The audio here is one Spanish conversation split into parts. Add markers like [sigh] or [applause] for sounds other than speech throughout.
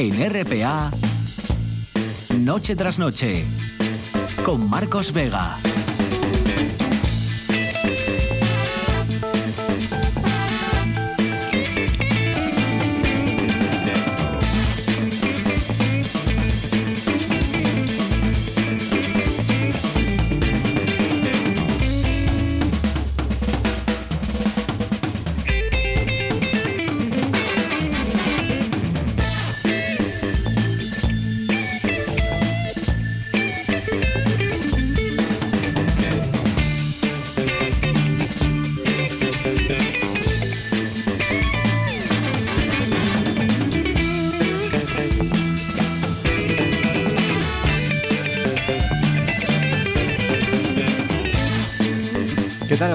En RPA, Noche tras Noche, con Marcos Vega.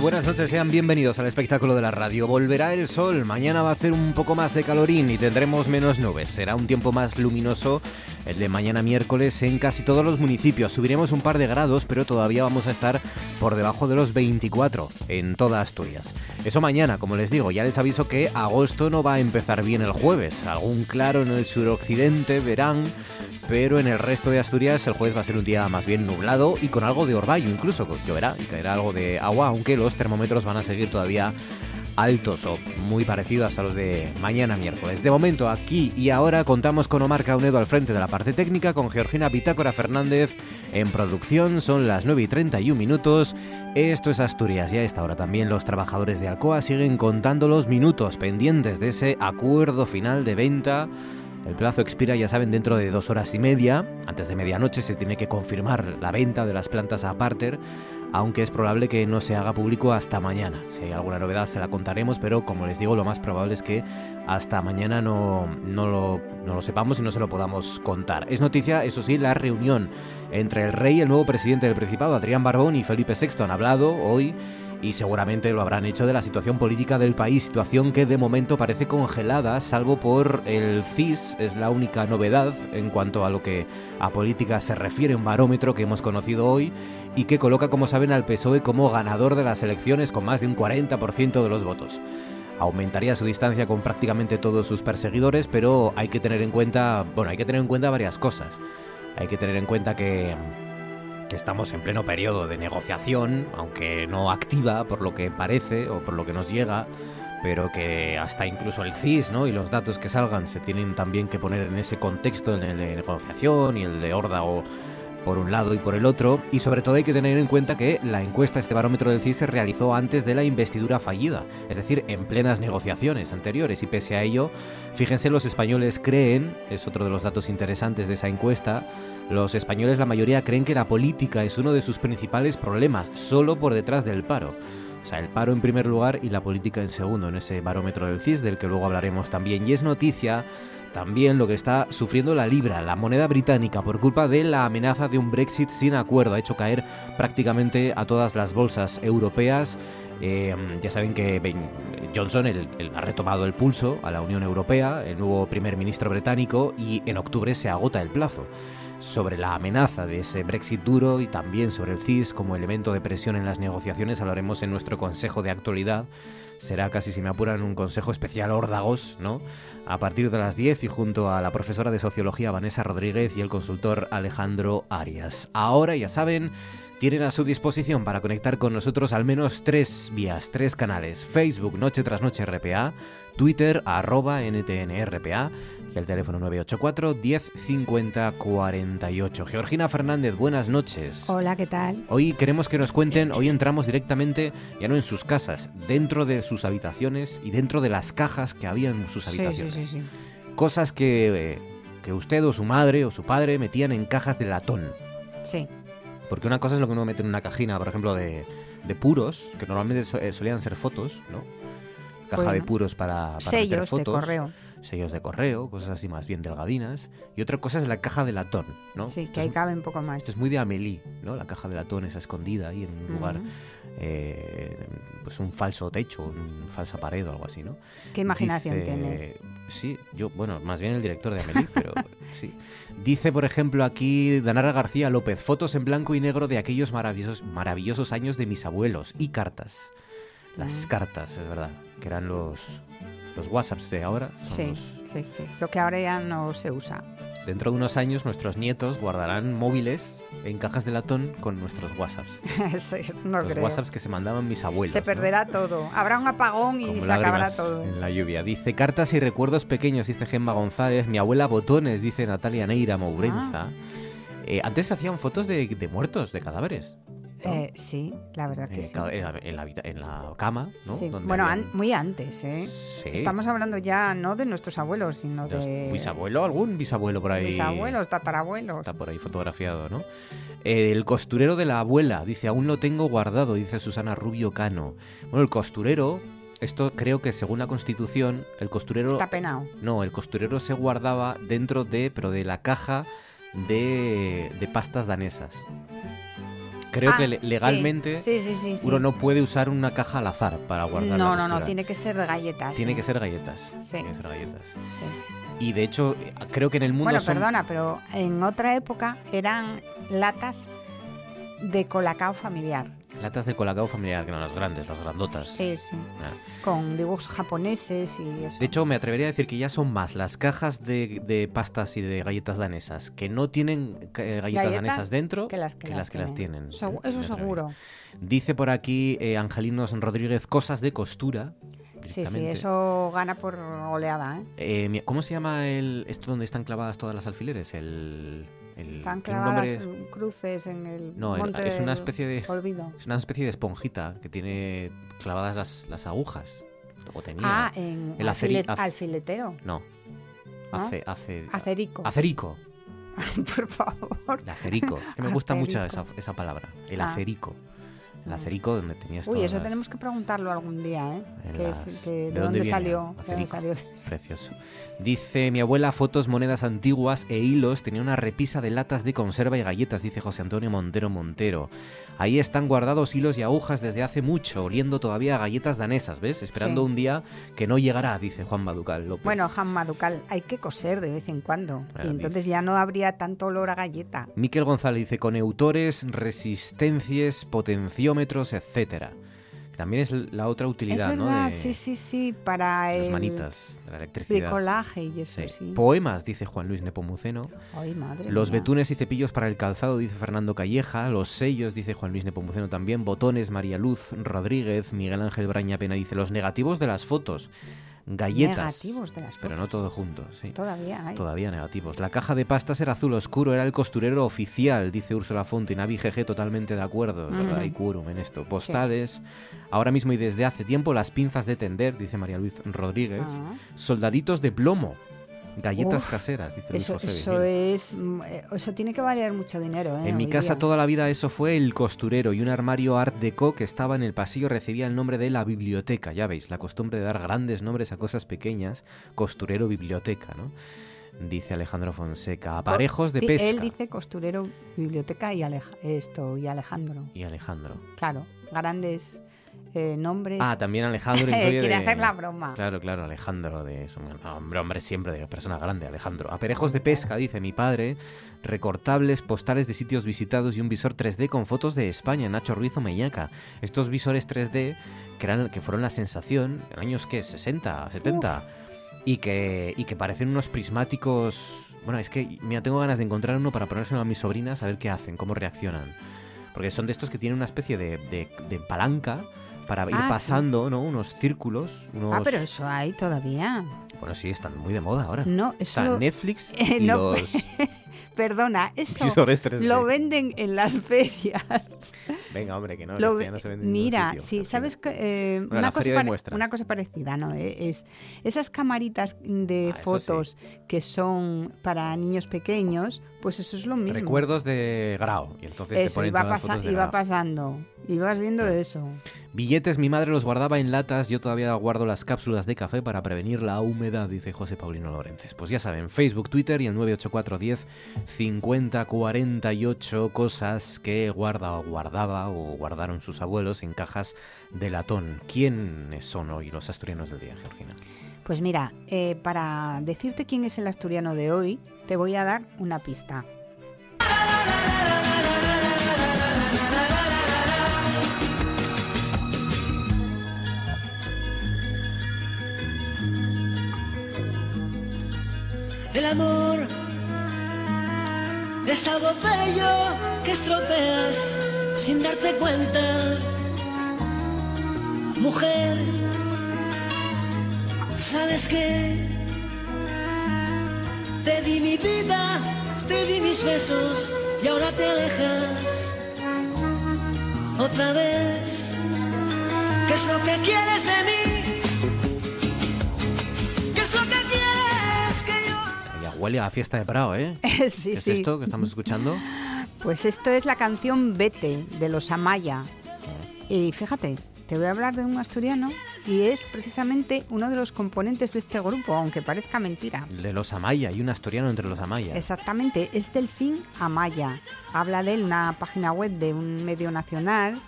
Buenas noches, sean bienvenidos al espectáculo de la radio. Volverá el sol, mañana va a hacer un poco más de calorín y tendremos menos nubes. Será un tiempo más luminoso el de mañana miércoles en casi todos los municipios. Subiremos un par de grados, pero todavía vamos a estar por debajo de los 24 en toda Asturias. Eso mañana, como les digo, ya les aviso que agosto no va a empezar bien el jueves. Algún claro en el suroccidente verán pero en el resto de Asturias el jueves va a ser un día más bien nublado y con algo de orvallo incluso, lloverá y caerá algo de agua, aunque los termómetros van a seguir todavía altos o muy parecidos a los de mañana miércoles. De momento, aquí y ahora contamos con Omar Caunedo al frente de la parte técnica, con Georgina Bitácora Fernández en producción. Son las 9 y 31 minutos. Esto es Asturias y a esta hora también los trabajadores de Alcoa siguen contando los minutos pendientes de ese acuerdo final de venta el plazo expira, ya saben, dentro de dos horas y media. Antes de medianoche se tiene que confirmar la venta de las plantas a Parter, aunque es probable que no se haga público hasta mañana. Si hay alguna novedad se la contaremos, pero como les digo, lo más probable es que hasta mañana no, no, lo, no lo sepamos y no se lo podamos contar. Es noticia, eso sí, la reunión entre el rey el nuevo presidente del Principado, Adrián Barbón y Felipe VI. Han hablado hoy y seguramente lo habrán hecho de la situación política del país, situación que de momento parece congelada, salvo por el CIS, es la única novedad en cuanto a lo que a política se refiere, un barómetro que hemos conocido hoy y que coloca, como saben, al PSOE como ganador de las elecciones con más de un 40% de los votos aumentaría su distancia con prácticamente todos sus perseguidores, pero hay que tener en cuenta, bueno, hay que tener en cuenta varias cosas. Hay que tener en cuenta que estamos en pleno periodo de negociación, aunque no activa por lo que parece o por lo que nos llega, pero que hasta incluso el CIS ¿no? y los datos que salgan se tienen también que poner en ese contexto, en el de negociación y el de horda o por un lado y por el otro, y sobre todo hay que tener en cuenta que la encuesta, este barómetro del CIS, se realizó antes de la investidura fallida, es decir, en plenas negociaciones anteriores, y pese a ello, fíjense, los españoles creen, es otro de los datos interesantes de esa encuesta, los españoles la mayoría creen que la política es uno de sus principales problemas, solo por detrás del paro. O sea, el paro en primer lugar y la política en segundo, en ese barómetro del CIS, del que luego hablaremos también. Y es noticia también lo que está sufriendo la libra, la moneda británica, por culpa de la amenaza de un Brexit sin acuerdo. Ha hecho caer prácticamente a todas las bolsas europeas. Eh, ya saben que Johnson ha retomado el pulso a la Unión Europea, el nuevo primer ministro británico, y en octubre se agota el plazo sobre la amenaza de ese Brexit duro y también sobre el CIS como elemento de presión en las negociaciones hablaremos en nuestro Consejo de Actualidad. Será casi, si me apuran, un consejo especial órdagos, ¿no? A partir de las 10 y junto a la profesora de Sociología Vanessa Rodríguez y el consultor Alejandro Arias. Ahora, ya saben, tienen a su disposición para conectar con nosotros al menos tres vías, tres canales. Facebook Noche tras Noche RPA, Twitter arroba NTNRPA y el teléfono 984 1050 48. Georgina Fernández, buenas noches. Hola, ¿qué tal? Hoy queremos que nos cuenten, hoy entramos directamente, ya no en sus casas, dentro de sus habitaciones y dentro de las cajas que había en sus habitaciones. Sí, sí, sí, Cosas que, que usted o su madre o su padre metían en cajas de latón. Sí. Porque una cosa es lo que uno mete en una cajina, por ejemplo, de, de puros, que normalmente eh, solían ser fotos, ¿no? Caja de puros para, para sellos fotos. de correo sellos de correo, cosas así más bien delgadinas, y otra cosa es la caja de latón, ¿no? Sí, que ahí cabe un poco más. Esto es muy de Amélie, ¿no? La caja de latón esa escondida ahí en un lugar, eh, pues un falso techo, una falsa pared o algo así, ¿no? ¿Qué imaginación tiene? Sí, yo, bueno, más bien el director de Amélie, pero [laughs] sí. Dice, por ejemplo, aquí Danara García López, fotos en blanco y negro de aquellos maravillosos, maravillosos años de mis abuelos y cartas. Las mm. cartas, es verdad, que eran los los WhatsApps de ahora. Sí, los... sí, sí. Lo que ahora ya no se usa. Dentro de unos años nuestros nietos guardarán móviles en cajas de latón con nuestros WhatsApps. [laughs] sí, no los creo. WhatsApps que se mandaban mis abuelos. Se ¿no? perderá todo. Habrá un apagón y Como se acabará todo. En la lluvia. Dice cartas y recuerdos pequeños, dice Gemma González. Mi abuela Botones, dice Natalia Neira Mourenza. Ah. Eh, antes se hacían fotos de, de muertos, de cadáveres. ¿No? Eh, sí, la verdad que Eh, sí. en, la, en la habita- en la cama, ¿no? Sí. Bueno, habían- an- muy antes, ¿eh? Sí. Estamos hablando ya no de nuestros abuelos, sino de bisabuelo, algún bisabuelo por ahí. bisabuelos, tatarabuelos. Está por ahí fotografiado, ¿no? Eh, el costurero de la abuela, dice, aún lo tengo guardado, dice Susana Rubio Cano. Bueno, el costurero, esto creo que según la Constitución, el costurero... Está penado. No, el costurero se guardaba dentro de, pero de la caja de, de pastas danesas. Creo Ah, que le- legalmente Sí, sí, sí. sí, uno no puede usar una caja al azar para guardar No, la no, no, tiene que ser de galletas. Tiene que ser galletas. Tiene que ser galletas. Y de hecho, creo que en el mundo Bueno, son... perdona, pero en otra época eran latas de colacao familiar. Latas de colacao familiar, que no las grandes, las grandotas. Sí, sí. Ah. Con dibujos japoneses y eso. De hecho, me atrevería a decir que ya son más las cajas de, de pastas y de galletas danesas que no tienen eh, galletas, Galletas danesas dentro que las que, las que las tienen. Segu- Me eso seguro. Dice por aquí eh, Angelinos Rodríguez cosas de costura. Sí, sí, eso gana por oleada, ¿eh? Eh, ¿Cómo se llama el esto donde están clavadas todas las alfileres? El, el- Están clavadas nombre- cruces en el No, el- monte es una especie de olvido. es una especie de esponjita que tiene clavadas las, las agujas. O tenía. Ah, en El ac- alfiletero. No. Hace, hace, Acerico. acerico. [laughs] por favor. El acerico. Es que me gusta mucho esa, esa palabra. El Ah. acerico. El Mm. acerico donde tenías Uy, eso las- tenemos que preguntarlo algún día, ¿eh? Que es- las- que- ¿de ¿De, dónde salió? ¿De dónde salió? Precioso. Dice mi abuela fotos, monedas antiguas e hilos. Tenía una repisa de latas de conserva y galletas, dice José Antonio Montero Montero. Ahí están guardados hilos y agujas desde hace mucho, oliendo todavía a galletas danesas, ¿ves? Esperando Sí. un día que no llegará, dice Juan Baducal López. Bueno, Jamma Ducal, hay que coser de vez en cuando. Y entonces ya no habría tanto olor a galleta. Miquel González dice coneutores, resistencias, potenciómetros, etcétera. También es la otra utilidad, es ¿no? verdad, De sí, sí, sí, para las el manitas, de la electricidad. bricolaje y eso, Sí. sí. Poemas, dice Juan Luis Nepomuceno. Ay, madre Los mía. betunes y cepillos para el calzado, dice Fernando Calleja. Los sellos, dice Juan Luis Nepomuceno también. Botones, María Luz Rodríguez. Miguel Ángel Braña Pena dice los negativos de las fotos. Galletas. Negativos de las Pero no todo junto, sí. Todavía hay. Todavía negativos. La caja de pastas era azul oscuro, era el costurero oficial, dice Úrsula Fonte. Navi GG totalmente de acuerdo. Ujú. Hay quórum en esto. Postales. Ahora mismo y desde hace tiempo las pinzas de tender, dice María Luis Rodríguez. Ah. Soldaditos de plomo. Galletas Uf, caseras, dice Luis Eso, José eso es. mm, Eso tiene que valer mucho dinero, ¿eh? En mi casa día. toda la vida eso fue el costurero y un armario art deco que estaba en el pasillo recibía el nombre de la biblioteca. Ya veis, la costumbre de dar grandes nombres a cosas pequeñas, costurero, biblioteca, ¿no? Dice Alejandro Fonseca. Aparejos de pesca. Él dice costurero, biblioteca y Aleja- esto y Alejandro. Y Alejandro. Claro, grandes eh, nombres. Ah, también Alejandro [laughs] incluye Quiere de- hacer la broma. Claro, claro, Alejandro de es un hombre, hombre siempre de persona grande, Alejandro. Aparejos de pesca, dice mi padre, recortables, postales de sitios visitados y un visor 3D con fotos de España, Nacho Ruiz Omeñaca. Estos visores 3D que eran que fueron la sensación en años que 60, 70 y que y que parecen unos prismáticos. Bueno, es que mira, tengo ganas de encontrar uno para ponérselo a mis sobrinas a ver qué hacen, cómo reaccionan. Porque son de estos que tienen una especie de, de- de palanca para ir Ah, sí. pasando, ¿no? Unos círculos, unos... Ah, pero eso hay todavía. Bueno, sí, están muy de moda ahora. No, eso. Está lo- Netflix [laughs] Eh, y no. los Perdona, eso visores 3D. lo venden en las ferias. Venga, hombre, que no, Lo ya no se vende en Mira, sitio, sí, sabes que eh, Bueno, una, cosa de una parecida, ¿no? Eh, Es esas camaritas de Ah, fotos que son para niños pequeños, pues eso es lo mismo. Recuerdos de Grau. Y entonces te eso ponen iba, todas pasa- fotos de iba pasando, ibas viendo eso. Billetes, mi madre los guardaba en latas, yo todavía guardo las cápsulas de café para prevenir la humedad, dice José Paulino Lorences. Pues ya saben, Facebook, Twitter y el 98410 50 48 cosas que guarda o guardaba o guardaron sus abuelos en cajas de latón. ¿Quiénes son hoy los asturianos del día, Georgina? Pues mira, eh, para decirte quién es el asturiano de hoy, te voy a dar una pista. El amor es algo bello que estropeas sin darte cuenta. Mujer, ¿sabes qué? Te di mi vida, te di mis besos y ahora te alejas otra vez. ¿Qué es lo que quieres de mí? Huele a fiesta de Prado, ¿eh? [laughs] sí, ¿Es sí. esto que estamos escuchando? Pues esto es la canción Vete de los Amaya. Y fíjate, te voy a hablar de un asturiano y es precisamente uno de los componentes de este grupo, aunque parezca mentira. De los Amaya, y un asturiano entre los Amaya. Exactamente, es Delfín Amaya. Habla de él una página web de un medio nacional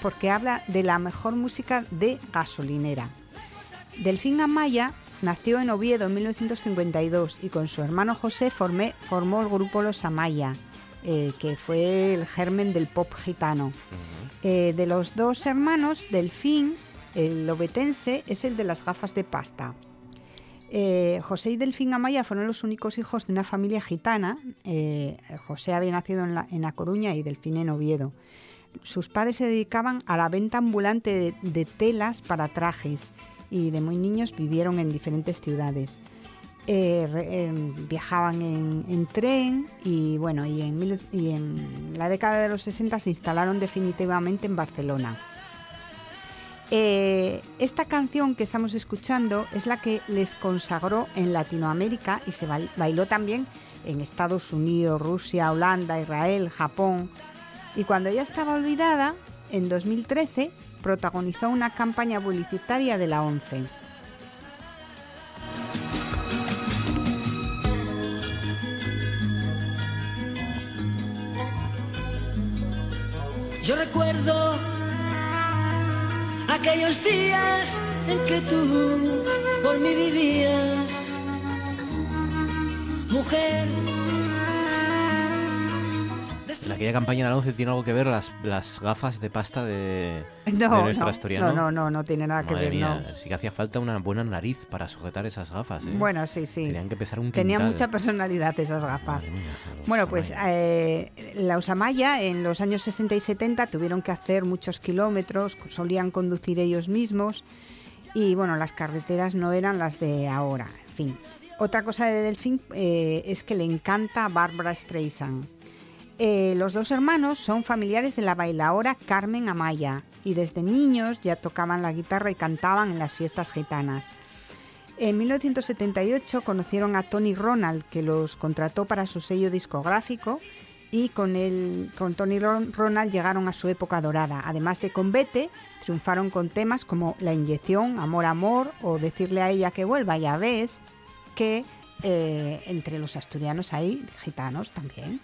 porque habla de la mejor música de gasolinera. Delfín Amaya nació en Oviedo en 1952 y con su hermano José formé- formó el grupo Los Amaya, eh, que fue el germen del pop gitano. Eh, de los dos hermanos, Delfín, el obetense, es el de las gafas de pasta. Eh, José y Delfín Amaya fueron los únicos hijos de una familia gitana. José había nacido en, la, en A Coruña y Delfín en Oviedo. Sus padres se dedicaban a la venta ambulante de, de telas para trajes y de muy niños vivieron en diferentes ciudades. Eh, eh, viajaban en, en tren y bueno y en, en la década de los 60 se instalaron definitivamente en Barcelona. Eh, esta canción que estamos escuchando es la que les consagró en Latinoamérica y se bail- bailó también en Estados Unidos, Rusia, Holanda, Israel, Japón. Y cuando ya estaba olvidada, en 2013 protagonizó una campaña publicitaria de la ONCE. Yo recuerdo aquellos días en que tú por mí vivías, mujer. En aquella campaña de la 11 tiene algo que ver las, las gafas de pasta de, de No, nuestro no, no, no, no, no tiene nada que ver, mía, no. sí que hacía falta una buena nariz para sujetar esas gafas, ¿eh? Bueno, sí, sí. Tenían que pesar un Tenía quintal. mucha personalidad esas gafas. Mía, Bueno, pues eh, la Usamaya en los años 60 y 70 tuvieron que hacer muchos kilómetros, solían conducir ellos mismos y bueno, las carreteras no eran las de ahora. En fin, otra cosa de Delfín eh, es que le encanta Barbara Streisand. Eh, los dos hermanos son familiares de la bailaora Carmen Amaya y desde niños ya tocaban la guitarra y cantaban en las fiestas gitanas. En 1978 conocieron a Tony Ronald, que los contrató para su sello discográfico y con, con Tony Ron- Ronald llegaron a su época dorada. Además de con Vete, triunfaron con temas como La inyección, Amor, Amor o Decirle a ella que vuelva. Ya ves que eh, entre los asturianos hay gitanos también.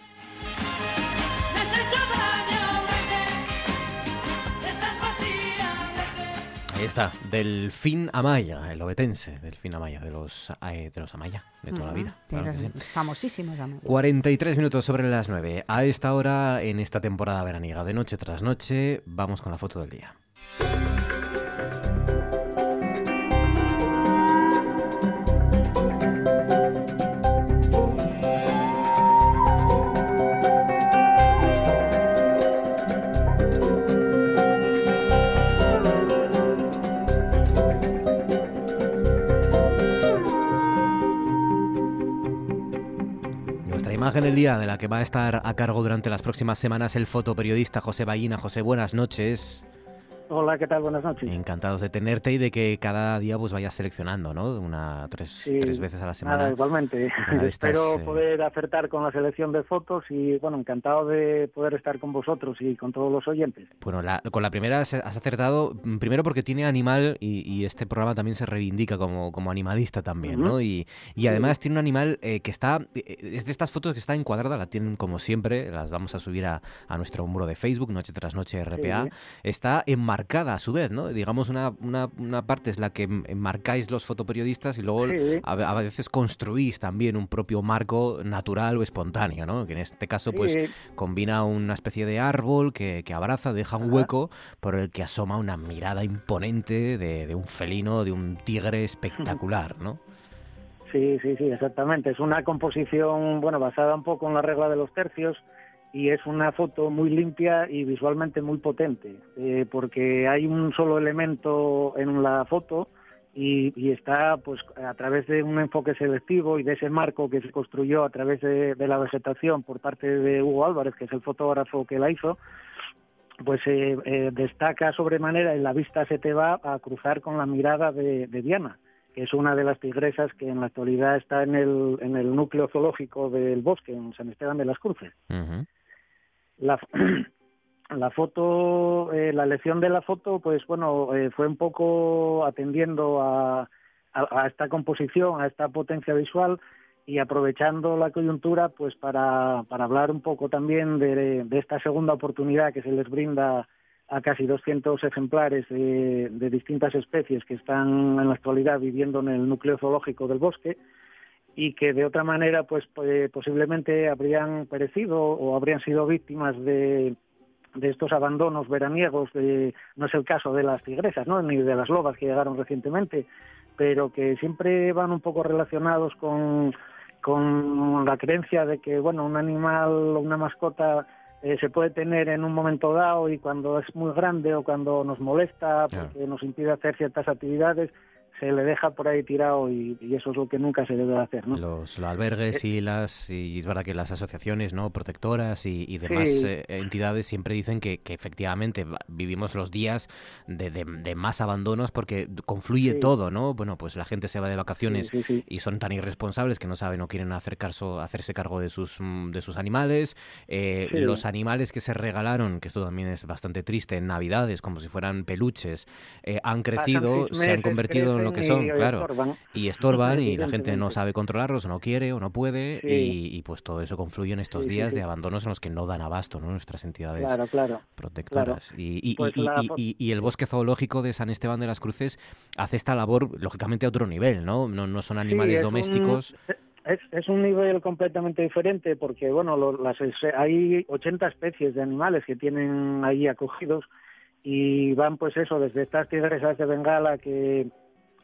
Ahí está, Delfín Amaya, el obetense, Delfín Amaya, de los, eh, de los Amaya, de toda la vida. claro sí. Famosísimos también. 43 minutos sobre las 9. A esta hora, en esta temporada veraniega, de noche tras noche, vamos con la foto del día. Imagen del día, de la que va a estar a cargo durante las próximas semanas el fotoperiodista José Ballina. José, buenas noches. Hola, ¿qué tal? Buenas noches. Encantados de tenerte y de que cada día pues vayas seleccionando, ¿no? Una tres, Sí, tres veces a la semana. Nada, igualmente. [laughs] Estas, Espero eh, poder acertar con la selección de fotos y, bueno, encantado de poder estar con vosotros y con todos los oyentes. Bueno, la- con la primera has acertado, mm, primero porque tiene animal y, y este programa también se reivindica como, como animalista también, ¿no? Y, y además tiene un animal eh, que está, eh, es de estas fotos que está encuadrada, la tienen como siempre, las vamos a subir a, a nuestro muro de Facebook, Noche tras Noche RPA, Sí. está enmarcada a su vez, ¿no? Digamos, una, una, una parte es la que enmarcáis los fotoperiodistas y luego Sí. a, ve- a veces construís también un propio marco natural o espontáneo, ¿no? Que en este caso, pues combina una especie de árbol que, que abraza, deja un Ajá. hueco por el que asoma una mirada imponente de, de un felino, de un tigre espectacular, ¿no? Sí, sí, sí, exactamente. Es una composición, bueno, basada un poco en la regla de los tercios y es una foto muy limpia y visualmente muy potente, eh, porque hay un solo elemento en la foto y, está pues a través de un enfoque selectivo y de ese marco que se construyó a través de, la vegetación por parte de Hugo Álvarez, que es el fotógrafo que la hizo, pues eh, eh, destaca sobremanera y la vista se te va a cruzar con la mirada de, Diana, que es una de las tigresas que en la actualidad está en el, en el núcleo zoológico del bosque, en San Esteban de las Cruces. La, [clears throat] la foto, eh, la elección de la foto, pues bueno, eh, fue un poco atendiendo a, a, esta composición, a esta potencia visual y aprovechando la coyuntura, pues para, para hablar un poco también de, de, esta segunda oportunidad que se les brinda a casi 200 ejemplares de, de distintas especies que están en la actualidad viviendo en el núcleo zoológico del bosque y que de otra manera pues, pues posiblemente habrían perecido o habrían sido víctimas de, de estos abandonos veraniegos, de, no es el caso de las tigresas, ¿no? ni de las lobas que llegaron recientemente, pero que siempre van un poco relacionados con, con la creencia de que bueno un animal o una mascota eh, se puede tener en un momento dado y cuando es muy grande o cuando nos molesta porque nos impide hacer ciertas actividades se le deja por ahí tirado y, eso es lo que nunca se debe hacer, ¿no? Los, albergues eh, y las y es verdad que las asociaciones no protectoras y, demás eh, entidades siempre dicen que, efectivamente vivimos los días de, más abandonos porque confluye todo, ¿no? Bueno, pues la gente se va de vacaciones y son tan irresponsables que no saben o quieren hacer hacerse cargo de sus mm, de sus animales. Eh, los animales que se regalaron, que esto también es bastante triste, en Navidades, como si fueran peluches, han crecido, se han convertido en lo que son, claro. Y estorban y la gente no sabe controlarlos, no quiere o no puede, y, pues todo eso confluye en estos días de abandonos en los que no dan abasto ¿no? nuestras entidades protectoras. Pues y, el bosque zoológico de San Esteban de las Cruces hace esta labor, lógicamente, a otro nivel, ¿no? No, no son animales domésticos. Es, es, un nivel completamente diferente porque, bueno, las, hay 80 especies de animales que tienen ahí acogidos y van, pues eso, desde estas tigresas de Bengala que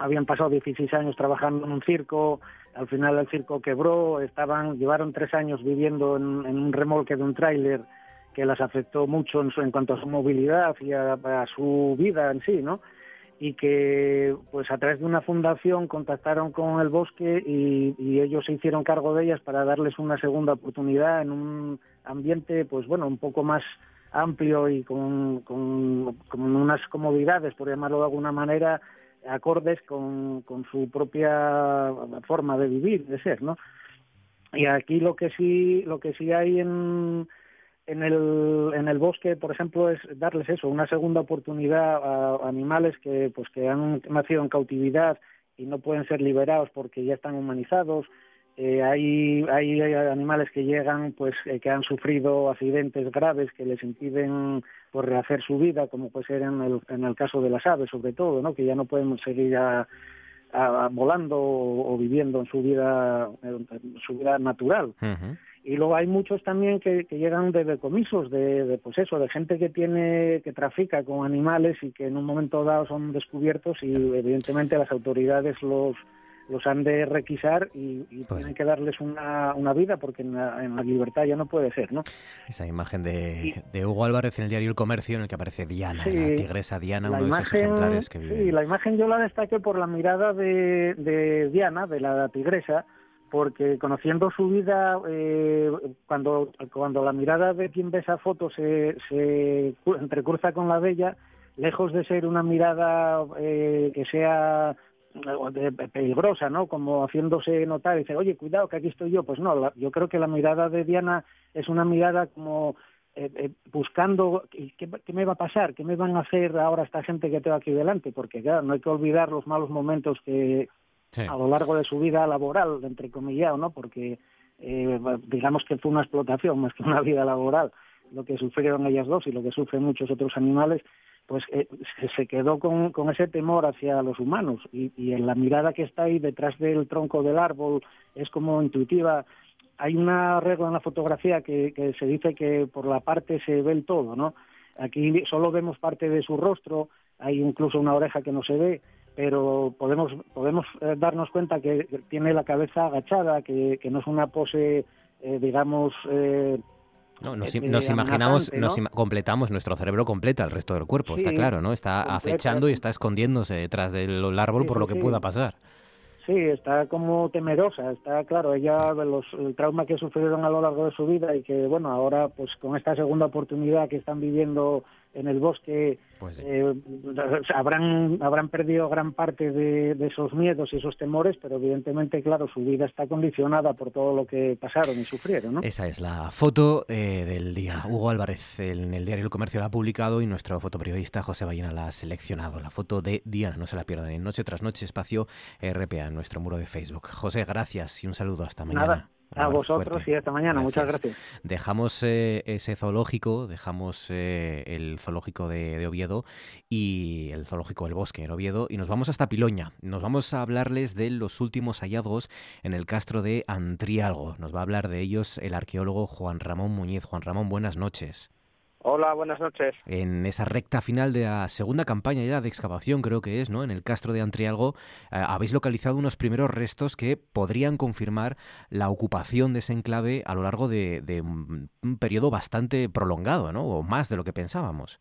habían pasado 16 años trabajando en un circo, al final el circo quebró, estaban, llevaron tres años viviendo en, un remolque de un tráiler que las afectó mucho en, su, en cuanto a su movilidad y a, su vida en sí, ¿no? Y que, pues a través de una fundación contactaron con el bosque y, ellos se hicieron cargo de ellas para darles una segunda oportunidad en un ambiente, pues bueno, un poco más amplio y con, con unas comodidades, por llamarlo de alguna manera, acordes con, con su propia forma de vivir, de ser, ¿no? Y aquí lo que sí, lo que sí hay en, en el, en el bosque, por ejemplo, es darles eso, una segunda oportunidad a animales que, pues, que han nacido en cautividad y no pueden ser liberados porque ya están humanizados eh, hay, hay, animales que llegan, pues, eh, que han sufrido accidentes graves que les impiden pues, rehacer su vida, como puede ser en el, en el caso de las aves, sobre todo, ¿no? que ya no pueden seguir a, volando o, viviendo en su vida, en su vida natural. Y luego hay muchos también que, que llegan de decomisos, de, de, pues eso, de gente que tiene, que trafica con animales y que en un momento dado son descubiertos y evidentemente las autoridades los los han de requisar y, pues tienen que darles una, una vida porque en la, libertad ya no puede ser, ¿no? Esa imagen de, de, Hugo Álvarez en el diario El Comercio en el que aparece Diana, la tigresa Diana, uno de esos ejemplares que vive. Sí, la imagen yo la destaqué por la mirada de, de Diana, de la tigresa, porque conociendo su vida, eh, cuando, cuando la mirada de quien ve esa foto se, se entrecruza con la de ella, lejos de ser una mirada eh, que sea peligrosa, ¿no? Como haciéndose notar, y dice, oye, cuidado, que aquí estoy yo. Pues no, yo creo que la mirada de Diana es una mirada como eh, eh, buscando ¿qué, qué, me va a pasar, qué me van a hacer ahora esta gente que tengo aquí delante, porque claro, no hay que olvidar los malos momentos que a lo largo de su vida laboral, entre comillas, ¿no? Porque eh, digamos que fue una explotación más que una vida laboral, lo que sufrieron ellas dos y lo que sufren muchos otros animales, pues eh, se quedó con, ese temor hacia los humanos y, y, en la mirada que está ahí detrás del tronco del árbol es como intuitiva. Hay una regla en la fotografía que, se dice que por la parte se ve el todo, ¿no? Aquí solo vemos parte de su rostro, hay incluso una oreja que no se ve, pero podemos podemos eh, darnos cuenta que tiene la cabeza agachada, que, que no es una pose, eh, digamos, eh, no, nos, imaginamos, nos completamos, nuestro cerebro completa el resto del cuerpo, está claro, ¿no? Está acechando y está escondiéndose detrás del árbol por lo que pueda pasar. Sí, está como temerosa, está claro, ella, los, el trauma que sufrieron a lo largo de su vida y que, bueno, ahora pues con esta segunda oportunidad que están viviendo en el bosque pues eh, habrán habrán perdido gran parte de, esos miedos y esos temores, pero evidentemente, claro, su vida está condicionada por todo lo que pasaron y sufrieron. ¿no? Esa es la foto eh, del día. Hugo Álvarez en el diario El Comercio la ha publicado y nuestro fotoperiodista José Ballena la ha seleccionado. La foto de Diana, no se la pierdan en Noche tras Noche, espacio RPA en nuestro muro de Facebook. José, gracias y un saludo. Hasta mañana. A vosotros y hasta mañana. Muchas gracias. Dejamos eh, ese zoológico, dejamos eh, el zoológico de, Oviedo y el zoológico del bosque en Oviedo y nos vamos hasta Piloña. Nos vamos a hablarles de los últimos hallazgos en el castro de Antrialgo. Nos va a hablar de ellos el arqueólogo Juan Ramón Muñiz. Juan Ramón, buenas noches. Hola, buenas noches. En esa recta final de la segunda campaña ya de excavación, creo que es, ¿no? En el castro de Antrialgo, eh, habéis localizado unos primeros restos que podrían confirmar la ocupación de ese enclave a lo largo de, un, periodo bastante prolongado, ¿no? O más de lo que pensábamos.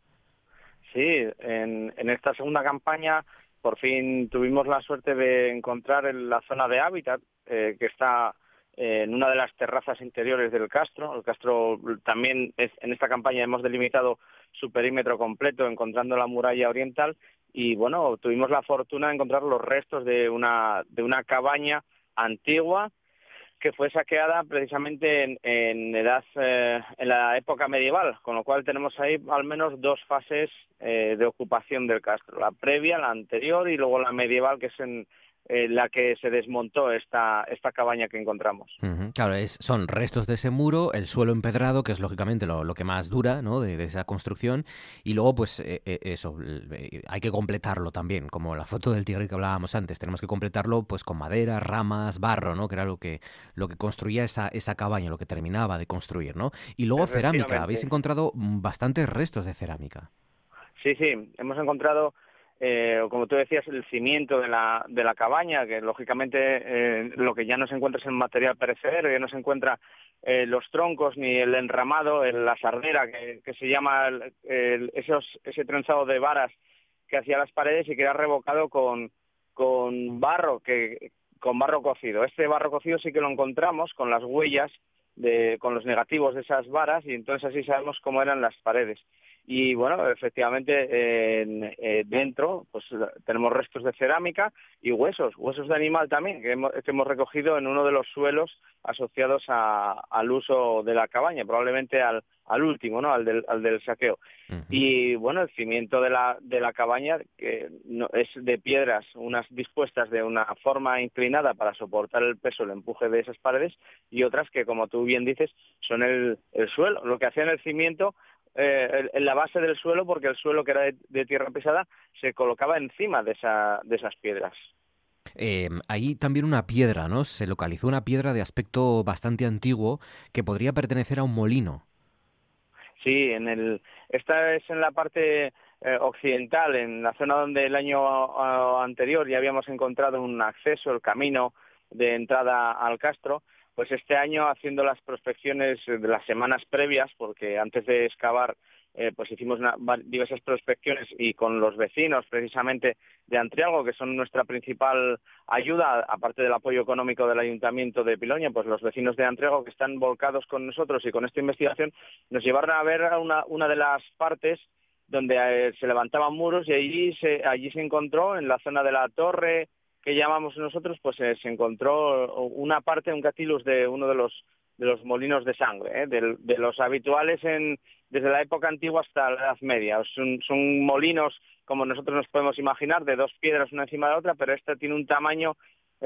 Sí, en, esta segunda campaña por fin tuvimos la suerte de encontrar en la zona de hábitat eh, que está en una de las terrazas interiores del castro. El castro también es, en esta campaña hemos delimitado su perímetro completo encontrando la muralla oriental y bueno, tuvimos la fortuna de encontrar los restos de una, de una cabaña antigua que fue saqueada precisamente en, edad eh, en la época medieval, con lo cual tenemos ahí al menos dos fases eh, de ocupación del castro, la previa, la anterior y luego la medieval que es en, eh, la que se desmontó esta, esta cabaña que encontramos. Claro, es, son restos de ese muro, el suelo empedrado, que es lógicamente lo, lo que más dura ¿no? de, esa construcción, y luego pues eh, eh, eso, hay que completarlo también, como la foto del tigre que hablábamos antes, tenemos que completarlo pues con madera, ramas, barro, ¿no? que era lo que, lo que construía esa, esa cabaña, lo que terminaba de construir, ¿no? Y luego cerámica, habéis encontrado bastantes restos de cerámica. Sí, sí, hemos encontrado eh, como tú decías, el cimiento de la, de la cabaña, que lógicamente eh, lo que ya no se encuentra es el material perecedero, ya no se encuentra eh, los troncos ni el enramado, la sardera, que, se llama esos, ese trenzado de varas que hacía las paredes y que era revocado con, con barro, que, con barro cocido. Este barro cocido sí que lo encontramos con las huellas, de, con los negativos de esas varas y entonces así sabemos cómo eran las paredes. Y bueno, efectivamente eh, dentro pues tenemos restos de cerámica y huesos, huesos de animal también, que hemos, que hemos recogido en uno de los suelos asociados al uso de la cabaña, probablemente al, al último, ¿no? Al del, al del saqueo. Y bueno, el cimiento de la, de la cabaña que no, es de piedras, unas dispuestas de una forma inclinada para soportar el peso, el empuje de esas paredes, y otras que, como tú bien dices, son el, el suelo. Lo que hacían el cimiento eh, en la base del suelo porque el suelo que era de, tierra pesada se colocaba encima de, esa, de esas piedras. Eh, hay también una piedra, ¿no? Se localizó una piedra de aspecto bastante antiguo que podría pertenecer a un molino. Sí, en el, esta es en la parte eh, occidental, en la zona donde el año anterior ya habíamos encontrado un acceso, el camino de entrada al castro, pues este año haciendo las prospecciones de las semanas previas, porque antes de excavar eh, pues hicimos diversas prospecciones y con los vecinos precisamente de Antrialgo, que son nuestra principal ayuda, aparte del apoyo económico del Ayuntamiento de Piloña, pues los vecinos de Antrialgo que están volcados con nosotros y con esta investigación nos llevaron a ver una, una de las partes donde eh, se levantaban muros y allí se, allí se encontró en la zona de la torre, que llamamos nosotros, pues eh, se encontró una parte, un catilus de uno de los de los molinos de sangre, ¿eh? de, los habituales en, desde la época antigua hasta la Edad Media. Son, son, molinos, como nosotros nos podemos imaginar, de dos piedras una encima de la otra, pero este tiene un tamaño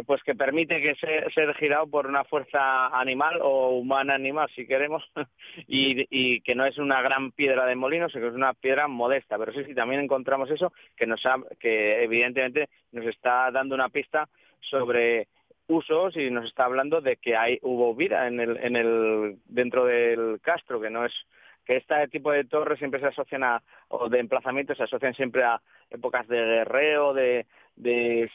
pues que permite que sea, ser girado por una fuerza animal o humana animal, si queremos, [laughs] y, que no es una gran piedra de molino, sino que es una piedra modesta. Pero sí, sí, también encontramos eso, que, nos que evidentemente nos está dando una pista sobre usos y nos está hablando de que hay hubo vida en el, en el dentro del castro que no es que este tipo de torres siempre se asocian a, o de emplazamientos se asocian siempre a épocas de guerreo, de,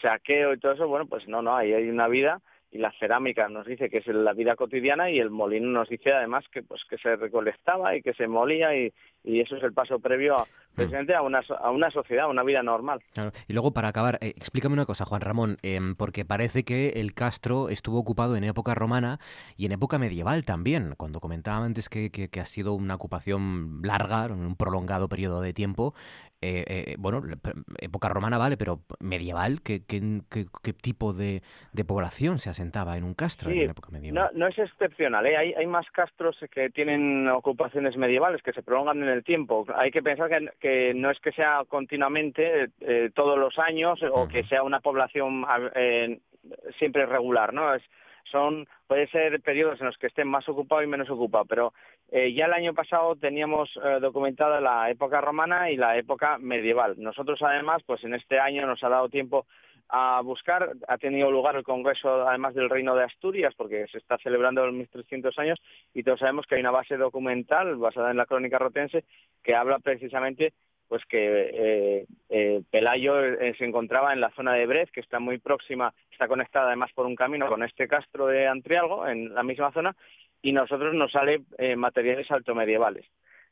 saqueo y todo eso, bueno, pues no, no, ahí hay una vida y la cerámica nos dice que es la vida cotidiana y el molino nos dice además que pues que se recolectaba y que se molía y, y eso es el paso previo a, precisamente a una, a una sociedad, a una vida normal. Y luego para acabar, eh, explícame una cosa, Juan Ramón, em, porque parece que el castro estuvo ocupado en época romana y en época medieval también, cuando comentaba antes que, que, que ha sido una ocupación larga, un prolongado periodo de tiempo, eh, eh, bueno, época romana vale, pero medieval, ¿qué, qué, qué, tipo de, de, población se asentaba en un castro en época medieval? No, no es excepcional, ¿eh? hay, hay más castros que tienen ocupaciones medievales que se prolongan en el tiempo. Hay que pensar que, que no es que sea continuamente eh, todos los años o que sea una población eh, siempre regular, ¿no? Es, son puede ser periodos en los que estén más ocupados y menos ocupados, pero eh, ya el año pasado teníamos eh, documentada la época romana y la época medieval. Nosotros además, pues en este año nos ha dado tiempo a buscar, ha tenido lugar el Congreso además del Reino de Asturias, porque se está celebrando los 1300 años, y todos sabemos que hay una base documental basada en la crónica rotense que habla precisamente pues que eh, eh, Pelayo eh, se encontraba en la zona de Brez, que está muy próxima, está conectada además por un camino con este castro de Antrialgo, en la misma zona, y nosotros nos sale materiales altomedievales.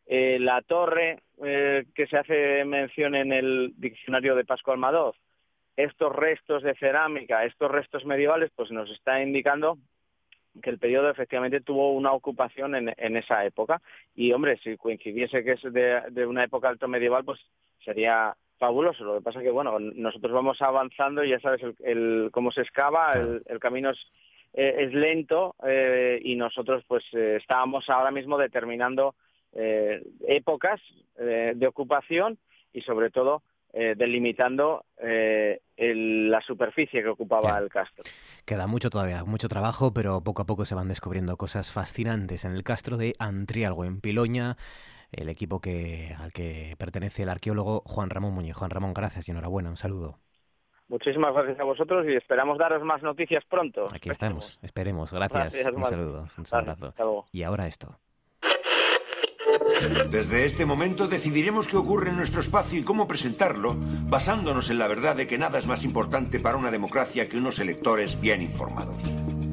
La torre que se hace mención en el diccionario de Pascual Madoz, estos restos de cerámica, estos restos medievales, pues nos está indicando que el periodo efectivamente tuvo una ocupación en, en esa época. Y, hombre, si coincidiese que es de, de una época alto medieval, pues sería fabuloso. Lo que pasa es que, bueno, nosotros vamos avanzando y ya sabes el, el cómo se excava, el, el camino es, eh, es lento eh, y nosotros pues eh, estábamos ahora mismo determinando épocas de ocupación y sobre todo eh, delimitando eh, el, la superficie que ocupaba el castro. Queda mucho todavía, mucho trabajo, pero poco a poco se van descubriendo cosas fascinantes en el castro de Antrialgo, en Piloña, el equipo que, al que pertenece el arqueólogo Juan Ramón Muñoz. Juan Ramón, gracias y enhorabuena, un saludo. Muchísimas gracias a vosotros y esperamos daros más noticias pronto. Aquí estamos, esperemos. Gracias, gracias un saludo, un abrazo. Y ahora esto. Desde este momento decidiremos qué ocurre en nuestro espacio y cómo presentarlo, basándonos en la verdad de que nada es más importante para una democracia que unos electores bien informados.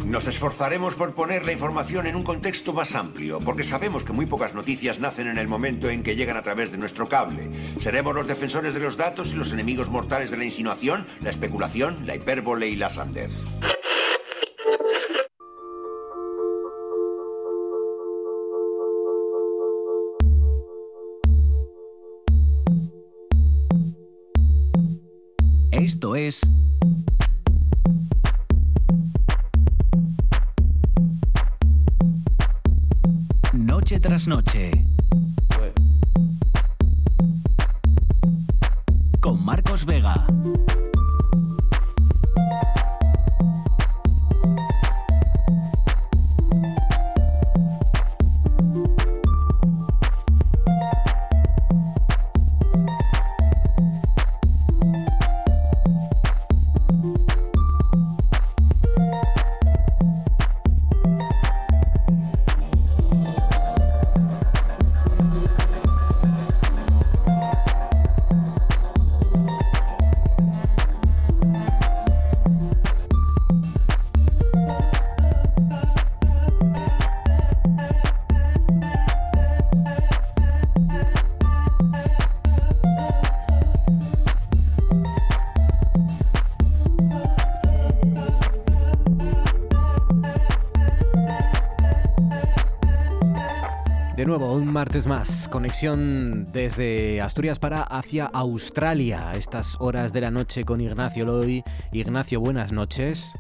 Nos esforzaremos por poner la información en un contexto más amplio, porque sabemos que muy pocas noticias nacen en el momento en que llegan a través de nuestro cable. Seremos los defensores de los datos y los enemigos mortales de la insinuación, la especulación, la hipérbole y la sandez. Esto es Noche tras Noche. Con Marcos Vega. Martes más, conexión desde Asturias para hacia Australia, estas horas de la noche con Ignacio Loy. Ignacio, buenas noches.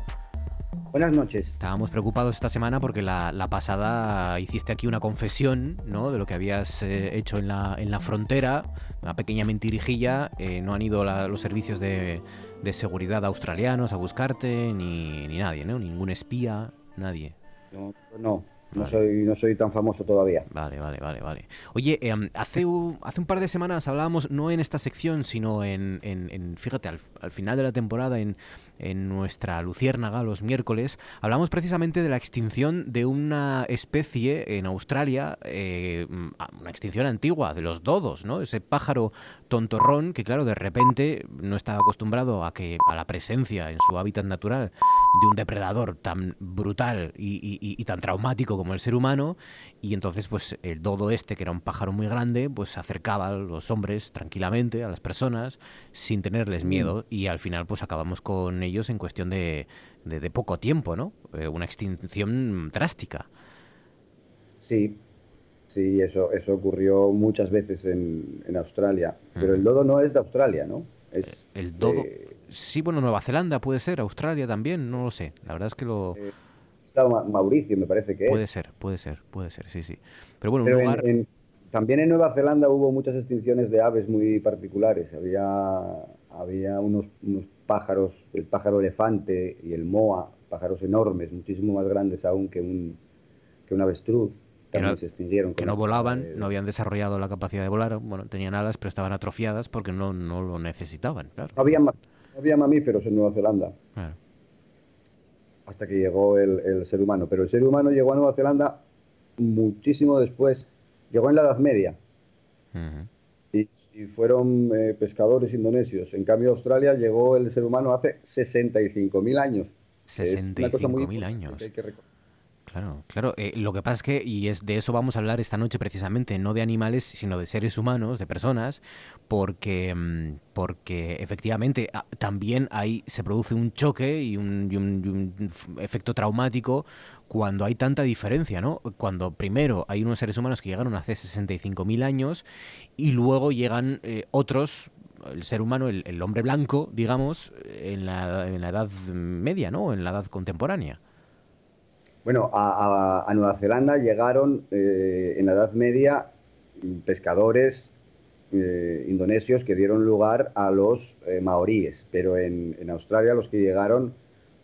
Buenas noches. Estábamos preocupados esta semana porque la, la pasada hiciste aquí una confesión ¿no? de lo que habías eh, hecho en la, en la frontera, una pequeña mentirijilla. Eh, no han ido la, los servicios de, de, seguridad australianos a buscarte, ni, ni nadie, ¿no? ningún espía, nadie. No, no, No soy, no soy tan famoso todavía. Vale, vale, vale, vale. Oye, em, hace, un, hace un par de semanas hablábamos, no en esta sección, sino en, en, fíjate, al, al, final de la temporada, en, en nuestra Luciérnaga los miércoles, hablamos precisamente de la extinción de una especie en Australia, eh, una extinción antigua, de los dodos, ¿no? Ese pájaro tontorrón que, claro, de repente no estaba acostumbrado a, que, a la presencia en su hábitat natural de un depredador tan brutal y, tan traumático como el ser humano, y entonces, pues, el dodo este, que era un pájaro muy grande, pues se acercaba a los hombres tranquilamente, a las personas, sin tenerles miedo, y al final, pues, acabamos con ellos en cuestión de, de, poco tiempo, ¿no? Eh, una extinción drástica. Sí, sí, eso, eso ocurrió muchas veces en, en Australia. Pero el dodo no es de Australia, ¿no? Es el dodo. Sí, bueno, Nueva Zelanda puede ser, Australia también, no lo sé. La verdad es que lo. Eh, Mauricio, me parece que puede ser, puede ser, puede ser, sí, sí. Pero bueno, un lugar... también en Nueva Zelanda hubo muchas extinciones de aves muy particulares. Había, había unos, unos pájaros, el pájaro elefante y el moa, pájaros enormes, muchísimo más grandes aún que un, que un avestruz, también se extinguieron. Que no volaban, no habían desarrollado la capacidad de volar, bueno, tenían alas, pero estaban atrofiadas porque no, no lo necesitaban, claro. No había, había mamíferos en Nueva Zelanda. Hasta que llegó el, el, ser humano. Pero el ser humano llegó a Nueva Zelanda muchísimo después. Llegó en la Edad Media y, fueron eh, pescadores indonesios. En cambio, Australia llegó el ser humano hace 65.000 años. 65.000 años. Claro, claro. Eh, lo que pasa es que, y es de eso vamos a hablar esta noche precisamente, no de animales, sino de seres humanos, de personas, porque, mm, porque efectivamente ah, también ahí se produce un choque y un, y un efecto traumático cuando hay tanta diferencia, ¿no? Cuando primero hay unos seres humanos que llegaron hace 65.000 años y luego llegan eh, otros, el ser humano, el, hombre blanco, digamos, en la, en la, Edad Media, ¿no? En la Edad Contemporánea. Bueno, a, Nueva Zelanda llegaron eh, en la Edad Media pescadores eh, indonesios que dieron lugar a los maoríes, pero en, en Australia los que llegaron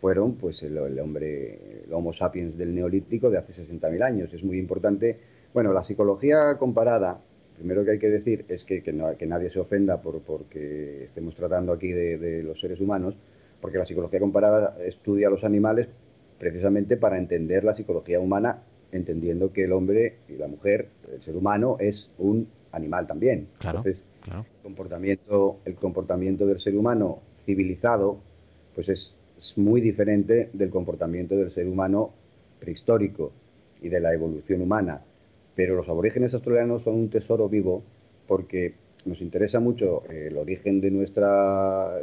fueron pues el, hombre, el Homo sapiens del Neolítico de hace 60.000 años. Es muy importante. Bueno, la psicología comparada, primero que hay que decir es que, que, nadie se ofenda por porque estemos tratando aquí de, los seres humanos, porque la psicología comparada estudia a los animales precisamente para entender la psicología humana, entendiendo que el hombre y la mujer, el ser humano, es un animal también. Entonces, El, comportamiento, el comportamiento del ser humano civilizado, pues es es muy diferente del comportamiento del ser humano prehistórico y de la evolución humana. Pero los aborígenes australianos son un tesoro vivo porque nos interesa mucho el origen de nuestra,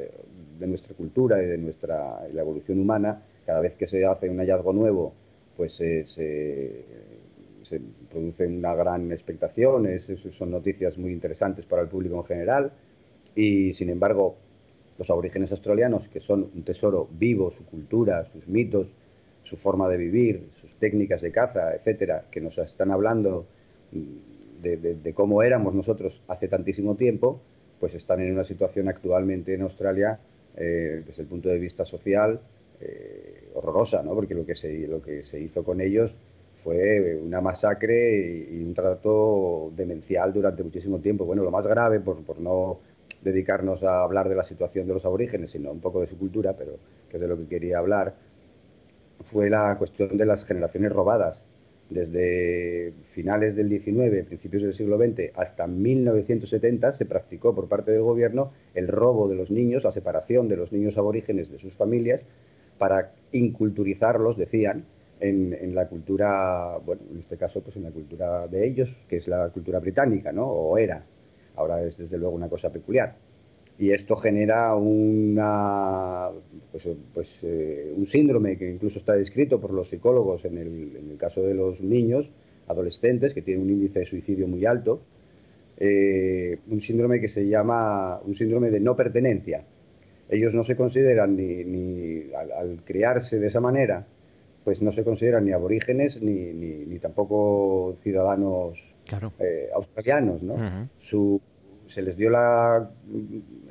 de nuestra cultura y de nuestra la evolución humana. Cada vez que se hace un hallazgo nuevo, pues se, produce una gran expectación, son noticias muy interesantes para el público en general. Y sin embargo, los aborígenes australianos, que son un tesoro vivo, su cultura, sus mitos, su forma de vivir, sus técnicas de caza, etcétera, que nos están hablando de, cómo éramos nosotros hace tantísimo tiempo, pues están en una situación actualmente en Australia, eh, desde el punto de vista social, eh, horrorosa, ¿no? porque lo que, se, lo que se hizo con ellos fue una masacre y, un trato demencial durante muchísimo tiempo. Bueno, lo más grave, por, por no dedicarnos a hablar de la situación de los aborígenes, sino un poco de su cultura, pero que es de lo que quería hablar, fue la cuestión de las generaciones robadas. Desde finales del XIX, principios del siglo XX, hasta 1970 se practicó por parte del gobierno el robo de los niños, la separación de los niños aborígenes de sus familias, para inculturizarlos, decían, en, en, la cultura, bueno, en este caso, pues en la cultura de ellos, que es la cultura británica, ¿no? O era, Ahora es desde luego una cosa peculiar. Y esto genera una, pues, pues eh, un síndrome que incluso está descrito por los psicólogos en el, caso de los niños, adolescentes, que tienen un índice de suicidio muy alto, eh, un síndrome que se llama un síndrome de no pertenencia. Ellos no se consideran ni, al, criarse de esa manera, pues no se consideran ni aborígenes ni, ni tampoco ciudadanos eh, australianos. ¿no? Su, se les dio la,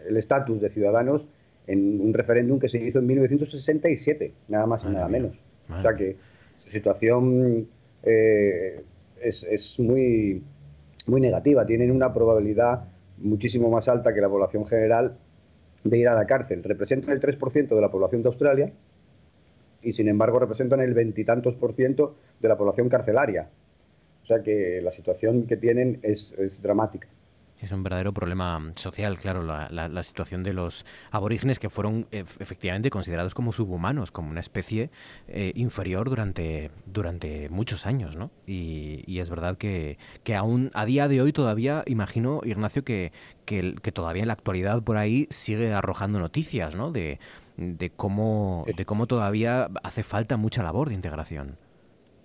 el estatus de ciudadanos en un referéndum que se hizo en 1967, nada más y nada menos. O sea que su situación eh, es, muy, muy negativa. Tienen una probabilidad muchísimo más alta que la población general de ir a la cárcel. Representan el 3% de la población de Australia y sin embargo representan el veintitantos por ciento de la población carcelaria. O sea que la situación que tienen es, dramática. Es un verdadero problema social, claro, la, situación de los aborígenes que fueron efectivamente considerados como subhumanos, como una especie eh, inferior durante, durante muchos años, ¿no? Y, es verdad que, que, aún a día de hoy todavía, imagino, Ignacio, que, que, que, todavía en la actualidad por ahí sigue arrojando noticias, ¿no? De, de cómo, de cómo todavía hace falta mucha labor de integración.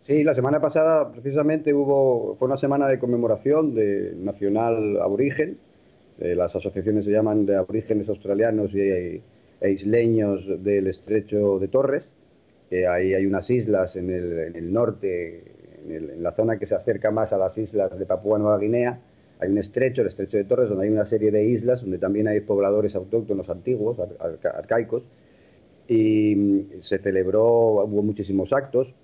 Sí, la semana pasada precisamente hubo, fue una semana de conmemoración de Nacional Aborigen. las asociaciones se llaman de aborígenes australianos y, e isleños del estrecho de Torres. ahí hay unas islas en el, norte, en, la zona que se acerca más a las islas de Papúa Nueva Guinea. Hay un estrecho, el estrecho de Torres, donde hay una serie de islas, donde también hay pobladores autóctonos antiguos, arcaicos, y mm, se celebró, hubo muchísimos actos,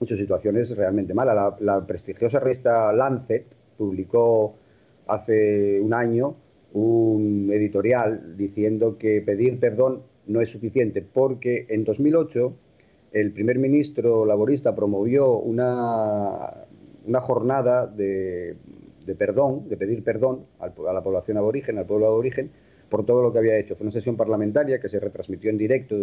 muchas situaciones realmente malas. La, prestigiosa revista Lancet publicó hace un año un editorial diciendo que pedir perdón no es suficiente porque en 2008 el primer ministro laborista promovió una, una jornada de, perdón, de pedir perdón a la población aborigen, al pueblo aborigen, por todo lo que había hecho. Fue una sesión parlamentaria que se retransmitió en directo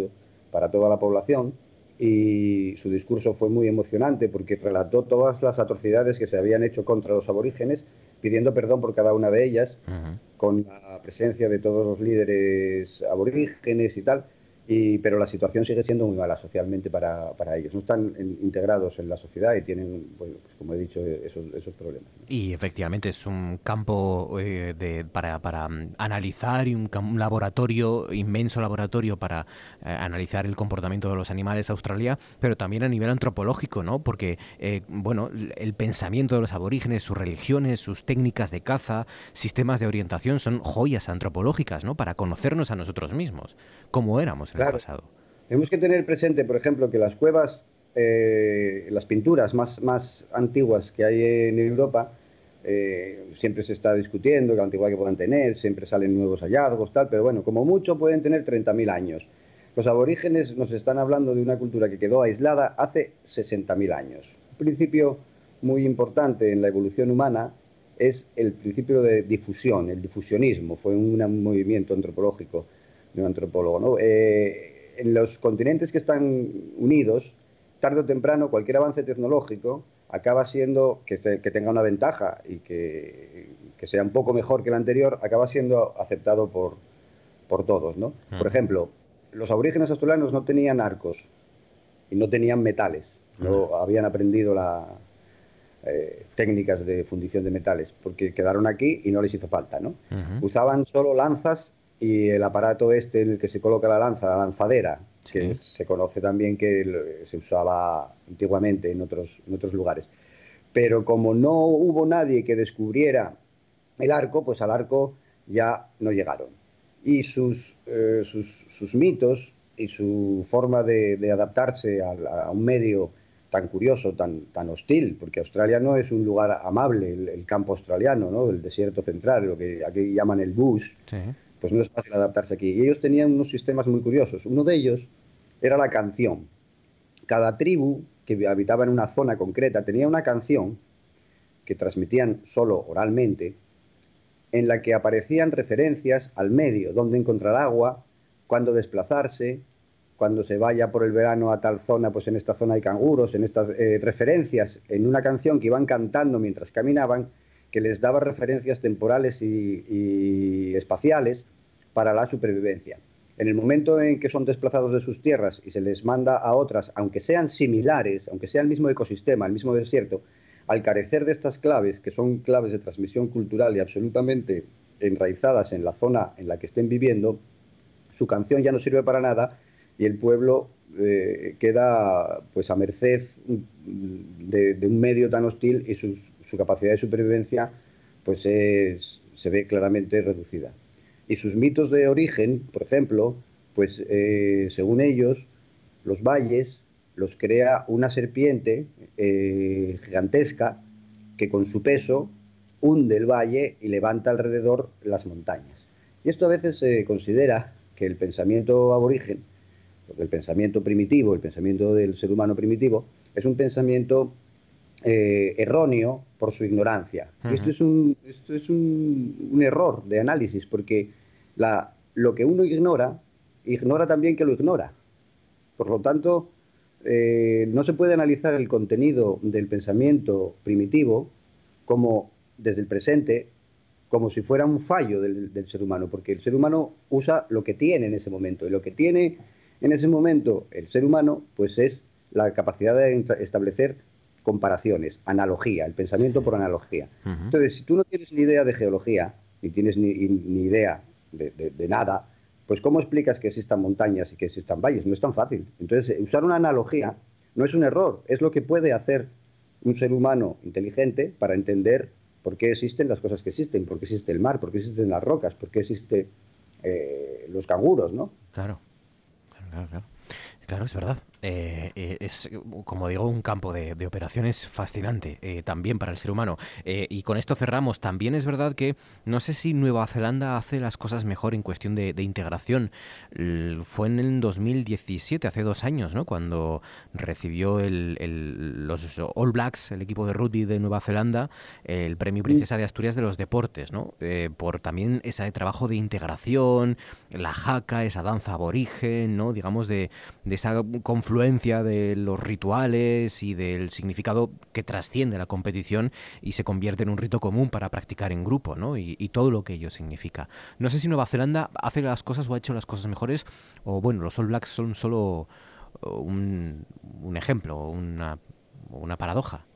para toda la población y su discurso fue muy emocionante porque relató todas las atrocidades que se habían hecho contra los aborígenes, pidiendo perdón por cada una de ellas, con la presencia de todos los líderes aborígenes y tal pero la situación sigue siendo muy mala socialmente para, para ellos. No están integrados en la sociedad y tienen, pues, como he dicho, esos, esos problemas. Y efectivamente es un campo eh, de, para, para, mm, analizar y un, laboratorio, inmenso laboratorio para eh, analizar el comportamiento de los animales Australia, pero también a nivel antropológico, ¿no? Porque, eh, bueno, el pensamiento de los aborígenes, sus religiones, sus técnicas de caza, sistemas de orientación son joyas antropológicas, ¿no? Para conocernos a nosotros mismos, cómo éramos tenemos que tener presente, por ejemplo, que las cuevas, eh, las pinturas más, más antiguas que hay en Europa, eh, siempre se está discutiendo la antigüedad que puedan tener, siempre salen nuevos hallazgos, tal, pero bueno, como mucho pueden tener 30.000 años. Los aborígenes nos están hablando de una cultura que quedó aislada hace 60.000 años. Un principio muy importante en la evolución humana es el principio de difusión, el difusionismo, fue un movimiento antropológico un antropólogo. ¿no? Eh, en los continentes que están unidos, tarde o temprano, cualquier avance tecnológico acaba siendo que, que tenga una ventaja y que, que, sea un poco mejor que el anterior, acaba siendo aceptado por, por todos. ¿no? Por ejemplo, los aborígenes australianos no tenían arcos y no tenían metales, no habían aprendido las eh, técnicas de fundición de metales, porque quedaron aquí y no les hizo falta. ¿no? Usaban solo lanzas y el aparato este en el que se coloca la lanza, la lanzadera, que se conoce también que se usaba antiguamente en otros, en otros lugares. Pero como no hubo nadie que descubriera el arco, pues al arco ya no llegaron. Y sus, eh, sus, mitos y su forma de, adaptarse a, un medio tan curioso, tan, tan hostil, porque Australia no es un lugar amable, el, campo australiano, ¿no? el desierto central, lo que aquí llaman el bush, pues no es fácil adaptarse aquí. Y ellos tenían unos sistemas muy curiosos. Uno de ellos era la canción. Cada tribu que habitaba en una zona concreta tenía una canción que transmitían solo oralmente, en la que aparecían referencias al medio, dónde encontrar agua, cuándo desplazarse, cuando se vaya por el verano a tal zona, pues en esta zona hay canguros, en estas eh, referencias en una canción que iban cantando mientras caminaban, que les daba referencias temporales y, espaciales para la supervivencia. En el momento en que son desplazados de sus tierras y se les manda a otras, aunque sean similares, aunque sea el mismo ecosistema, el mismo desierto, al carecer de estas claves, que son claves de transmisión cultural y absolutamente enraizadas en la zona en la que estén viviendo, su canción ya no sirve para nada y el pueblo eh, queda pues a merced de, un medio tan hostil y sus su capacidad de supervivencia pues se ve claramente reducida. Y sus mitos de origen, por ejemplo, pues eh, según ellos, los valles los crea una serpiente eh, gigantesca que con su peso hunde el valle y levanta alrededor las montañas. Y esto a veces se considera que el pensamiento aborigen, el pensamiento primitivo, el pensamiento del ser humano primitivo, es un pensamiento eh, erróneo por su ignorancia. Esto es, un, esto es un, error de análisis, porque la, lo que uno ignora, ignora también que lo ignora. Por lo tanto, eh, no se puede analizar el contenido del pensamiento primitivo como desde el presente, como si fuera un fallo del, del, ser humano, porque el ser humano usa lo que tiene en ese momento, y lo que tiene en ese momento el ser humano, pues es la capacidad de establecer comparaciones, analogía, el pensamiento por analogía. Entonces, si tú no tienes ni idea de geología, ni tienes ni, idea de, nada, pues ¿cómo explicas que existan montañas y que existan valles? No es tan fácil. Entonces, usar una analogía no es un error, es lo que puede hacer un ser humano inteligente para entender por qué existen las cosas que existen, por qué existe el mar, por qué existen las rocas, por qué existen eh, los canguros, ¿no? Claro, claro, claro. Claro, es verdad. Eh, eh, es, como digo, un campo de, operaciones fascinante eh, también para el ser humano. y con esto cerramos. También es verdad que no sé si Nueva Zelanda hace las cosas mejor en cuestión de, integración. fue en el 2017, hace dos años, ¿no? cuando recibió el, los All Blacks, el equipo de rugby de Nueva Zelanda, el premio Princesa de Asturias de los Deportes, ¿no? por también ese trabajo de integración, la jaca, esa danza aborigen, ¿no? digamos, de, de esa confluencia de los rituales y del significado que trasciende la competición y se convierte en un rito común para practicar en grupo, ¿no? Y, todo lo que ello significa. No sé si Nueva Zelanda hace las cosas o ha hecho las cosas mejores, o bueno, los All Blacks son solo un, un ejemplo, una, una paradoja.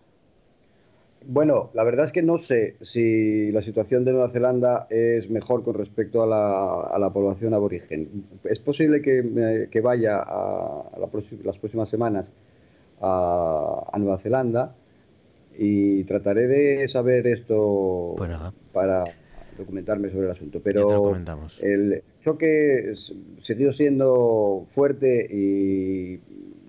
Bueno, la verdad es que no sé si la situación de Nueva Zelanda es mejor con respecto a la, población aborigen. Es posible que, vaya a, las próximas semanas a, Nueva Zelanda y trataré de saber esto para documentarme sobre el asunto. Pero el choque siguió siendo fuerte y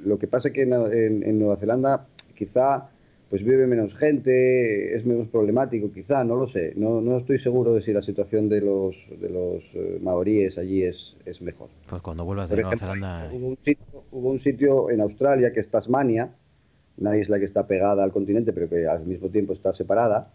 lo que pasa es que en Nueva Zelanda quizá pues vive menos gente, es menos problemático quizá, no lo sé. No, no estoy seguro de si la situación de los, de los eh, maoríes allí es, es mejor. Pues cuando vuelvas de Nueva Zelanda... Hubo un, sitio, hubo un sitio en Australia que es Tasmania, una isla que está pegada al continente pero que al mismo tiempo está separada.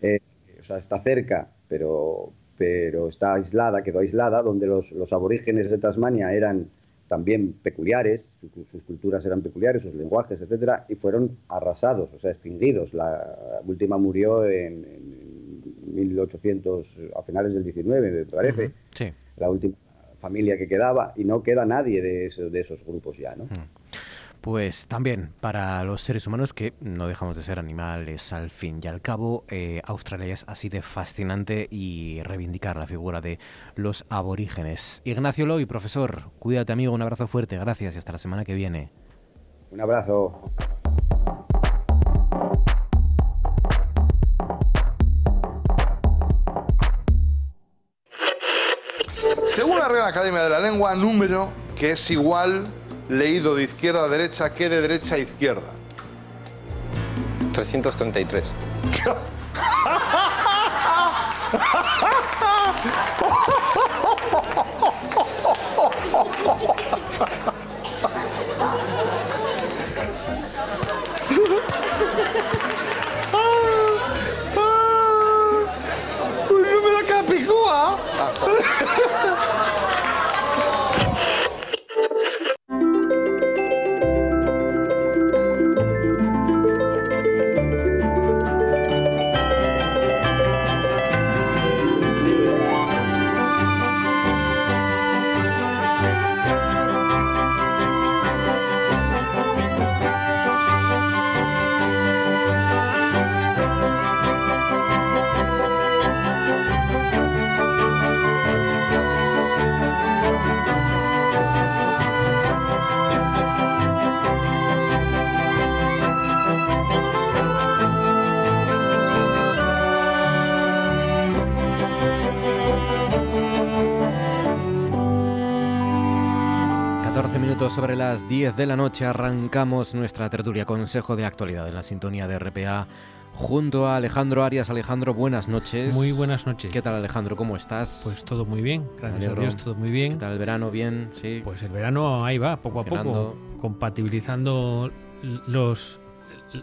Eh, o sea, está cerca, pero, pero está aislada, quedó aislada, donde los, los aborígenes de Tasmania eran también peculiares, sus culturas eran peculiares, sus lenguajes, etcétera, y fueron arrasados, o sea, extinguidos. La última murió en, 1800, a finales del 19, me parece. sí. La última familia que quedaba, y no queda nadie de, de esos grupos ya, ¿no? Pues también para los seres humanos que no dejamos de ser animales al fin y al cabo, eh, Australia es así de fascinante y reivindicar la figura de los aborígenes. Ignacio Loy, profesor, cuídate amigo, un abrazo fuerte, gracias y hasta la semana que viene. Un abrazo. Según la Real Academia de la Lengua, número que es igual leído de izquierda a derecha que de derecha a izquierda? 333. Un número capicúa. Minutos sobre las 10 de la noche arrancamos nuestra tertulia Consejo de Actualidad en la sintonía de RPA junto a Alejandro Arias. Alejandro, buenas noches. Muy buenas noches. ¿Qué tal Alejandro? ¿Cómo estás? Pues todo muy bien, gracias a Dios, todo muy bien. ¿Qué tal el verano? ¿Bien? Sí. Pues el verano ahí va, poco a poco, compatibilizando los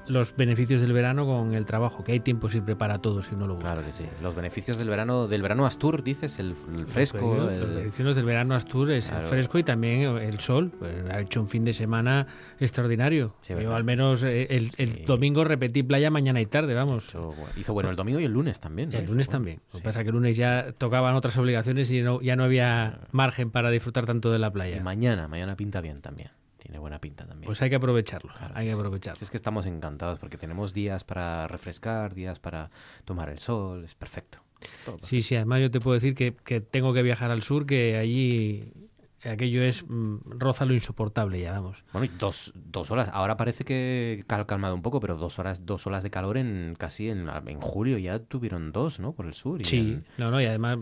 los beneficios del verano con el trabajo, que hay tiempo siempre para todos si no lo buscas. Claro que sí. Los beneficios del verano, del verano Astur, dices, el, fresco. Los beneficios del verano Astur es el fresco y también el sol. Pues, ha hecho un fin de semana extraordinario. Yo al menos eh, el, domingo repetí playa mañana y tarde, vamos. Hizo, bueno el domingo y el lunes también. El lunes también. Lo que pasa es que el lunes ya tocaban otras obligaciones y no, ya no había margen para disfrutar tanto de la playa. Y mañana, mañana pinta bien también tiene buena pinta también. Pues hay que aprovecharlo, hay que aprovecharlo. Es que estamos encantados porque tenemos días para refrescar, días para tomar el sol, es perfecto. Sí, sí, además yo te puedo decir que, que tengo que viajar al sur, que allí aquello es mm, roza lo insoportable ya, vamos. Bueno, y dos, dos horas, ahora parece que ha calmado un poco, pero dos horas, dos olas de calor en casi en, en julio ya tuvieron dos, ¿no? Por el sur. sí, no, no, y además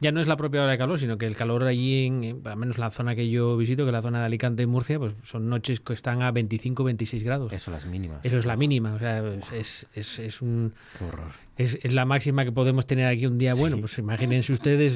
ya no es la propia hora de calor, sino que el calor allí, en, al menos la zona que yo visito, que es la zona de Alicante y Murcia, pues son noches que están a 25, 26 grados. Eso, las mínimas. Eso es la mínima, o sea, es, es, es un... Qué horror es, es, la máxima que podemos tener aquí un día bueno. Pues imagínense ustedes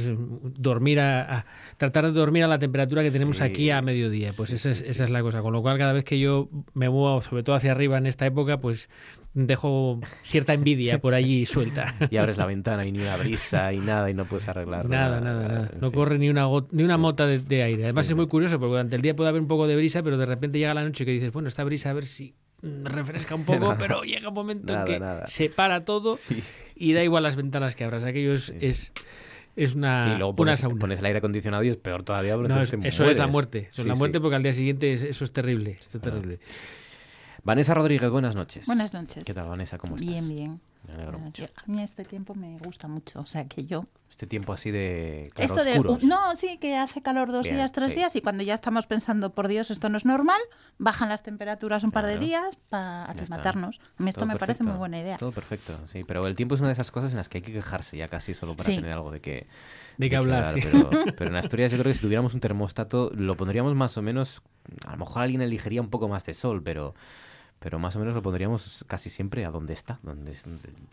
dormir a, tratar de dormir a la temperatura que tenemos aquí a mediodía. Pues esa, es, esa es la cosa. Con lo cual, cada vez que yo me muevo, sobre todo hacia arriba en esta época, pues dejo cierta envidia por allí suelta. [laughs] Y abres la ventana y ni una brisa y nada y no puedes arreglar nada. Nada, nada, No corre ni una, ni una mota de, aire. Además es muy curioso porque durante el día puede haber un poco de brisa, pero de repente llega la noche que dices, bueno, esta brisa a ver si refresca un poco, [laughs] pero llega un momento en que se para todo y da igual las ventanas que abras. Aquello es, es, una, sí, luego pones, el aire acondicionado y es peor todavía. eso es la muerte. Eso es la muerte porque al día siguiente eso es terrible. Esto es terrible. Vanessa Rodríguez, buenas noches. Buenas noches. ¿Qué tal, Vanessa? ¿Cómo estás? Bien, bien. Me alegro ah, mucho. A mí este tiempo me gusta mucho, o sea que yo... Este tiempo así de Esto No, sí, que hace calor dos días, tres días y cuando ya estamos pensando, por Dios, esto no es normal, bajan las temperaturas un par de días para aclimatarnos. A mí esto me parece muy buena idea. Todo perfecto, sí, pero el tiempo es una de esas cosas en las que hay que quejarse ya casi solo para tener algo de que... De que hablar. pero, [laughs] pero en Asturias yo creo que si tuviéramos un termostato lo pondríamos más o menos... A lo mejor alguien elegiría un poco más de sol, pero pero más o menos lo pondríamos casi siempre a donde está, donde es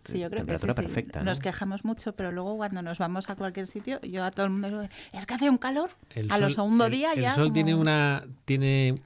sí, yo creo temperatura que perfecta. Nos quejamos mucho, pero luego cuando nos vamos a cualquier sitio, yo a todo el mundo digo, es que hace un calor, a los segundo día ya... El sol tiene una... Tiene,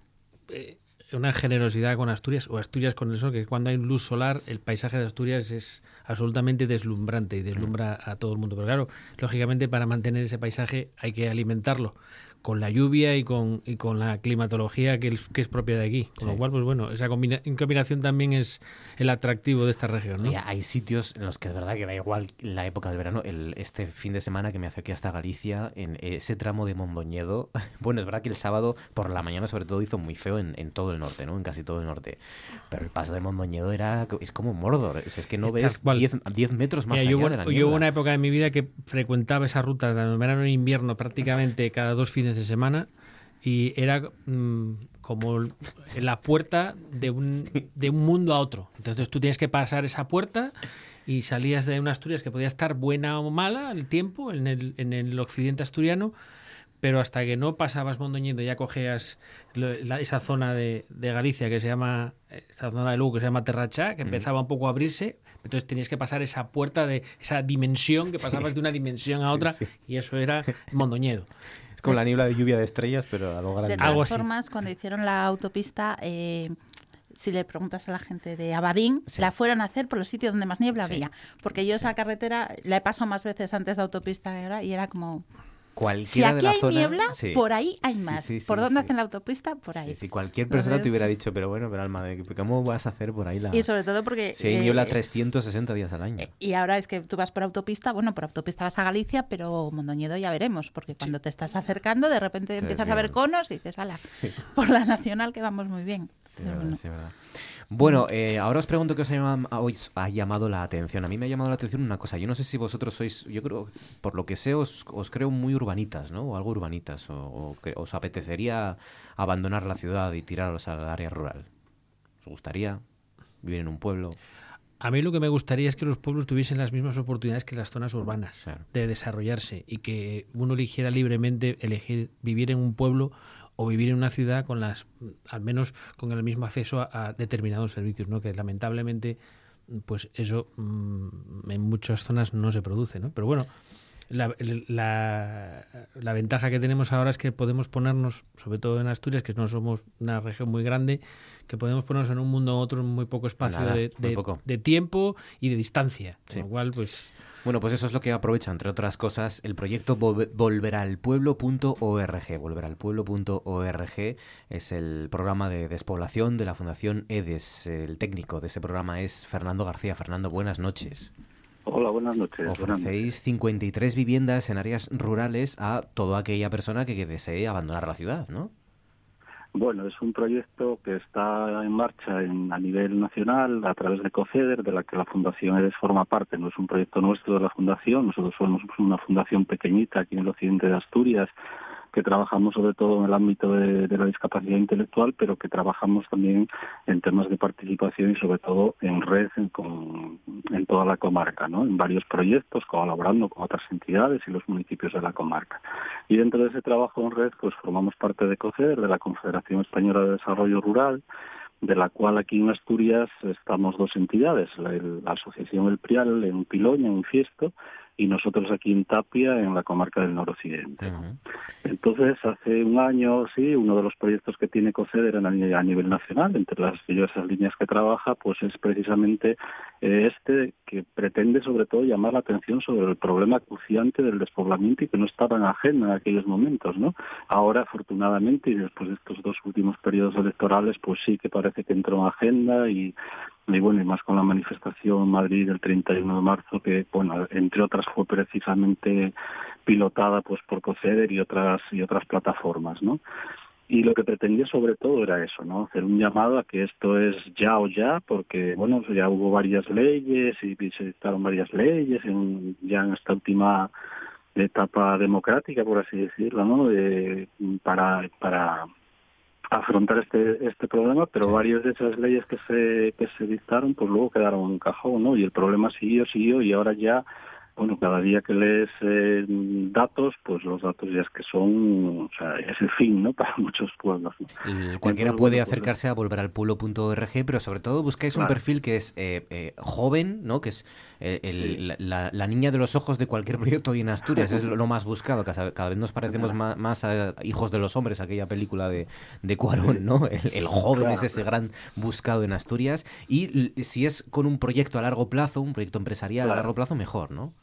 eh, una generosidad con Asturias, o Asturias con el sol, que cuando hay luz solar, el paisaje de Asturias es absolutamente deslumbrante y deslumbra a todo el mundo. Pero claro, lógicamente para mantener ese paisaje hay que alimentarlo con la lluvia y con, y con la climatología que, que es propia de aquí. Con lo cual, pues bueno, esa combinación también es el atractivo de esta región. ¿no? hay sitios en los que es verdad que da igual la época del verano. El, este fin de semana que me acerqué hasta Galicia, en ese tramo de Mondoñedo, [laughs] bueno, es verdad que el sábado por la mañana sobre todo hizo muy feo en, en todo el norte, ¿no? En casi todo el norte. Pero el paso de Mondoñedo era es como Mordor. Es, que no ves 10 metros más allá yo, de la Yo hubo una época de mi vida que frecuentaba esa ruta de verano e invierno prácticamente cada dos fines de semana y era mm, como la puerta de un, [laughs] de un mundo a otro. Entonces tú tienes que pasar esa puerta y salías de una Asturias que podía estar buena o mala el tiempo en el, en el occidente asturiano, pero hasta que no pasabas Mondoñedo ya cogías esa zona de, de, Galicia que se llama, esa zona de Lugo que se llama Terrachá, que empezaba un poco a abrirse, entonces tenías que pasar esa puerta de esa dimensión, que pasabas de una dimensión a otra, y eso era Mondoñedo [laughs] con la niebla de lluvia de estrellas, pero a lo grande. De todas formas, cuando hicieron la autopista, eh, si le preguntas a la gente de Abadín, la fueron a hacer por los sitios donde más niebla había. Porque yo esa carretera la he pasado más veces antes de autopista y era como si aquí hay niebla, por ahí hay más. ¿Por dónde hacen la autopista? Por ahí. Si cualquier persona te hubiera dicho, pero bueno, pero Alma, ¿cómo vas a hacer por ahí la...? Y sobre todo porque... Si hay niebla 360 eh, días al año. Eh, y ahora es que tú vas por autopista, bueno, por autopista vas a Galicia, pero Mondoñedo ya veremos, porque cuando te estás acercando, de repente empiezas a ver conos y dices, ala, por la nacional que vamos muy bien. Sí, verdad. Bueno, eh, ahora os pregunto qué os ha llamado, la atención. A mí me ha llamado la atención una cosa. Yo no sé si vosotros sois, yo creo, por lo que sé, os, creo muy urbanitas, ¿no? O algo urbanitas. O, que os apetecería abandonar la ciudad y tiraros al área rural. ¿Os gustaría vivir en un pueblo? A mí lo que me gustaría es que los pueblos tuviesen las mismas oportunidades que las zonas urbanas de desarrollarse y que uno eligiera libremente elegir vivir en un pueblo o vivir en una ciudad con las, al menos con el mismo acceso a, determinados servicios, ¿no? Que lamentablemente, pues eso mm, en muchas zonas no se produce, ¿no? Pero bueno, la, la, ventaja que tenemos ahora es que podemos ponernos, sobre todo en Asturias, que no somos una región muy grande, que podemos ponernos en un mundo u otro en muy poco espacio de, de, tiempo y de distancia. Con lo cual, pues bueno, pues eso es lo que aprovecha, entre otras cosas, el proyecto volveralpueblo.org. Volveralpueblo.org es el programa de despoblación de la Fundación EDES. El técnico de ese programa es Fernando García. Fernando, buenas noches. Hola, buenas noches. Ofrecéis 53 viviendas en áreas rurales a toda aquella persona que desee abandonar la ciudad, ¿no? Bueno, es un proyecto que está en marcha a nivel nacional a través de COCEDER, de la que la Fundación EDES forma parte. No es un proyecto nuestro de la Fundación, nosotros somos una fundación pequeñita aquí en el occidente de Asturias, que trabajamos sobre todo en el ámbito de, la discapacidad intelectual, pero que trabajamos también en temas de participación y sobre todo en red en, toda la comarca, ¿no? en varios proyectos, colaborando con otras entidades y los municipios de la comarca. Y dentro de ese trabajo en red, pues formamos parte de COCER, de la Confederación Española de Desarrollo Rural, de la cual aquí en Asturias estamos dos entidades, la, la Asociación El Prial en Piloña, en Fiesto, y nosotros aquí en Tapia, en la comarca del noroccidente. Entonces, hace un año, sí, uno de los proyectos que tiene COCEDER a nivel nacional, entre las diversas líneas que trabaja, pues es precisamente eh, este que pretende sobre todo llamar la atención sobre el problema acuciante del despoblamiento y que no estaba en agenda en aquellos momentos, ¿no? Ahora, afortunadamente, y después de estos dos últimos periodos electorales, pues sí que parece que entró en agenda y y bueno, y más con la manifestación en Madrid del 31 de marzo, que, bueno, entre otras fue precisamente pilotada pues por Proceder y otras, y otras plataformas, ¿no? Y lo que pretendía sobre todo era eso, ¿no? Hacer un llamado a que esto es ya o ya, porque, bueno, ya hubo varias leyes y se dictaron varias leyes en, ya en esta última etapa democrática, por así decirlo, ¿no? De, para, para afrontar este este problema, pero varias de esas leyes que se que se dictaron, pues luego quedaron en cajón, ¿no? Y el problema siguió, siguió y ahora ya bueno, cada día que lees eh, datos, pues los datos ya es que son, o sea, es el fin, ¿no? [laughs] Para muchos pueblos. cualquiera puede pues, acercarse a volver al pueblo.org, pero sobre todo buscáis un perfil que es eh, eh, joven, ¿no? Que es la, niña de los ojos de cualquier proyecto hoy en Asturias, es lo, más buscado. Cada, vez nos parecemos más, a Hijos de los Hombres, aquella película de, de Cuarón, ¿no? El, joven es ese gran buscado en Asturias. Y si es con un proyecto a largo plazo, un proyecto empresarial a largo plazo, mejor, ¿no?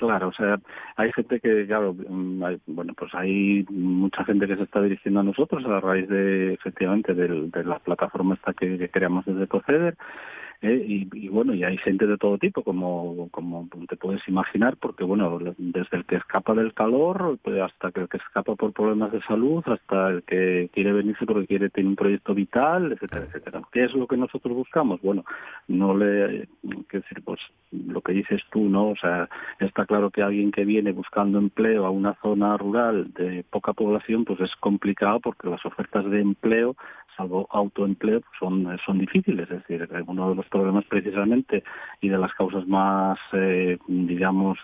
Claro, o sea, hay gente que, claro, mm, bueno, pues hay mucha gente que se está dirigiendo a nosotros a raíz de, efectivamente, de, la plataforma esta que, que creamos desde Proceder ¿eh? y, bueno, y hay gente de todo tipo, como, como te puedes imaginar, porque bueno, desde el que escapa del calor pues, hasta el que escapa por problemas de salud, hasta el que quiere venirse porque quiere tener un proyecto vital, etcétera, etcétera. ¿Qué es lo que nosotros buscamos? Bueno, no le, qué decir, pues lo que dices tú, ¿no? O sea, está claro que alguien que viene buscando empleo a una zona rural de poca población, pues es complicado porque las ofertas de empleo salvo autoempleo, pues son, son difíciles. Es decir, uno de los problemas precisamente y de las causas más, eh, digamos,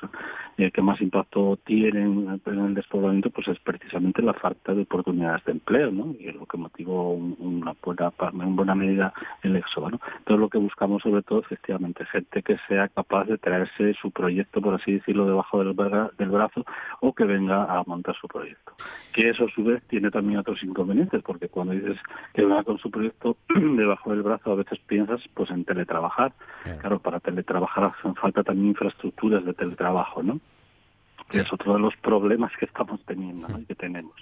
eh, que más impacto tienen en el despoblamiento, pues es precisamente la falta de oportunidades de empleo, ¿no? Y es lo que motivó una buena, en buena medida el éxodo, ¿no? Entonces lo que buscamos sobre todo, efectivamente, gente que sea capaz de traerse su proyecto, por así decirlo, debajo del, del brazo o que venga a montar su proyecto. Que eso a su vez tiene también otros inconvenientes, porque cuando dices que va con su proyecto [clears throat] debajo del brazo, a veces piensas pues en teletrabajar. Claro, para teletrabajar hacen falta también infraestructuras de teletrabajo, ¿no? Que es otro de los problemas que estamos teniendo y que tenemos.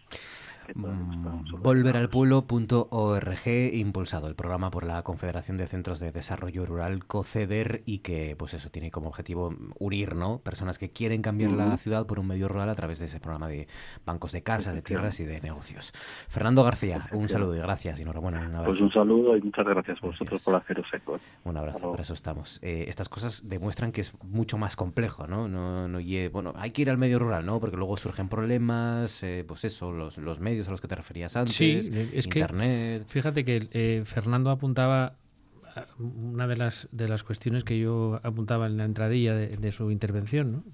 Mm, volveralpueblo.org, impulsado el programa por la Confederación de Centros de Desarrollo Rural, COCEDER, y que, pues eso, tiene como objetivo unir, ¿no? Personas que quieren cambiar la ciudad por un medio rural a través de ese programa de bancos de casas, de tierras y de negocios. Fernando García, un saludo y gracias, y enhorabuena. Un abrazo. Pues un saludo y muchas gracias a vosotros por haceros eco. Un abrazo, por eso estamos. Eh, estas cosas demuestran que es mucho más complejo, ¿no? no, no bueno, hay que ir al medio rural, ¿no? Porque luego surgen problemas, eh, pues eso, los, los medios a los que te referías antes, sí, es Internet. fíjate que eh, Fernando apuntaba una de las de las cuestiones que yo apuntaba en la entradilla de, su intervención, ¿no?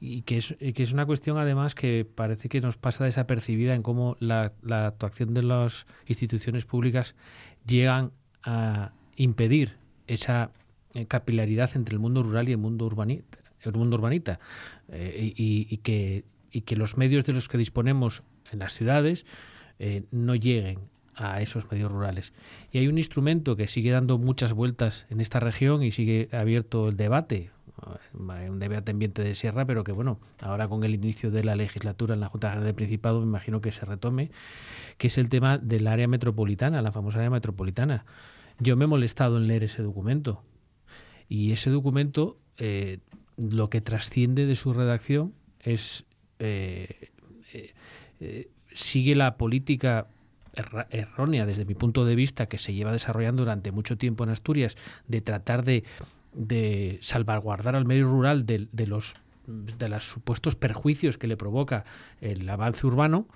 y que es, que es una cuestión además que parece que nos pasa desapercibida en cómo la, la actuación de las instituciones públicas llegan a impedir esa eh, capilaridad entre el mundo rural y el mundo urbanita, el mundo urbanita eh, y, que, y que los medios de los que disponemos en las ciudades eh, no lleguen a esos medios rurales. Y hay un instrumento que sigue dando muchas vueltas en esta región y sigue abierto el debate, un debate ambiente de sierra, pero que bueno, ahora con el inicio de la legislatura en la Junta General del Principado me imagino que se retome, que es el tema del área metropolitana, la famosa área metropolitana. Yo me he molestado en leer ese documento y ese documento eh, lo que trasciende de su redacción es eh, eh, sigue la política errónea desde mi punto de vista que se lleva desarrollando durante mucho tiempo en Asturias de tratar de, de salvaguardar al medio rural de, los de los supuestos perjuicios que le provoca el avance urbano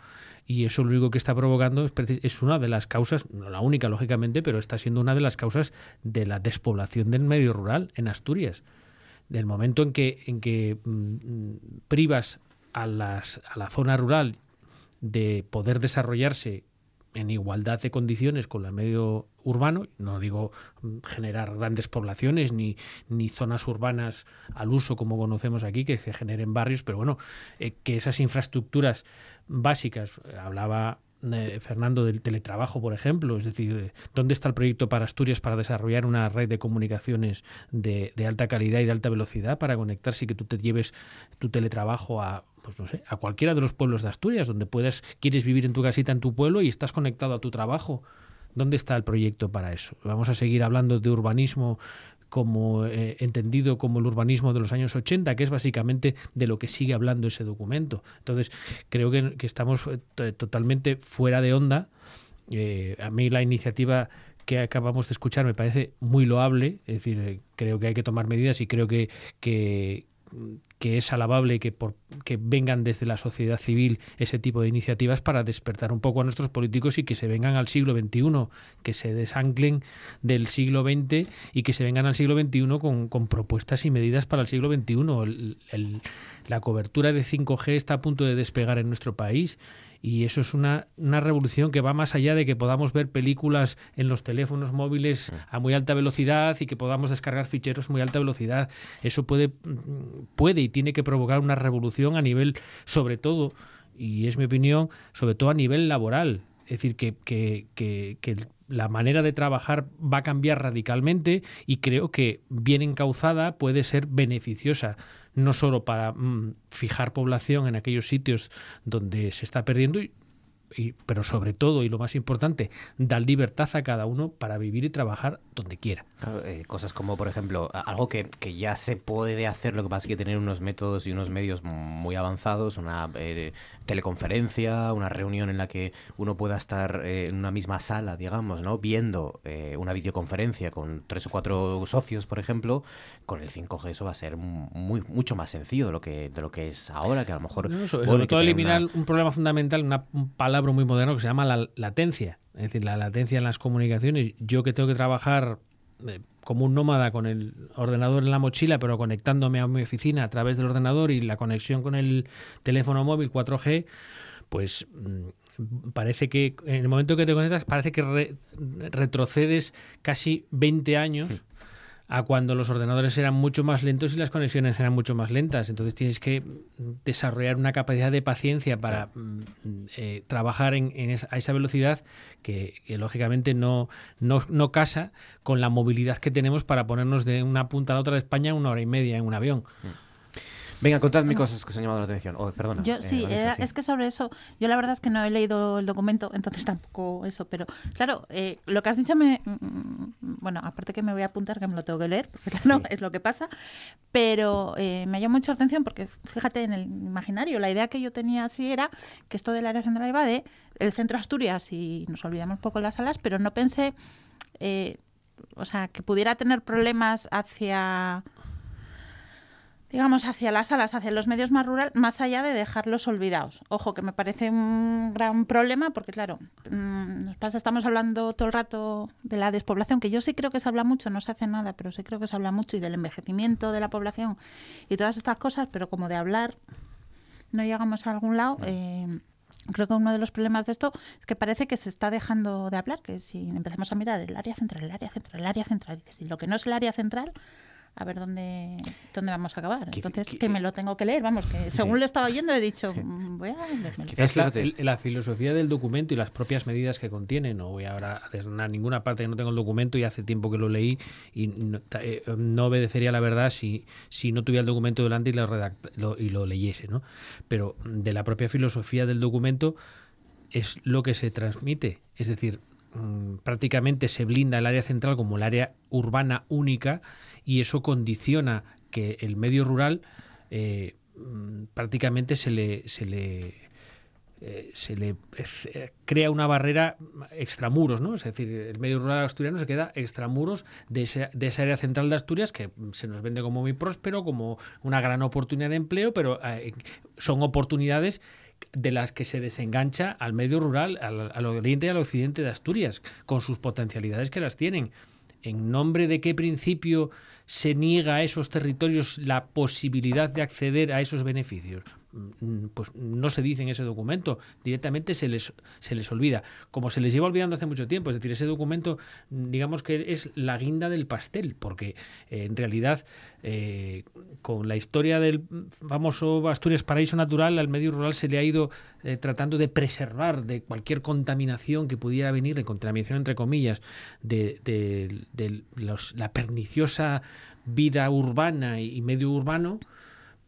y eso lo único que está provocando es, es, una de las causas, no la única lógicamente, pero está siendo una de las causas de la despoblación del medio rural en Asturias. Del momento en que, en que mm, privas a, las, a la zona rural de poder desarrollarse en igualdad de condiciones con el medio urbano, no digo mm, generar grandes poblaciones ni, ni zonas urbanas al uso como conocemos aquí, que, generen barrios, pero bueno, eh, que esas infraestructuras básicas, hablaba eh, Fernando del teletrabajo, por ejemplo, es decir, ¿dónde está el proyecto para Asturias para desarrollar una red de comunicaciones de, de alta calidad y de alta velocidad para conectarse y que tú te lleves tu teletrabajo a pues no sé, a cualquiera de los pueblos de Asturias, donde puedes, quieres vivir en tu casita en tu pueblo y estás conectado a tu trabajo. ¿Dónde está el proyecto para eso? Vamos a seguir hablando de urbanismo como eh, entendido como el urbanismo de los años 80, que es básicamente de lo que sigue hablando ese documento. Entonces, creo que, estamos eh, totalmente fuera de onda. Eh, a mí la iniciativa que acabamos de escuchar me parece muy loable, es decir, creo que hay que tomar medidas y creo que, que, que es alabable que, por, que vengan desde la sociedad civil ese tipo de iniciativas para despertar un poco a nuestros políticos y que se vengan al siglo XXI, que se desanclen del siglo XX y que se vengan al siglo XXI con, con propuestas y medidas para el siglo XXI. la cobertura de 5G está a punto de despegar en nuestro país y eso es una, una, revolución que va más allá de que podamos ver películas en los teléfonos móviles a muy alta velocidad y que podamos descargar ficheros a muy alta velocidad. Eso puede, puede y tiene que provocar una revolución a nivel, sobre todo, y es mi opinión, sobre todo a nivel laboral. Es decir, que, que, que, que la manera de trabajar va a cambiar radicalmente y creo que bien encauzada puede ser beneficiosa no solo para mm, fijar población en aquellos sitios donde se está perdiendo, pero sobre todo, y lo más importante, dar libertad a cada uno para vivir y trabajar donde quiera. Eh, cosas como, por ejemplo, algo que, ya se puede hacer, lo que pasa es que tener unos métodos y unos medios muy avanzados, una eh, teleconferencia, una reunión en la que uno pueda estar eh, en una misma sala, digamos, ¿no? viendo una videoconferencia con tres o cuatro socios, por ejemplo, con el 5G eso va a ser muy mucho más sencillo de lo que, de lo que es ahora, que a lo mejor... sobre, todo eliminar un problema fundamental, una palabra muy moderno que se llama la latencia. Es decir, la latencia en las comunicaciones. Yo que tengo que trabajar eh, como un nómada con el ordenador en la mochila, pero conectándome a mi oficina a través del ordenador y la conexión con el teléfono móvil 4G, pues mm, parece que en el momento que te conectas parece que retrocedes casi 20 años a cuando los ordenadores eran mucho más lentos y las conexiones eran mucho más lentas. Entonces tienes que desarrollar una capacidad de paciencia para mm, eh, trabajar en, a esa velocidad que, lógicamente no, no, no, casa con la movilidad que tenemos para ponernos de una punta a la otra de España una hora y media en un avión. Mm. Venga, contadme cosas que os han llamado la atención. Oh, perdona. Yo, eh, sí, es que sobre eso, yo la verdad es que no he leído el documento, entonces [laughs] tampoco eso, pero claro, eh, lo que has dicho me. Mm, bueno, aparte que me voy a apuntar que me lo tengo que leer, porque [laughs] no es lo que pasa, pero eh, me llamó mucho la atención porque fíjate en el imaginario, la idea que yo tenía así era que esto del área central iba de el centro Asturias y nos olvidamos un poco las salas, pero no pensé. o sea, que pudiera tener problemas hacia digamos, hacia las salas, hacia los medios más rural, más allá de dejarlos olvidados. Ojo, que me parece un gran problema porque, claro, mm, nos pasa, estamos hablando todo el rato de la despoblación, que yo sí creo que se habla mucho, no se hace nada, pero sí creo que se habla mucho, y del envejecimiento de la población y todas estas cosas, pero como de hablar no llegamos a algún lado. Eh, creo que uno de los problemas de esto es que parece que se está dejando de hablar, que si empezamos a mirar el área central, el área central, el área central, que si lo que no es el área central, a ver dónde, dónde vamos a acabar. Entonces, que me lo tengo que leer, vamos, que según lo estaba oyendo he dicho, [laughs] mm, voy a Quizás la, la, filosofía del documento y las propias medidas que contiene, no voy ahora a hacer ninguna parte que no tengo el documento y hace tiempo que lo leí y no, eh, obedecería la verdad si, si no tuviera el documento delante y lo, y lo leyese, ¿no? Pero de la propia filosofía del documento es lo que se transmite, es decir, mm, prácticamente se blinda el área central como el área urbana única y eso condiciona que el medio rural eh, mm, prácticamente se le, se le eh, se le eh, crea una barrera extramuros, ¿no? Es decir, el medio rural asturiano se queda extramuros de, esa, de esa área central de Asturias que se nos vende como muy próspero, como una gran oportunidad de empleo, pero son oportunidades de las que se desengancha al medio rural, al, al oriente y al occidente de Asturias, con sus potencialidades que las tienen. ¿En nombre de qué principio se niega a esos territorios la posibilidad de acceder a esos beneficios? Mm, pues no se dice en ese documento, directamente se les, se les olvida, como se les lleva olvidando hace mucho tiempo, es decir, ese documento mm, digamos que es la guinda del pastel, porque eh, en realidad eh, con la historia del famoso Asturias Paraíso Natural al medio rural se le ha ido eh, tratando de preservar de cualquier contaminación que pudiera venir, de contaminación entre comillas, de, de, la perniciosa vida urbana y medio urbano,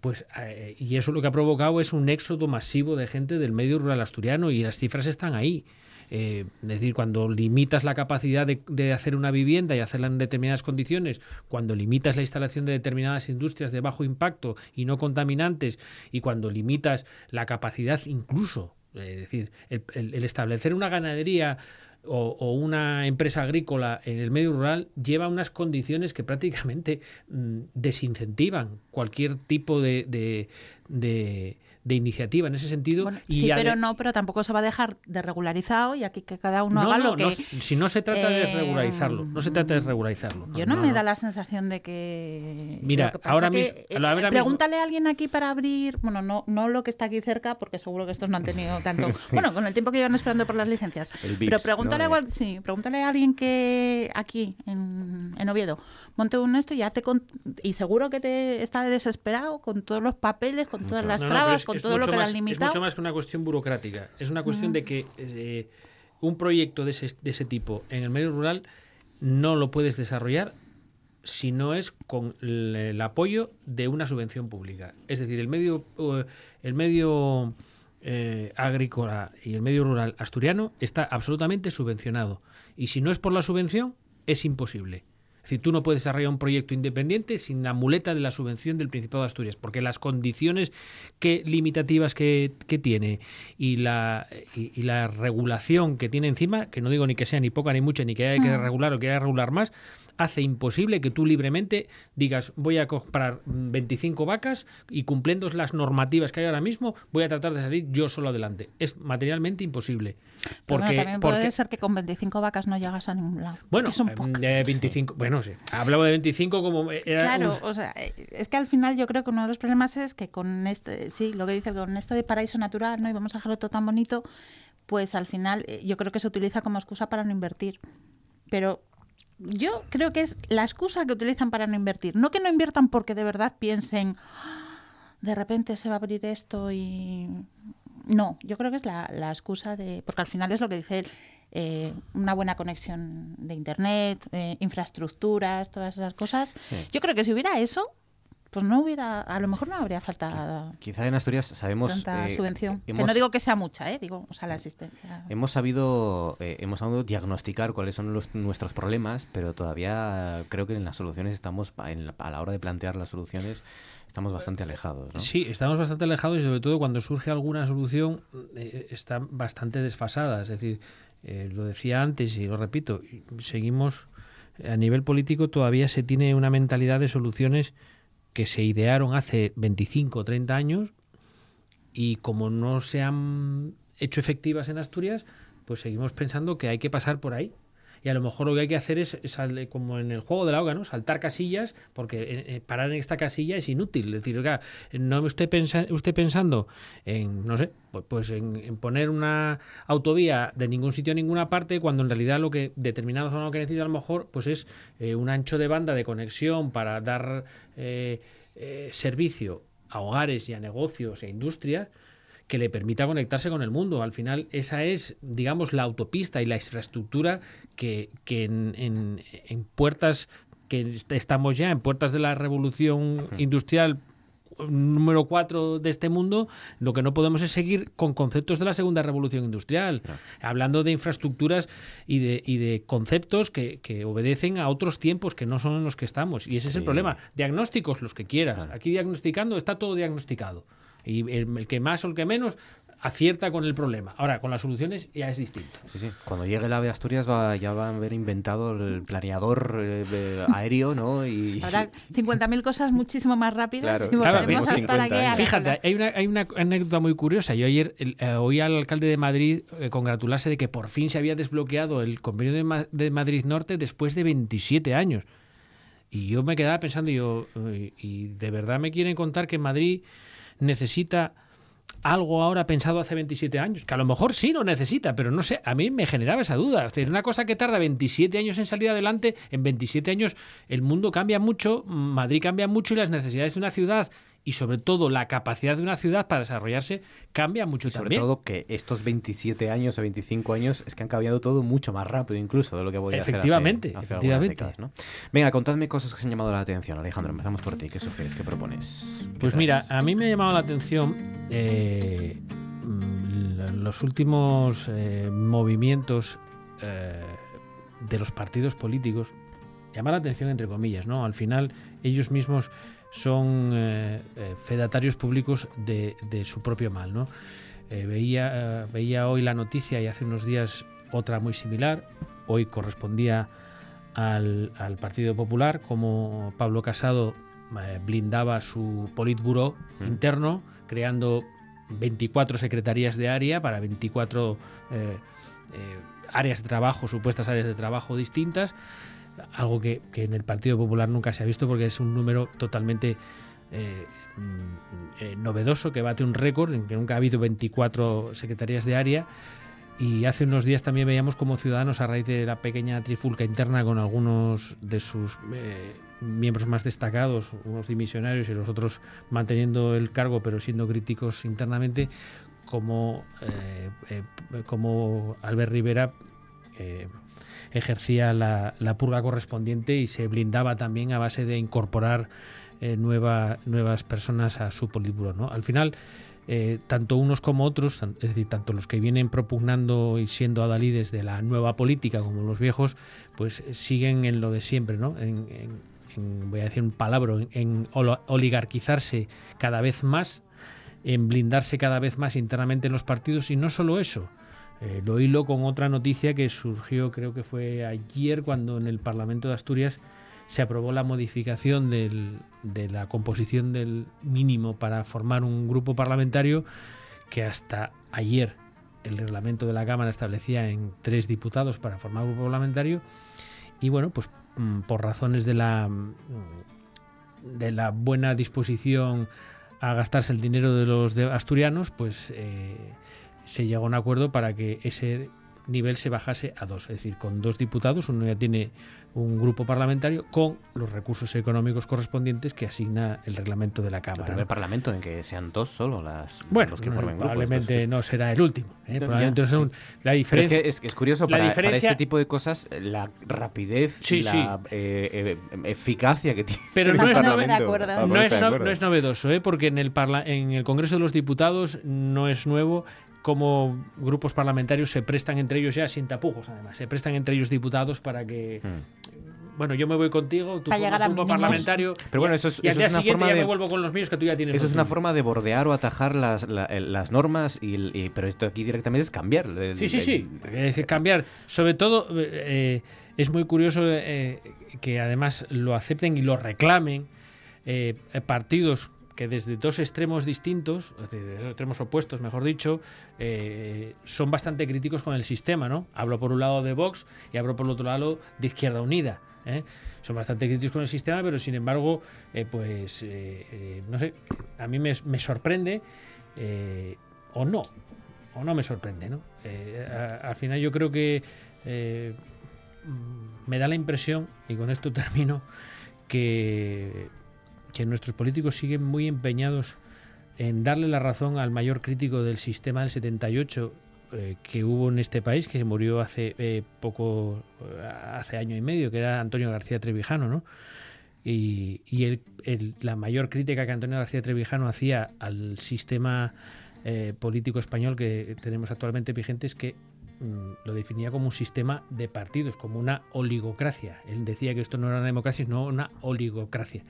pues, eh, y eso lo que ha provocado es un éxodo masivo de gente del medio rural asturiano y las cifras están ahí. Eh, es decir, cuando limitas la capacidad de, hacer una vivienda y hacerla en determinadas condiciones, cuando limitas la instalación de determinadas industrias de bajo impacto y no contaminantes, y cuando limitas la capacidad incluso, eh, es decir, el establecer una ganadería o, una empresa agrícola en el medio rural lleva unas condiciones que prácticamente mm, desincentivan cualquier tipo de, de iniciativa en ese sentido. sí, pero no, pero tampoco se va a dejar de regularizado y aquí que cada uno haga lo que... si no se trata de regularizarlo, no se trata de regularizarlo. Yo no, me da la sensación de que... Mira, ahora mismo... Eh, pregúntale a alguien aquí para abrir, bueno, no, no lo que está aquí cerca, porque seguro que estos no han tenido [laughs] tanto... Bueno, con el tiempo que llevan esperando por las licencias. pero pregúntale, a, sí, pregúntale a alguien que aquí, en, en Oviedo, monte un esto y ya te... y seguro que te está desesperado con todos los papeles, con todas las trabas, con todo lo que más, han limitado. Es mucho más que una cuestión burocrática. Es una cuestión de que eh, un proyecto de ese, de ese tipo en el medio rural no lo puedes desarrollar si no es con el, apoyo de una subvención pública. Es decir, el medio, eh, el medio eh, agrícola y el medio rural asturiano está absolutamente subvencionado. Y si no es por la subvención, es imposible. Decir, tú no puedes desarrollar un proyecto independiente sin la muleta de la subvención del Principado de Asturias, porque las condiciones que, limitativas que, tiene y la, y, la regulación que tiene encima, que no digo ni que sea ni poca ni mucha, ni que haya que regular o que haya que regular más, hace imposible que tú libremente digas voy a comprar 25 vacas y cumpliendo las normativas que hay ahora mismo voy a tratar de salir yo solo adelante. Es materialmente imposible. Porque, también puede ser que con 25 vacas no llegas a ningún lado. Bueno, de 25, bueno, sí. Hablaba de 25 como era Claro, o sea, es que al final yo creo que uno de los problemas es que con este, sí, lo que dice, con esto de paraíso natural, ¿no? Y vamos a dejarlo todo tan bonito, pues al final eh, yo creo que se utiliza como excusa para no invertir. Pero yo creo que es la excusa que utilizan para no invertir. No que no inviertan porque de verdad piensen, ah, de repente se va a abrir esto y... No, yo creo que es la, la excusa de... Porque al final es lo que dice él. Eh, una buena conexión de internet, eh, infraestructuras, todas esas cosas. Yo creo que si hubiera eso, pues no hubiera, a lo mejor no habría falta. Quizá en Asturias sabemos. Tanta eh, subvención. que no digo que sea mucha, ¿eh? digo, o sea, la existencia. Hemos sabido, eh, hemos sabido diagnosticar cuáles son nuestros problemas, pero todavía creo que en las soluciones estamos, a la hora de plantear las soluciones, estamos bastante alejados. ¿no? Sí, estamos bastante alejados y sobre todo cuando surge alguna solución eh, está bastante desfasada. Es decir, lo decía antes y lo repito, seguimos a nivel político todavía se tiene una mentalidad de soluciones que se idearon hace 25 o 30 años y como no se han hecho efectivas en Asturias, pues seguimos pensando que hay que pasar por ahí. Y a lo mejor lo que hay que hacer es, sal- como en el juego de la hoga, ¿no? Saltar casillas, porque eh, eh, parar en esta casilla es inútil. Es decir, oiga, no me esté pensa- usted pensando en, no sé, pues, pues en, poner una autovía de ningún sitio a ninguna parte, cuando en realidad lo que determinada zona que necesita a lo mejor, pues es eh, un ancho de banda de conexión para dar servicio a hogares y a negocios e industrias que le permita conectarse con el mundo. Al final, esa es, digamos, la autopista y la infraestructura que, que en, en- en puertas, que est- estamos ya en puertas de la revolución industrial número 4 de este mundo, lo que no podemos es seguir con conceptos de la segunda revolución industrial, hablando de infraestructuras y de, y de conceptos que, que obedecen a otros tiempos que no son en los que estamos. Y ese es el problema. Diagnósticos, los que quieras. Aquí diagnosticando está todo diagnosticado. Y el, el que más o el que menos acierta con el problema. Ahora, con las soluciones ya es distinto. Sí, sí. Cuando llegue el AVE Asturias va, ya van a haber inventado el planeador eh, aéreo, ¿no? Y, [laughs] Habrá 50.000 cosas muchísimo más rápidas Claro. y Claro, volveremos a tenemos estar 50 aquí. a la Fíjate, hay una, hay una anécdota muy curiosa. Yo ayer el- eh, oí al alcalde de Madrid eh, congratularse de que por fin se había desbloqueado el convenio de, Ma- de Madrid Norte después de 27 años. Y yo me quedaba pensando, y yo, eh, ¿y de verdad me quieren contar que Madrid necesita algo ahora pensado hace 27 años? Que a lo mejor sí lo necesita, pero no sé, a mí me generaba esa duda. Es decir, una cosa que tarda 27 años en salir adelante, en 27 años el mundo cambia mucho, Madrid cambia mucho y las necesidades de una ciudad y sobre todo la capacidad de una ciudad para desarrollarse cambia mucho Y sobre también. todo que estos 27 años o 25 años es que han cambiado todo mucho más rápido incluso de lo que podía ser hace- Efectivamente, hace, algunas efectivamente. décadas, ¿no? Venga, contadme cosas que os han llamado la atención. Alejandro, empezamos por ti. ¿Qué sugieres? ¿Qué propones? ¿Qué Pues mira, a mí me ha llamado la atención eh, mm, los últimos eh, movimientos eh, de los partidos políticos. Llama la atención entre comillas, ¿no? Al final ellos mismos son eh, eh, fedatarios públicos de, de su propio mal, ¿no? Eh, veía, eh, veía hoy la noticia y hace unos días otra muy similar. Hoy correspondía al, al Partido Popular, como Pablo Casado blindaba su politburó Mm. interno, creando 24 secretarías de área para 24 eh, eh, áreas de trabajo, supuestas áreas de trabajo distintas, algo que, que en el Partido Popular nunca se ha visto porque es un número totalmente eh, mm, eh, novedoso, que bate un récord, en que nunca ha habido 24 secretarías de área. Y hace unos días también veíamos como Ciudadanos, a raíz de la pequeña trifulca interna con algunos de sus eh, miembros más destacados, unos dimisionarios y los otros manteniendo el cargo pero siendo críticos internamente, como, como Albert Rivera ejercía la, purga correspondiente y se blindaba también a base de incorporar eh, nueva- nuevas personas a su politburó. ¿no? Al final, eh, tanto unos como otros, es decir, tanto los que vienen propugnando y siendo adalides de la nueva política como los viejos, pues eh, siguen en lo de siempre, ¿no? En, voy a decir un palabra, en, oligarquizarse cada vez más, en blindarse cada vez más internamente en los partidos y no solo eso. Eh, lo hilo con otra noticia que surgió, creo que fue ayer, cuando en el Parlamento de Asturias se aprobó la modificación de la composición del mínimo para formar un grupo parlamentario que hasta ayer el reglamento de la Cámara establecía en tres diputados para formar un grupo parlamentario. Y bueno, pues mm, por razones de la mm, de la buena disposición a gastarse el dinero de los asturianos, pues eh, se llegó a un acuerdo para que ese nivel se bajase a dos, es decir, con dos diputados, uno ya tiene un grupo parlamentario con los recursos económicos correspondientes que asigna el reglamento de la El Cámara. primer ¿no? parlamento en que sean dos solo las, Bueno, los que no, formen grupos. probablemente Entonces, no será el último. ¿eh? Ya, Probablemente no sí. sea un- la Pero es diferencia. que es, es curioso, la para, para diferencia- este tipo de cosas, la rapidez Sí, y la eh, eh, eficacia que tiene Pero el no es, Parlamento de acuerdo. para no, ponerse es de no- acuerdo. no es novedoso, ¿eh? porque en el, parla- en el Congreso de los Diputados no es nuevo como grupos parlamentarios se prestan entre ellos ya sin tapujos, además. Se prestan entre ellos diputados para que. Hmm. Bueno, yo me voy contigo, tú llegar a grupo parlamentario. Pero bueno, eso es- y al eso día es una siguiente forma ya de- me vuelvo con los míos que tú ya tienes. Eso es una forma de bordear o atajar las, la- las normas, y, pero esto aquí directamente es cambiar. el- Sí, sí, el- sí. Es que cambiar. Sobre todo, eh, es muy curioso eh, que además lo acepten y lo reclamen eh, partidos que desde dos extremos distintos, desde extremos opuestos, mejor dicho, eh, son bastante críticos con el sistema, ¿no? Hablo por un lado de Vox y hablo por el otro lado de Izquierda Unida. ¿eh? Son bastante críticos con el sistema, pero sin embargo, pues, no sé, a mí me, me sorprende, o no, o no me sorprende, ¿no? al final yo creo que me da la impresión, y con esto termino, que que nuestros políticos siguen muy empeñados en darle la razón al mayor crítico del sistema del 78 eh, que hubo en este país, que murió hace eh, poco, eh, hace año y medio, que era Antonio García Trevijano, ¿no? Y, la mayor crítica que Antonio García Trevijano hacía al sistema político español que tenemos actualmente vigente es que mm, lo definía como un sistema de partidos, como una oligocracia. Él decía que esto no era una democracia, sino una oligocracia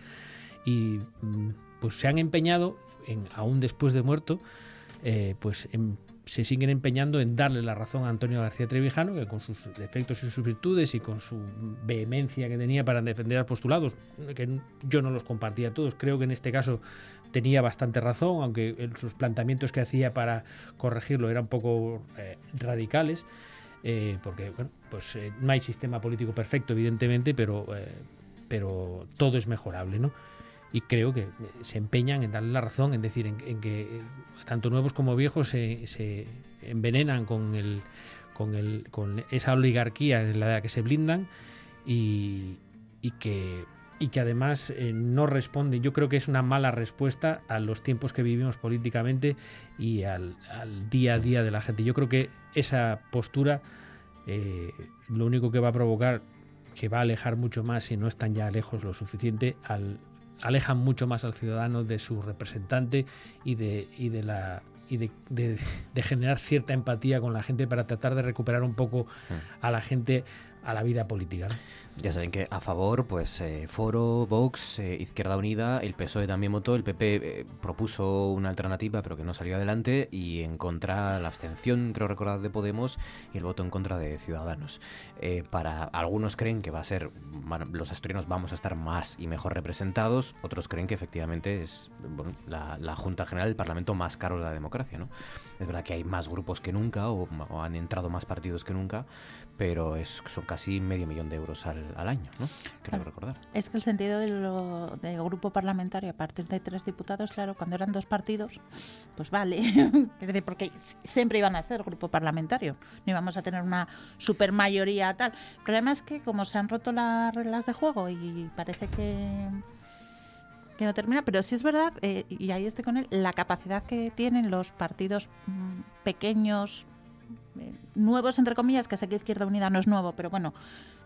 y mm, pues se han empeñado, en, aún después de muerto, eh, pues se siguen empeñando en darle la razón a Antonio García Trevijano, que con sus defectos y sus virtudes y con su vehemencia que tenía para defender a postulados, que yo no los compartía todos, creo que en este caso tenía bastante razón, aunque sus planteamientos que hacía para corregirlo eran un poco eh, radicales, eh, porque bueno, pues no hay sistema político perfecto, evidentemente, pero, pero todo es mejorable, ¿no? Y creo que se empeñan en darle la razón, en decir, en, que eh, tanto nuevos como viejos se, envenenan con, el, con, el, con esa oligarquía en la que se blindan y, que, y que además eh, no responden. Yo creo que es una mala respuesta a los tiempos que vivimos políticamente y al, día a día de la gente. Yo creo que esa postura eh, lo único que va a provocar que va a alejar mucho más si no están ya lejos lo suficiente al, alejan mucho más al ciudadano de su representante y de, y de la y de, de, generar cierta empatía con la gente para tratar de recuperar un poco mm. a la gente a la vida política. Ya saben que a favor, pues eh, Foro, Vox, eh, Izquierda Unida, el PSOE también votó, el PP eh, propuso una alternativa pero que no salió adelante y en contra la abstención, creo recordar, de Podemos y el voto en contra de Ciudadanos. para algunos creen que va a ser, los asturianos vamos a estar más y mejor representados, otros creen que efectivamente es la, la, Junta General, el Parlamento más caro de la democracia. ¿no? Es verdad que hay más grupos que nunca o, o han entrado más partidos que nunca, pero es, son casi medio millón de euros al, al año, ¿no? Creo recordar. Es que el sentido del grupo parlamentario a partir de tres diputados, claro, cuando eran dos partidos, pues vale, [laughs] porque siempre iban a ser grupo parlamentario, no íbamos a tener una super mayoría tal. El problema es que como se han roto las reglas de juego y parece que que no termina, pero sí es verdad, eh, y ahí estoy con él, la capacidad que tienen los partidos mm, pequeños, eh, nuevos, entre comillas, que sé que Izquierda Unida no es nuevo, pero bueno,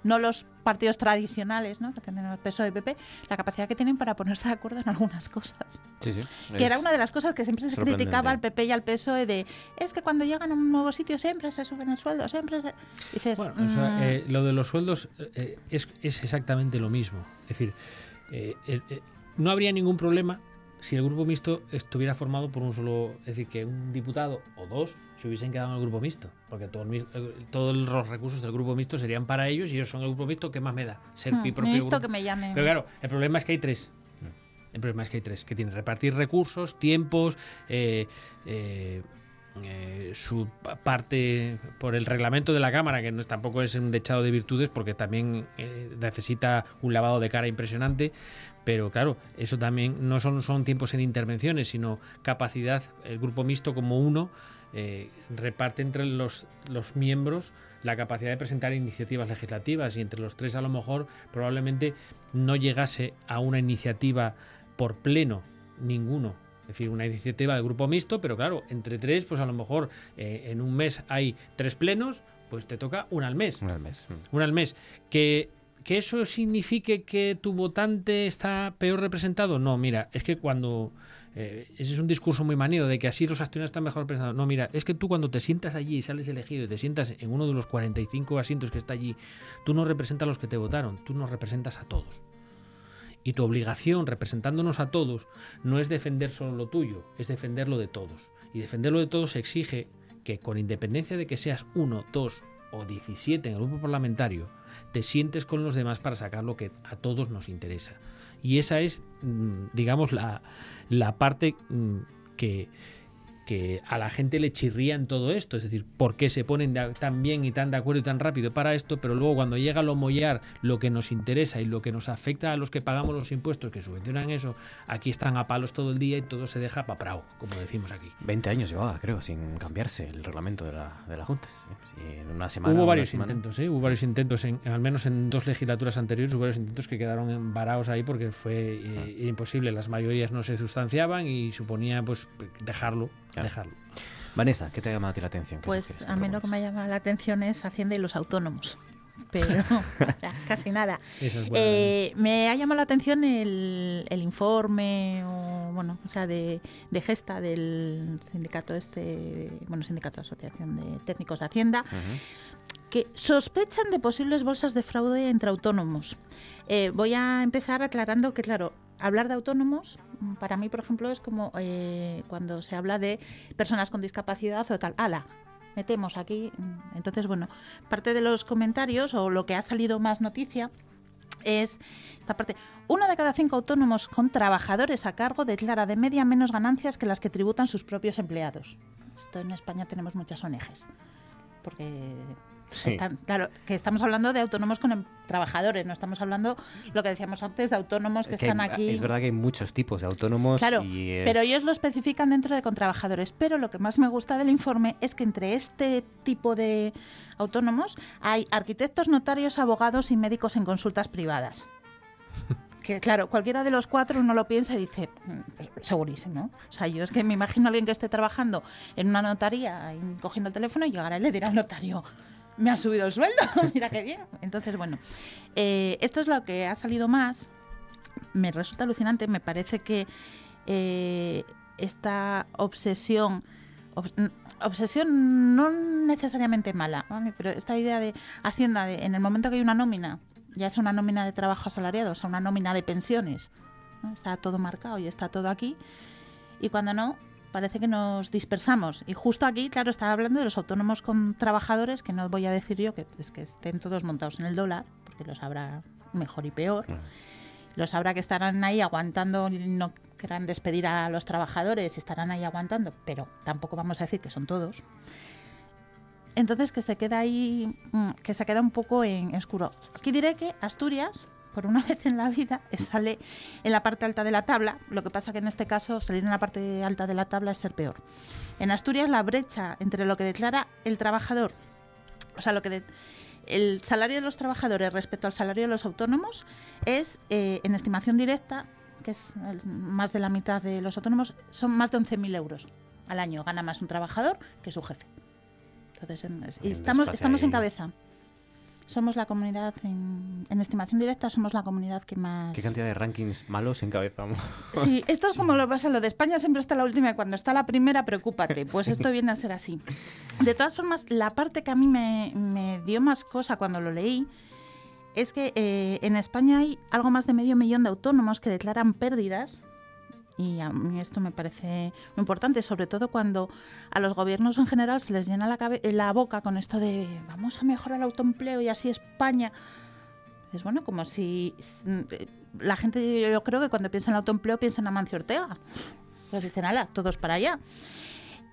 no los partidos tradicionales, ¿no? que tienen el peso de PP, la capacidad que tienen para ponerse de acuerdo en algunas cosas. Sí, sí. Que era una de las cosas que siempre se criticaba al PP y al PSOE de, es que cuando llegan a un nuevo sitio siempre se suben el sueldo, siempre se... Dices, bueno, mm". eh, lo de los sueldos eh, es, es, exactamente lo mismo. Es decir, no habría ningún problema si el grupo mixto estuviera formado por un solo, es decir, que un diputado o dos se hubiesen quedado en el grupo mixto, porque todo todos los recursos del grupo mixto serían para ellos y ellos son el grupo mixto, ¿qué más me da? Ser mi propio grupo. que me llame. Pero claro, el problema es que hay tres. El problema es que hay tres, que tienen repartir recursos, tiempos, eh, eh, eh, su parte por el reglamento de la Cámara, que no, tampoco es un dechado de virtudes, porque también necesita un lavado de cara impresionante, pero claro, eso también no son, son tiempos en intervenciones, sino capacidad, el grupo mixto como uno eh, reparte entre los, los miembros la capacidad de presentar iniciativas legislativas y entre los tres a lo mejor probablemente no llegase a una iniciativa por pleno ninguno. Es decir, una iniciativa del grupo mixto, pero claro, entre tres, pues a lo mejor eh, en un mes hay tres plenos, pues te toca una al mes. Una al mes. Una al mes. Que ¿Que eso signifique que tu votante está peor representado? No, mira, es que cuando... Eh, ese es un discurso muy manido de que así los asturianos están mejor representados. No, mira, es que tú cuando te sientas allí y sales elegido y te sientas en uno de los 45 asientos que está allí, tú no representas a los que te votaron, tú nos representas a todos. Y tu obligación, representándonos a todos, no es defender solo lo tuyo, es defenderlo de todos. Y defenderlo de todos exige que, con independencia de que seas uno, dos o 17 en el grupo parlamentario, te sientes con los demás para sacar lo que a todos nos interesa. Y esa es, mm, digamos, la, la parte mm, que, que a la gente le chirría en todo esto. Es decir, ¿por qué se ponen de- tan bien y tan de acuerdo y tan rápido para esto? Pero luego cuando llega lo mollar, lo que nos interesa y lo que nos afecta a los que pagamos los impuestos que subvencionan eso, aquí están a palos todo el día y todo se deja paprao, como decimos aquí. 20 años llevaba, creo, sin cambiarse el reglamento de la, de la Junta. Sí, en una semana. Hubo una varios semana. intentos, ¿eh? Hubo varios intentos, en, al menos en dos legislaturas anteriores, hubo varios intentos que quedaron varados ahí porque fue eh, imposible. Las mayorías no se sustanciaban y suponía pues dejarlo, Claro. dejarlo. Vanessa, ¿qué te ha llamado a ti la atención? ¿Qué Pues a mí lo que me llama la atención es Hacienda y los autónomos. Pero [laughs] o sea, casi nada. Es Eh, me ha llamado la atención el, el informe o, bueno, o sea, de, de gesta del sindicato este, bueno, sindicato asociación de técnicos de Hacienda, que sospechan de posibles bolsas de fraude entre autónomos. Eh, voy a empezar aclarando que, claro, hablar de autónomos, mm, para mí, por ejemplo, es como eh, cuando se habla de personas con discapacidad o tal. ¡Hala! Metemos aquí. mm, Entonces, bueno, parte de los comentarios o lo que ha salido más noticia es esta parte. Uno de cada cinco autónomos con trabajadores a cargo declara de media menos ganancias que las que tributan sus propios empleados. Esto en España tenemos muchas ONGs. Porque Sí. están- claro, que estamos hablando de autónomos con em- trabajadores, no estamos hablando lo que decíamos antes de autónomos que Es que están hay- aquí. Es verdad que hay muchos tipos de autónomos. Claro, y es- pero ellos lo especifican dentro de contrabajadores. Pero lo que más me gusta del informe es que entre este tipo de autónomos hay arquitectos, notarios, abogados y médicos en consultas privadas. [laughs] Que claro, cualquiera de los cuatro uno lo piensa y dice, "Mm, pues, segurísimo. O sea, yo es que me imagino a alguien que esté trabajando en una notaría, cogiendo el teléfono y llegará y le dirá al notario, me ha subido el sueldo, [laughs] mira qué bien. Entonces, bueno, eh, esto es lo que ha salido más. Me resulta alucinante, me parece que eh, esta obsesión, obsesión no necesariamente mala, ¿vale? pero esta idea de Hacienda, de, en el momento que hay una nómina, ya sea una nómina de trabajo asalariado, o sea, una nómina de pensiones, está todo marcado y está todo aquí, y cuando no, parece que nos dispersamos. Y justo aquí, claro, estaba hablando de los autónomos con trabajadores, que no voy a decir yo que es que estén todos montados en el dólar, porque los habrá mejor y peor. Los habrá que estarán ahí aguantando, y no querrán despedir a los trabajadores, estarán ahí aguantando, pero tampoco vamos a decir que son todos. Entonces que se queda ahí, mm, que se queda un poco en oscuro. Aquí diré que Asturias, por una [laughs] vez en la vida, sale en la parte alta de la tabla. Lo que pasa que en este caso salir en la parte alta de la tabla es ser peor. En Asturias la brecha entre lo que declara el trabajador, o sea, lo que de- el salario de los trabajadores respecto al salario de los autónomos es, eh, en estimación directa, que es el- más de la mitad de los autónomos, son más de 11.000 euros al año. Gana más un trabajador que su jefe. Entonces, en- y estamos, estamos en cabeza. Somos la comunidad, en, en estimación directa, somos la comunidad que más... ¿Qué cantidad de rankings malos encabezamos? [laughs] Sí, esto es como lo pasa, lo de España siempre está la última y cuando está la primera, preocúpate. Pues esto viene a ser así. De todas formas, la parte que a mí me, me dio más cosa cuando lo leí es que eh, en España hay algo más de medio millón de autónomos que declaran pérdidas. Y a mí esto me parece muy importante, sobre todo cuando a los gobiernos en general se les llena la, la boca con esto de vamos a mejorar el autoempleo y así España. Es bueno, como si eh, la gente, yo creo que cuando piensa en autoempleo piensa en Amancio Ortega. Pues dicen, ala, todos para allá.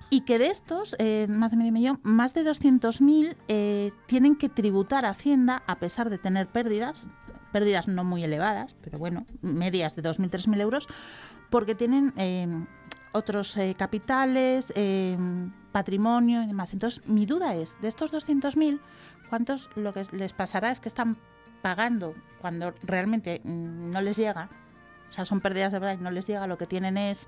Y que de estos, eh, más de medio millón, más de 200.000 eh, tienen que tributar a Hacienda a pesar de tener pérdidas, pérdidas no muy elevadas, pero bueno, medias de 2.000, 3.000 euros, porque tienen eh, otros eh, capitales, eh, patrimonio y demás. Entonces, mi duda es, de estos 200.000, ¿cuántos lo que les pasará es que están pagando cuando realmente mm, no les llega? O sea, son pérdidas de verdad y no les llega, lo que tienen es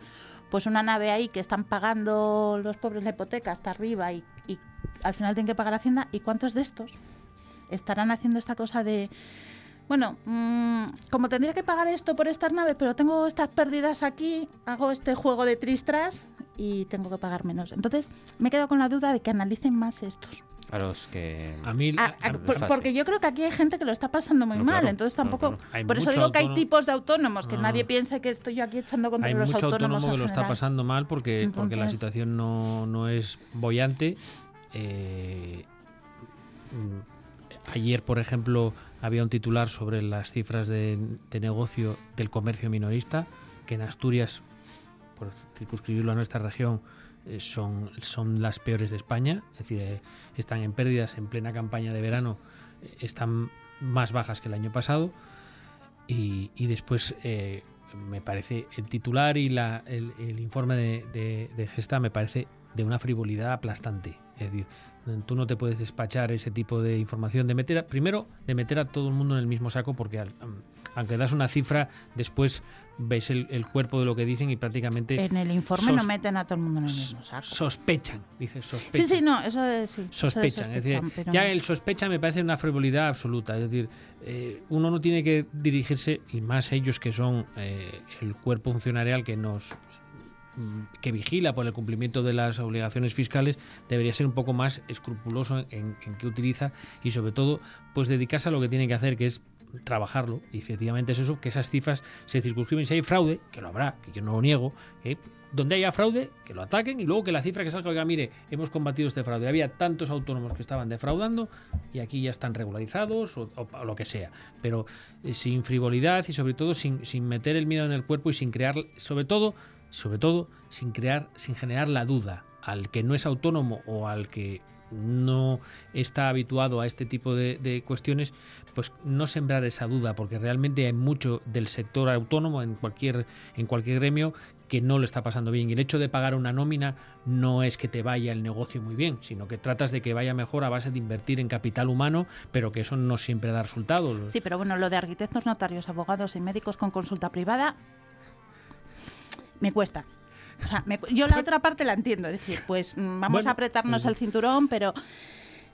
pues una nave ahí que están pagando los pobres la hipoteca hasta arriba y, y al final tienen que pagar Hacienda. ¿Y cuántos de estos estarán haciendo esta cosa de, bueno, mm, como tendría que pagar esto por estas naves, pero tengo estas pérdidas aquí, hago este juego de tristras y tengo que pagar menos? Entonces me quedo con la duda de que analicen más estos. A los que... A mí, Ah, ah, por- porque yo creo que aquí hay gente que lo está pasando muy No, mal, claro, entonces tampoco... claro. Por eso digo que hay tipos de autónomos, que nadie no. piense que estoy yo aquí echando contra Hay los mucho autónomos. autónomo que lo está pasando mal porque, porque la situación no, no es bollante. Eh, mm, ayer, por ejemplo, había un titular sobre las cifras de, negocio del comercio minorista, que en Asturias, por circunscribirlo a nuestra región, eh, son, son las peores de España, es decir, eh, están en pérdidas en plena campaña de verano, eh, están más bajas que el año pasado. Y, después me parece el titular y la, el, informe de, de Gesta me parece de una frivolidad aplastante. Es decir, Tú no te puedes despachar ese tipo de información, de meter primero de meter a todo el mundo en el mismo saco, porque aunque das una cifra, después ves el, cuerpo de lo que dicen y prácticamente... En el informe no meten a todo el mundo en el mismo saco. Sospechan, dice sospechan. Sí, sí, no, eso es... Sí, sospechan, es decir, ya el sospecha me parece una frivolidad absoluta, es decir, eh, uno no tiene que dirigirse, y más ellos que son eh, el cuerpo funcionarial que nos que vigila por el cumplimiento de las obligaciones fiscales debería ser un poco más escrupuloso en, qué utiliza y sobre todo pues dedicarse a lo que tiene que hacer que es trabajarlo. Y efectivamente es eso que esas cifras se circunscriben. Si hay fraude que lo habrá que yo no lo niego donde haya fraude que lo ataquen y luego que la cifra que salga oiga mire hemos combatido este fraude. Había tantos autónomos que estaban defraudando y aquí ya están regularizados o, lo que sea. Pero eh, sin frivolidad y sobre todo sin, sin meter el miedo en el cuerpo y sin crear sobre todo sobre todo sin crear, sin generar la duda al que no es autónomo o al que no está habituado a este tipo de, cuestiones, pues no sembrar esa duda, porque realmente hay mucho del sector autónomo en cualquier, en cualquier gremio que no lo está pasando bien. Y el hecho de pagar una nómina no es que te vaya el negocio muy bien, sino que tratas de que vaya mejor a base de invertir en capital humano, pero que eso no siempre da resultados. Sí, pero bueno, lo de arquitectos, notarios, abogados y médicos con consulta privada me cuesta. O sea, yo la otra parte la entiendo, es decir, pues vamos a apretarnos el cinturón, pero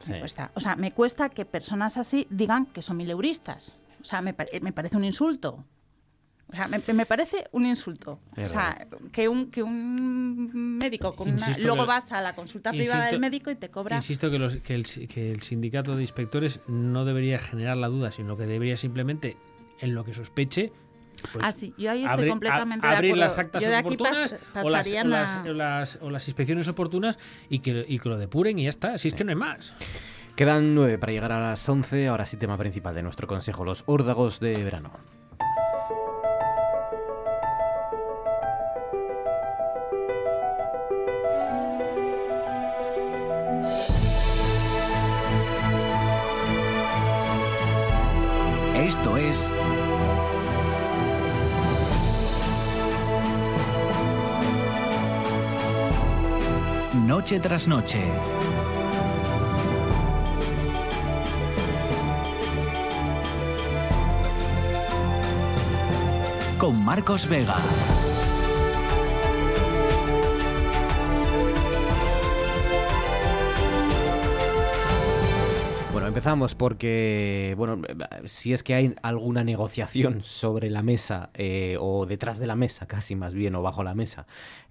me cuesta. O sea, me cuesta que personas así digan que son mileuristas. O sea, me, me parece un insulto. O sea, me, parece un insulto. o sea, que un, que un médico con una, luego vas a la consulta privada del médico y te cobra. Insisto que, los, que, el, que el sindicato de inspectores no debería generar la duda, sino que debería simplemente, en lo que sospeche, pues ah, sí, yo ahí estoy completamente de abrir las actas oportunas o, las, o, las, inspecciones oportunas y que, y que lo depuren y ya está. Si es que no hay más. Quedan nueve para llegar a las once. Ahora sí, tema principal de nuestro consejo: los órdagos de verano. Esto es noche tras noche. Con Marcos Vega. Bueno, empezamos porque, bueno, si es que hay alguna negociación sobre la mesa eh, o detrás de la mesa, casi más bien, o bajo la mesa,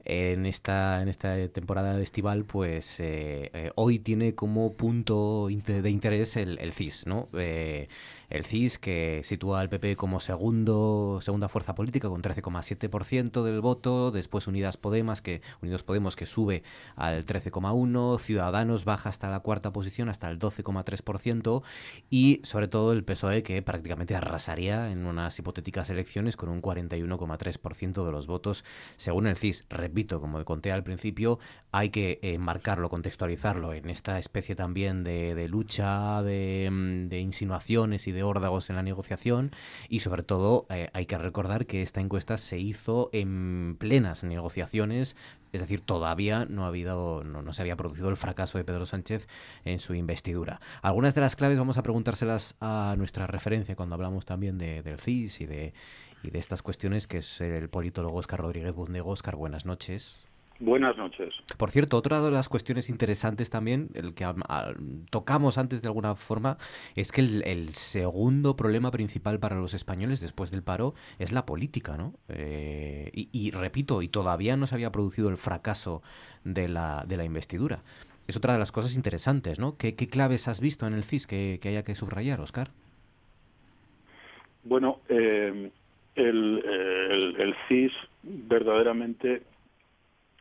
en esta, en esta temporada estival, pues eh, eh, hoy tiene como punto de interés el, CIS, ¿no? Eh, el CIS que sitúa al PP como segundo, segunda fuerza política con 13,7% del voto, después Unidas Podemos que Unidos Podemos que sube al 13,1, Ciudadanos baja hasta la cuarta posición hasta el 12,3% y sobre todo el PSOE que prácticamente arrasaría en unas hipotéticas elecciones con un 41,3% de los votos según el CIS repito, como conté al principio, hay que enmarcarlo, contextualizarlo en esta especie también de, lucha, mm, de, insinuaciones y de órdagos en la negociación y sobre todo eh, hay que recordar que esta encuesta se hizo en plenas negociaciones es decir, todavía no, ha habido, no, se había producido el fracaso de Pedro Sánchez en su investidura. Algunas de las claves vamos a preguntárselas a nuestra referencia cuando hablamos también de, del CIS y de, y de estas cuestiones, que es el politólogo Oscar Rodríguez Bundego. Oscar, buenas noches. Buenas noches. Por cierto, otra de las cuestiones interesantes también, el que tocamos antes de alguna forma, es que el, segundo problema principal para los españoles después del paro es la política, ¿no? Eh, y, repito, y todavía no se había producido el fracaso de la, de la investidura. Es otra de las cosas interesantes, ¿no? ¿Qué, claves has visto en el CIS que, haya que subrayar, Oscar? Bueno, eh, el, el, CIS verdaderamente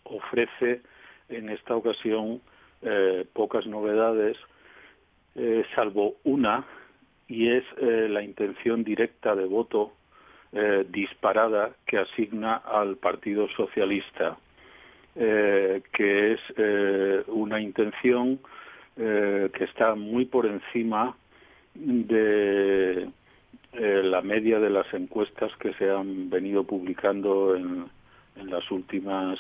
ofrece en esta ocasión eh, pocas novedades, eh, salvo una, y es eh, la intención directa de voto eh, disparada que asigna al Partido Socialista, eh, que es una intención que está muy por encima de la media de las encuestas que se han venido publicando en, en las últimas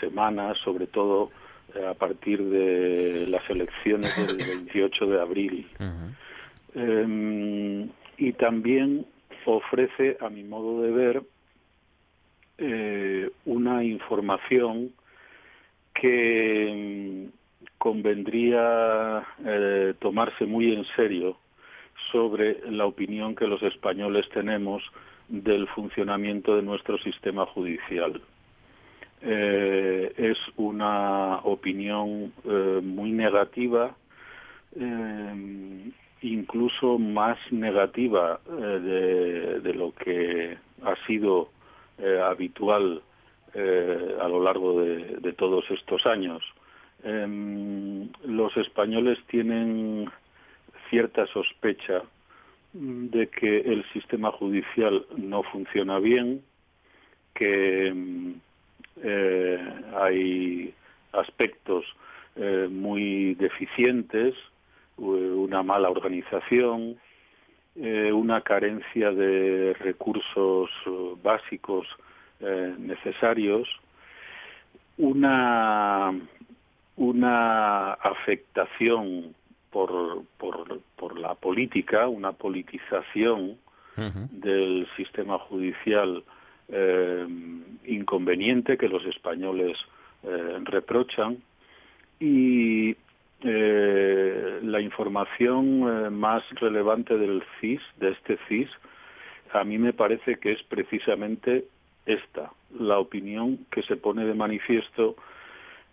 semanas, sobre todo a partir de las elecciones del [laughs] 28 de abril. Em, y también ofrece, a mi modo de ver, eh, una información que em, convendría eh, tomarse muy en serio sobre la opinión que los españoles tenemos del funcionamiento de nuestro sistema judicial. Eh, es una opinión muy negativa incluso más negativa eh, de, lo que ha sido eh, habitual eh, a lo largo de, todos estos años. Em, los españoles tienen cierta sospecha de que el sistema judicial no funciona bien, que em, hay aspectos muy deficientes una mala organización, eh, una carencia de recursos eh, básicos eh, necesarios, una, una afectación por, por, por, la política, una politización del sistema judicial inconveniente que los españoles reprochan. Y eh, la información eh, más relevante del CIS, de este CIS, a mí me parece que es precisamente esta, la opinión que se pone de manifiesto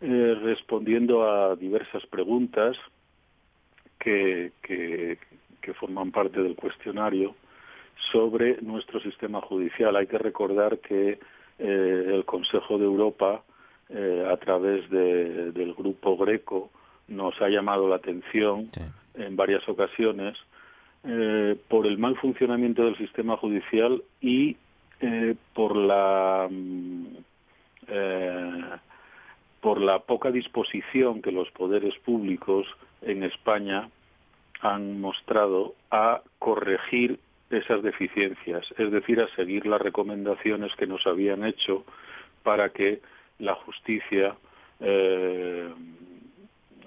eh, respondiendo a diversas preguntas que, que, forman parte del cuestionario sobre nuestro sistema judicial. Hay que recordar que el Consejo de Europa, a través del grupo Greco, nos ha llamado la atención en varias ocasiones eh, por el mal funcionamiento del sistema judicial y eh, por la mm, eh, por la poca disposición que los poderes públicos en España han mostrado a corregir esas deficiencias, es decir, a seguir las recomendaciones que nos habían hecho para que la justicia eh,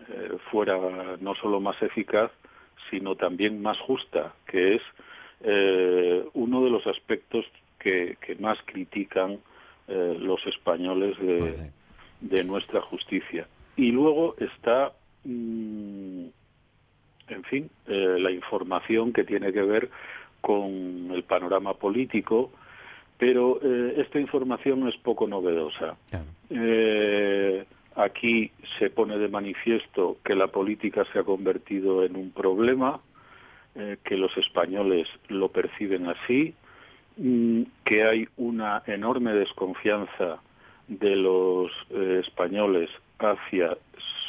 eh, fuera no solo más eficaz, sino también más justa, que es eh, uno de los aspectos que, más critican eh, los españoles de, nuestra justicia. Y luego está, mm, en fin, la información que tiene que ver con el panorama político, pero esta información es poco novedosa. Aquí se pone de manifiesto que la política se ha convertido en un problema, eh, que los españoles lo perciben así, mm, que hay una enorme desconfianza de los eh, españoles hacia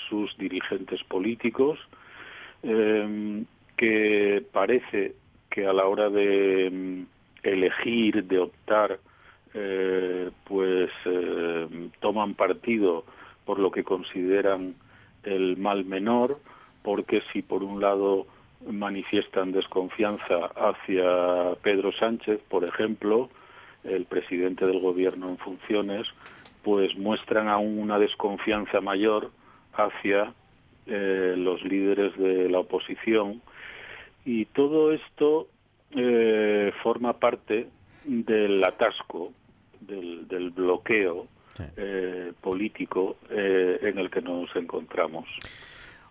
sus dirigentes políticos, em, que parece que a la hora de mm, elegir, de optar, eh, pues toman partido por lo que consideran el mal menor, porque si por un lado manifiestan desconfianza hacia Pedro Sánchez, por ejemplo, el presidente del gobierno en funciones, pues muestran aún una desconfianza mayor hacia eh, los líderes de la oposición y todo esto eh, forma parte del atasco, del bloqueo eh, político eh, en el que nos encontramos.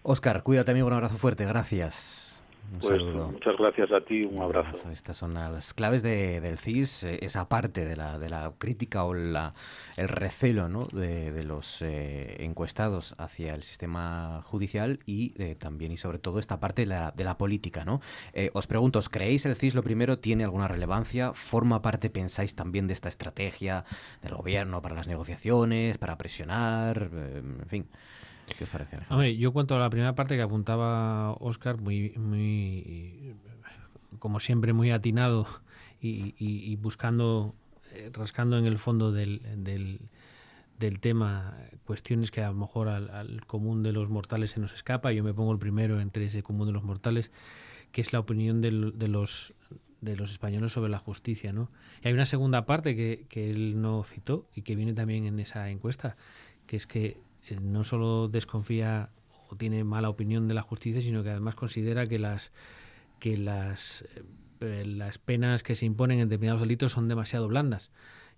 Oscar, cuídate amigo, un abrazo fuerte, gracias. Pues, muchas gracias a ti, un abrazo. Estas son las claves del CIS, eh, esa parte de la, de la crítica o la, el recelo ¿no? de, los eh, encuestados hacia el sistema judicial y eh, también y sobre todo esta parte de la, de la política. ¿no? os pregunto, ¿os creéis el CIS lo primero tiene alguna relevancia? ¿Forma parte, pensáis, también de esta estrategia del gobierno para las negociaciones, para presionar? en fin. ¿Qué os parece, Alejandro? Hombre, yo cuanto a la primera parte que apuntaba Oscar, muy, muy como siempre, muy atinado y, y- y buscando, eh, rascando en el fondo del, del, del tema cuestiones que a lo mejor al, al común de los mortales se nos escapa. Yo me pongo el primero entre ese común de los mortales, que es la opinión del- de los de los españoles sobre la justicia, ¿no? Y hay una segunda parte que, que él no citó y que viene también en esa encuesta, que es que no solo desconfía o tiene mala opinión de la justicia, sino que además considera que las que las eh, las penas que se imponen en determinados delitos son demasiado blandas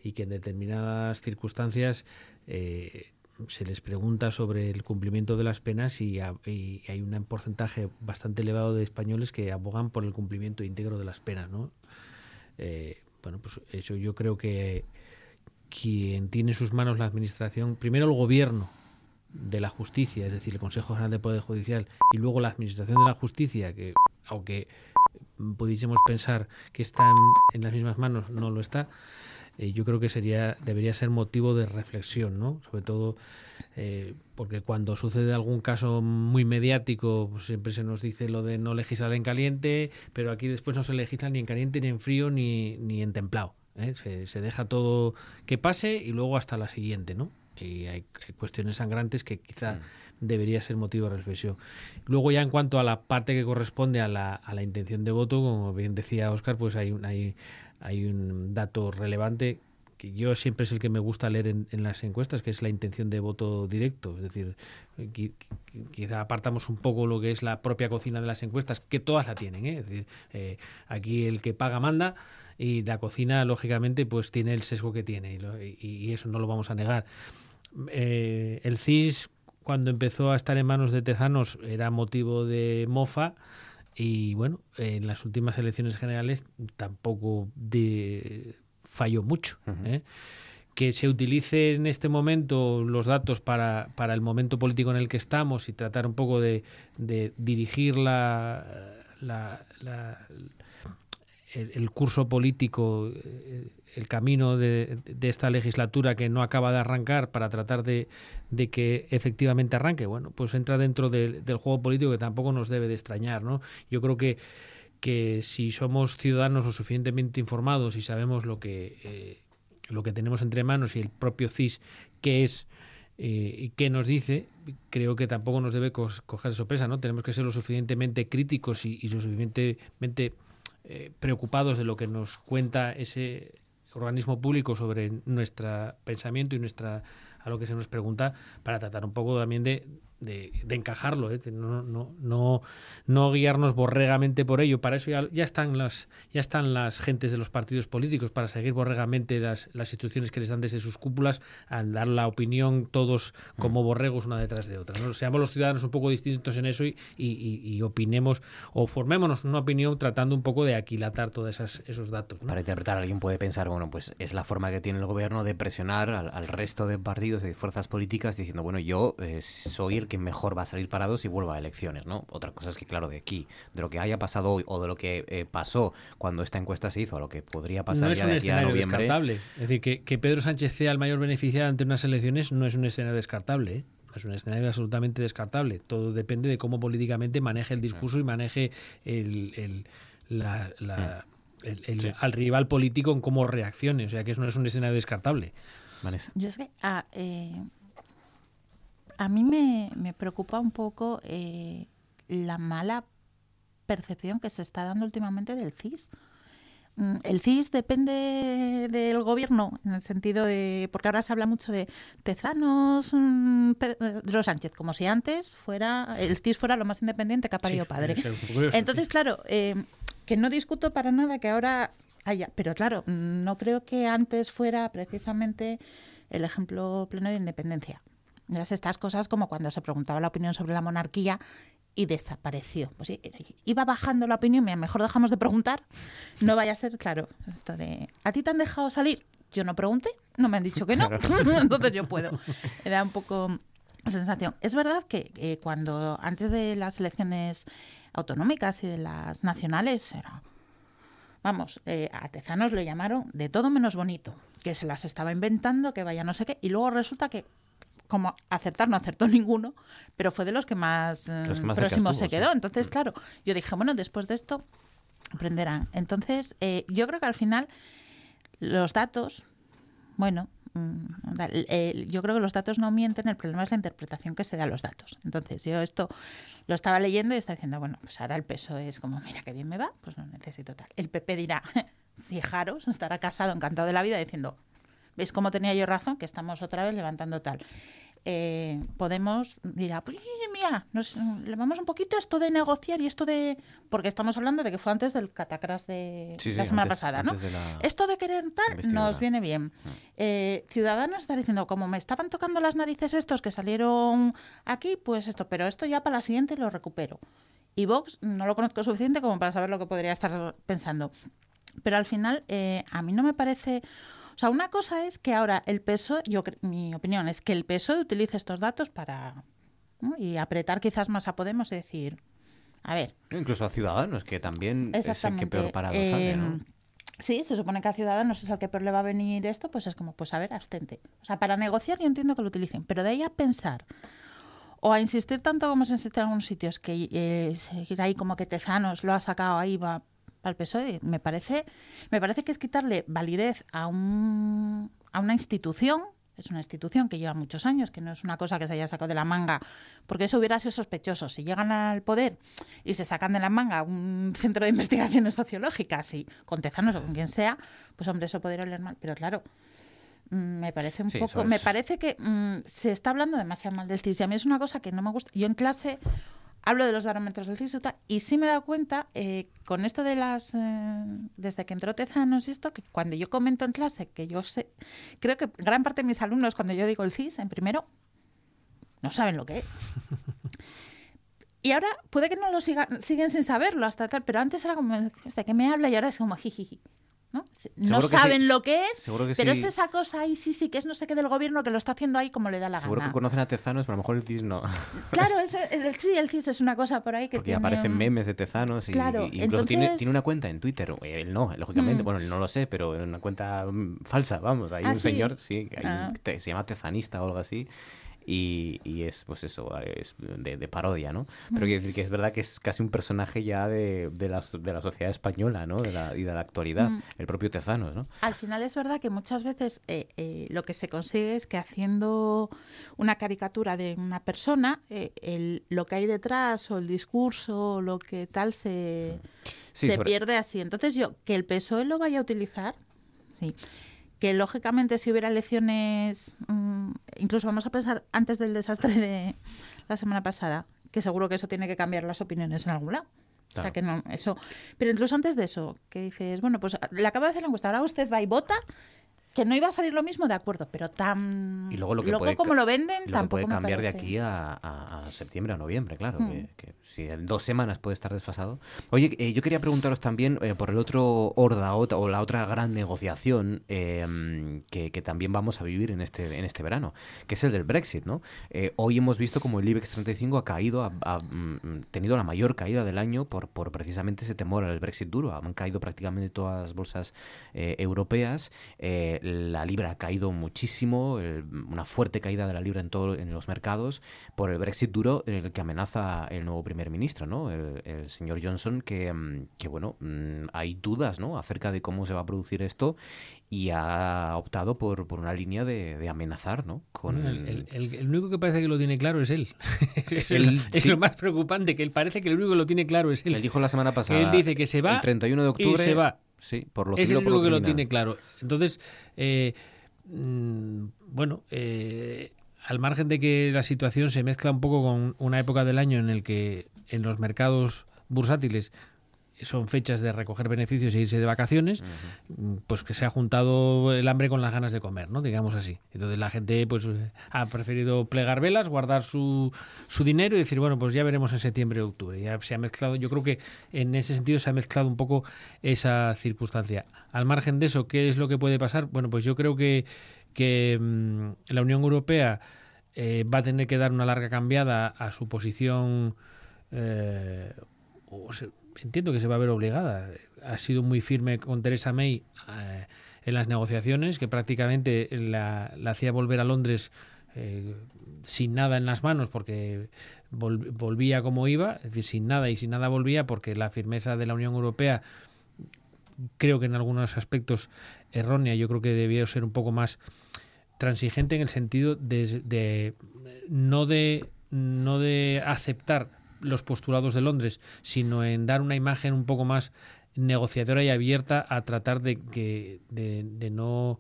y que en determinadas circunstancias eh, se les pregunta sobre el cumplimiento de las penas y hay un porcentaje bastante elevado de españoles que abogan por el cumplimiento íntegro de las penas, ¿no? Eh, bueno, pues eso yo creo que quien tiene en sus manos la administración, primero el gobierno de la justicia, es decir, el Consejo General del Poder Judicial, y luego la administración de la justicia, que aunque pudiésemos pensar que está en, las mismas manos, no lo está, eh, yo creo que sería debería ser motivo de reflexión, ¿no? Sobre todo eh, porque cuando sucede algún caso muy mediático, pues siempre se nos dice lo de no legislar en caliente, pero aquí después no se legisla ni en caliente, ni en frío, ni, ni en templado. ¿eh? Se deja todo que pase y luego hasta la siguiente, ¿no? Y hay, hay cuestiones sangrantes que quizá debería ser motivo de reflexión. Luego ya en cuanto a la parte que corresponde a la, a la intención de voto, como bien decía Oscar, pues hay un, hay, hay un dato relevante que yo siempre es el que me gusta leer en, en las encuestas, que es la intención de voto directo. Es decir, qui- quizá apartamos un poco lo que es la propia cocina de las encuestas, que todas la tienen. ¿eh? Es decir, eh, aquí el que paga manda y la cocina, lógicamente, pues tiene el sesgo que tiene y, lo- y- y eso no lo vamos a negar. Eh, el CIS, cuando empezó a estar en manos de Tezanos, era motivo de mofa. Y bueno, en las últimas elecciones generales tampoco de- falló mucho. ¿eh? Que se utilice en este momento los datos para, para el momento político en el que estamos y tratar un poco de, de dirigir la, la- la- el, el curso político, eh, el camino de, de esta legislatura que no acaba de arrancar para tratar de, de que efectivamente arranque, bueno, pues entra dentro del- juego político que tampoco nos debe de extrañar, ¿no? Yo creo que, que si somos ciudadanos lo suficientemente informados y sabemos lo que, eh, lo que tenemos entre manos y el propio CIS qué es eh, y qué nos dice, creo que tampoco nos debe cos- coger sorpresa, ¿no? Tenemos que ser lo suficientemente críticos y, y lo suficientemente eh, preocupados de lo que nos cuenta ese organismo público sobre nuestro pensamiento y nuestra a lo que se nos pregunta para tratar un poco también de, de, de encajarlo, ¿eh? no, no, no, no guiarnos borregamente por ello. Para eso ya, ya están las ya están las gentes de los partidos políticos para seguir borregamente las, las instrucciones que les dan desde sus cúpulas a dar la opinión todos como borregos una detrás de otra. ¿no? Seamos los ciudadanos un poco distintos en eso y, y, y- opinemos o formémonos una opinión tratando un poco de aquilatar todos esos datos. ¿no? Para interpretar, alguien puede pensar, bueno, pues es la forma que tiene el gobierno de presionar al, al resto de partidos y fuerzas políticas diciendo, bueno, yo eh, soy el que mejor va a salir parado si vuelvo a elecciones, ¿no? Otra cosa es que, claro, de aquí, de lo que haya pasado hoy o de lo que eh, pasó cuando esta encuesta se hizo, a lo que podría pasar no es ya de aquí a escenario noviembre. descartable. Es decir, que, que Pedro Sánchez sea el mayor beneficiado ante unas elecciones no es un escenario descartable. ¿eh? Es un escenario absolutamente descartable. Todo depende de cómo políticamente maneje el discurso y maneje el, el- la- la- el- el- al rival político en cómo reaccione. O sea, que eso no es un escenario descartable. Vanessa. Yo es que a, eh, a mí me, me preocupa un poco eh, la mala percepción que se está dando últimamente del CIS. Mm, El CIS depende del gobierno, en el sentido de. Porque ahora se habla mucho de Tezanos, mm, Pedro Sánchez, como si antes fuera el CIS fuera lo más independiente que ha parido padre. Entonces, claro, eh, que no discuto para nada que ahora haya. Pero claro, mm, no creo que antes fuera precisamente el ejemplo pleno de independencia. Estas cosas como cuando se preguntaba la opinión sobre la monarquía y desapareció. Pues iba bajando la opinión, mira, mejor dejamos de preguntar. No vaya a ser, claro, esto de, ¿a ti te han dejado salir? Yo no pregunté, no me han dicho que no, [laughs] entonces yo puedo. Me da un poco sensación. Es verdad que eh, cuando antes de las elecciones autonómicas y de las nacionales, era, vamos, eh, a Tezanos lo llamaron de todo menos bonito, que se las estaba inventando, que vaya no sé qué, y luego resulta que como acertar, no acertó [laughs] ninguno, pero fue de los que más, eh, Los que más cerca próximo estuvo, se sí. quedó. Entonces, claro, yo dije, bueno, después de esto aprenderán. Entonces, eh, yo creo que al final los datos, bueno, mm, eh, yo creo que los datos no mienten, el problema es la interpretación que se da a los datos. Entonces, yo esto lo estaba leyendo y estaba diciendo, bueno, pues ahora el peso es como, mira qué bien me va, pues no necesito tal. El PP dirá, [laughs] fijaros, estará casado, encantado de la vida, diciendo, ¿veis cómo tenía yo razón? Que estamos otra vez levantando tal. Eh, Podemos dirá, pues mira, nos, le vamos un poquito esto de negociar y esto de... Porque estamos hablando de que fue antes del catacras de Sí, sí, la semana antes- pasada, ¿no? antes de la Esto de querer tal nos viene bien. Eh, Ciudadanos está diciendo, como me estaban tocando las narices estos que salieron aquí, pues esto, pero esto ya para la siguiente lo recupero. Y Vox no lo conozco suficiente como para saber lo que podría estar pensando. Pero al final, eh, a mí no me parece... O sea, una cosa es que ahora el PSOE, yo, mi opinión es que el PSOE utilice estos datos para... ¿no? Y apretar quizás más a Podemos y decir, a ver, Incluso a Ciudadanos, que también es el que peor parado sale, ¿no? Eh, Sí, se supone que a Ciudadanos es al que peor le va a venir esto, pues es como, pues a ver, abstente. O sea, para negociar yo entiendo que lo utilicen, pero de ahí a pensar o a insistir tanto como se insiste en algunos sitios, que eh, seguir ahí como que Tezanos lo ha sacado ahí va para el PSOE, me parece, me parece que es quitarle validez a, un, a una institución, es una institución que lleva muchos años, que no es una cosa que se haya sacado de la manga, porque eso hubiera sido sospechoso. Si llegan al poder y se sacan de la manga un centro de investigaciones sociológicas, y con Tezanos o con quien sea, pues hombre, eso podría oler mal. Pero claro, mm, me parece un Sí, poco, me parece que mm, se está hablando demasiado mal del CIS y a mí es una cosa que no me gusta. Yo en clase hablo de los barómetros del CIS y sí me he dado cuenta eh, con esto de las, eh, desde que entró Tezanos y esto, que cuando yo comento en clase, que yo sé, creo que gran parte de mis alumnos cuando yo digo el CIS, en primero, no saben lo que es. [laughs] Y ahora puede que no lo sigan, siguen sin saberlo hasta tal, pero antes era como, ¿de qué me habla? Y ahora es como jijiji. ¿No? No Seguro saben sí. lo que es, Seguro que pero sí. es esa cosa ahí, sí, sí, que es no sé qué del gobierno que lo está haciendo ahí como le da la Seguro gana. que conocen a Tezanos, pero a lo mejor el CIS no. Claro, [laughs] ese- el, sí, el CIS es una cosa por ahí que Porque tiene aparecen un- memes de Tezanos y, Claro, y incluso tiene, entonces- tiene una cuenta en Twitter. Él no, lógicamente. Mm. Bueno, él no lo sé, pero una cuenta mm, falsa, vamos. Hay Ah, un ¿sí? señor, sí, hay un- Ah. te- se llama Tezanista o algo así. Y, y es, pues eso, es de, de parodia, ¿no? Pero quiero decir que es verdad que es casi un personaje ya de, de, la, de la sociedad española, ¿no? De la, y de la actualidad. Mm. El propio Tezanos, ¿no? Al final es verdad que muchas veces eh, eh, lo que se consigue es que haciendo una caricatura de una persona, eh, el- lo que hay detrás o el discurso o lo que tal se, Sí, se sobre- pierde así. Entonces yo, que el PSOE lo vaya a utilizar, sí. Que lógicamente si hubiera elecciones, mm, incluso vamos a pensar antes del desastre de la semana pasada, que seguro que eso tiene que cambiar las opiniones en algún lado. O sea que no, eso. Pero incluso antes de eso, que dices, bueno, pues le acabo de hacer la encuesta, ahora usted va y vota, que no iba a salir lo mismo, de acuerdo, pero tan Y luego lo que loco puede, como lo venden, lo que tampoco puede me cambiar de aquí a, a- a septiembre, a noviembre, claro. Mm. Que, que si en dos semanas puede estar desfasado. Oye, eh, yo quería preguntaros también eh, por el otro horda o la otra gran negociación eh, que, que también vamos a vivir en este, en este verano, que es el del Brexit, ¿no? Eh, hoy hemos visto como el IBEX 35 ha caído, ha, ha, mm, tenido la mayor caída del año por, por precisamente ese temor al Brexit duro. Han caído prácticamente todas las bolsas europeas. La libra ha caído muchísimo, el- una fuerte caída de la libra en todo, en los mercados por el Brexit duro en el que amenaza el nuevo primer ministro, ¿no? El, el señor Johnson, que, mm, que bueno, mm, hay dudas, ¿no? Acerca de cómo se va a producir esto y ha optado por, por una línea de, de amenazar, ¿no? Con el, el- el- el único que parece que lo tiene claro es él. [laughs] es Él, lo- es sí. lo más preocupante, que él parece que el único que lo tiene claro es él. Él dijo la semana pasada. Que él dice que se va El 31 de octubre. y se va. Sí, por lo es el único que lo tiene claro. Entonces, eh, mm, bueno, eh, al margen de que la situación se mezcla un poco con una época del año en el que en los mercados bursátiles son fechas de recoger beneficios e irse de vacaciones, pues que se ha juntado el hambre con las ganas de comer, ¿no? Digamos así. Entonces la gente pues ha preferido plegar velas, guardar su, su dinero y decir, bueno, pues ya veremos en septiembre o octubre. Ya se ha mezclado, yo creo que en ese sentido se ha mezclado un poco esa circunstancia. Al margen de eso, ¿qué es lo que puede pasar? Bueno, pues yo creo que, que mm, la Unión Europea eh, va a tener que dar una larga cambiada a su posición eh, o se- entiendo que se va a ver obligada. Ha sido muy firme con Theresa May eh, en las negociaciones, que prácticamente la, la hacía volver a Londres eh, sin nada en las manos porque volvía como iba, es decir, sin nada y sin nada volvía porque la firmeza de la Unión Europea creo que en algunos aspectos errónea, yo creo que debía ser un poco más transigente en el sentido de, no de no de aceptar los postulados de Londres, sino en dar una imagen un poco más negociadora y abierta a tratar de que de no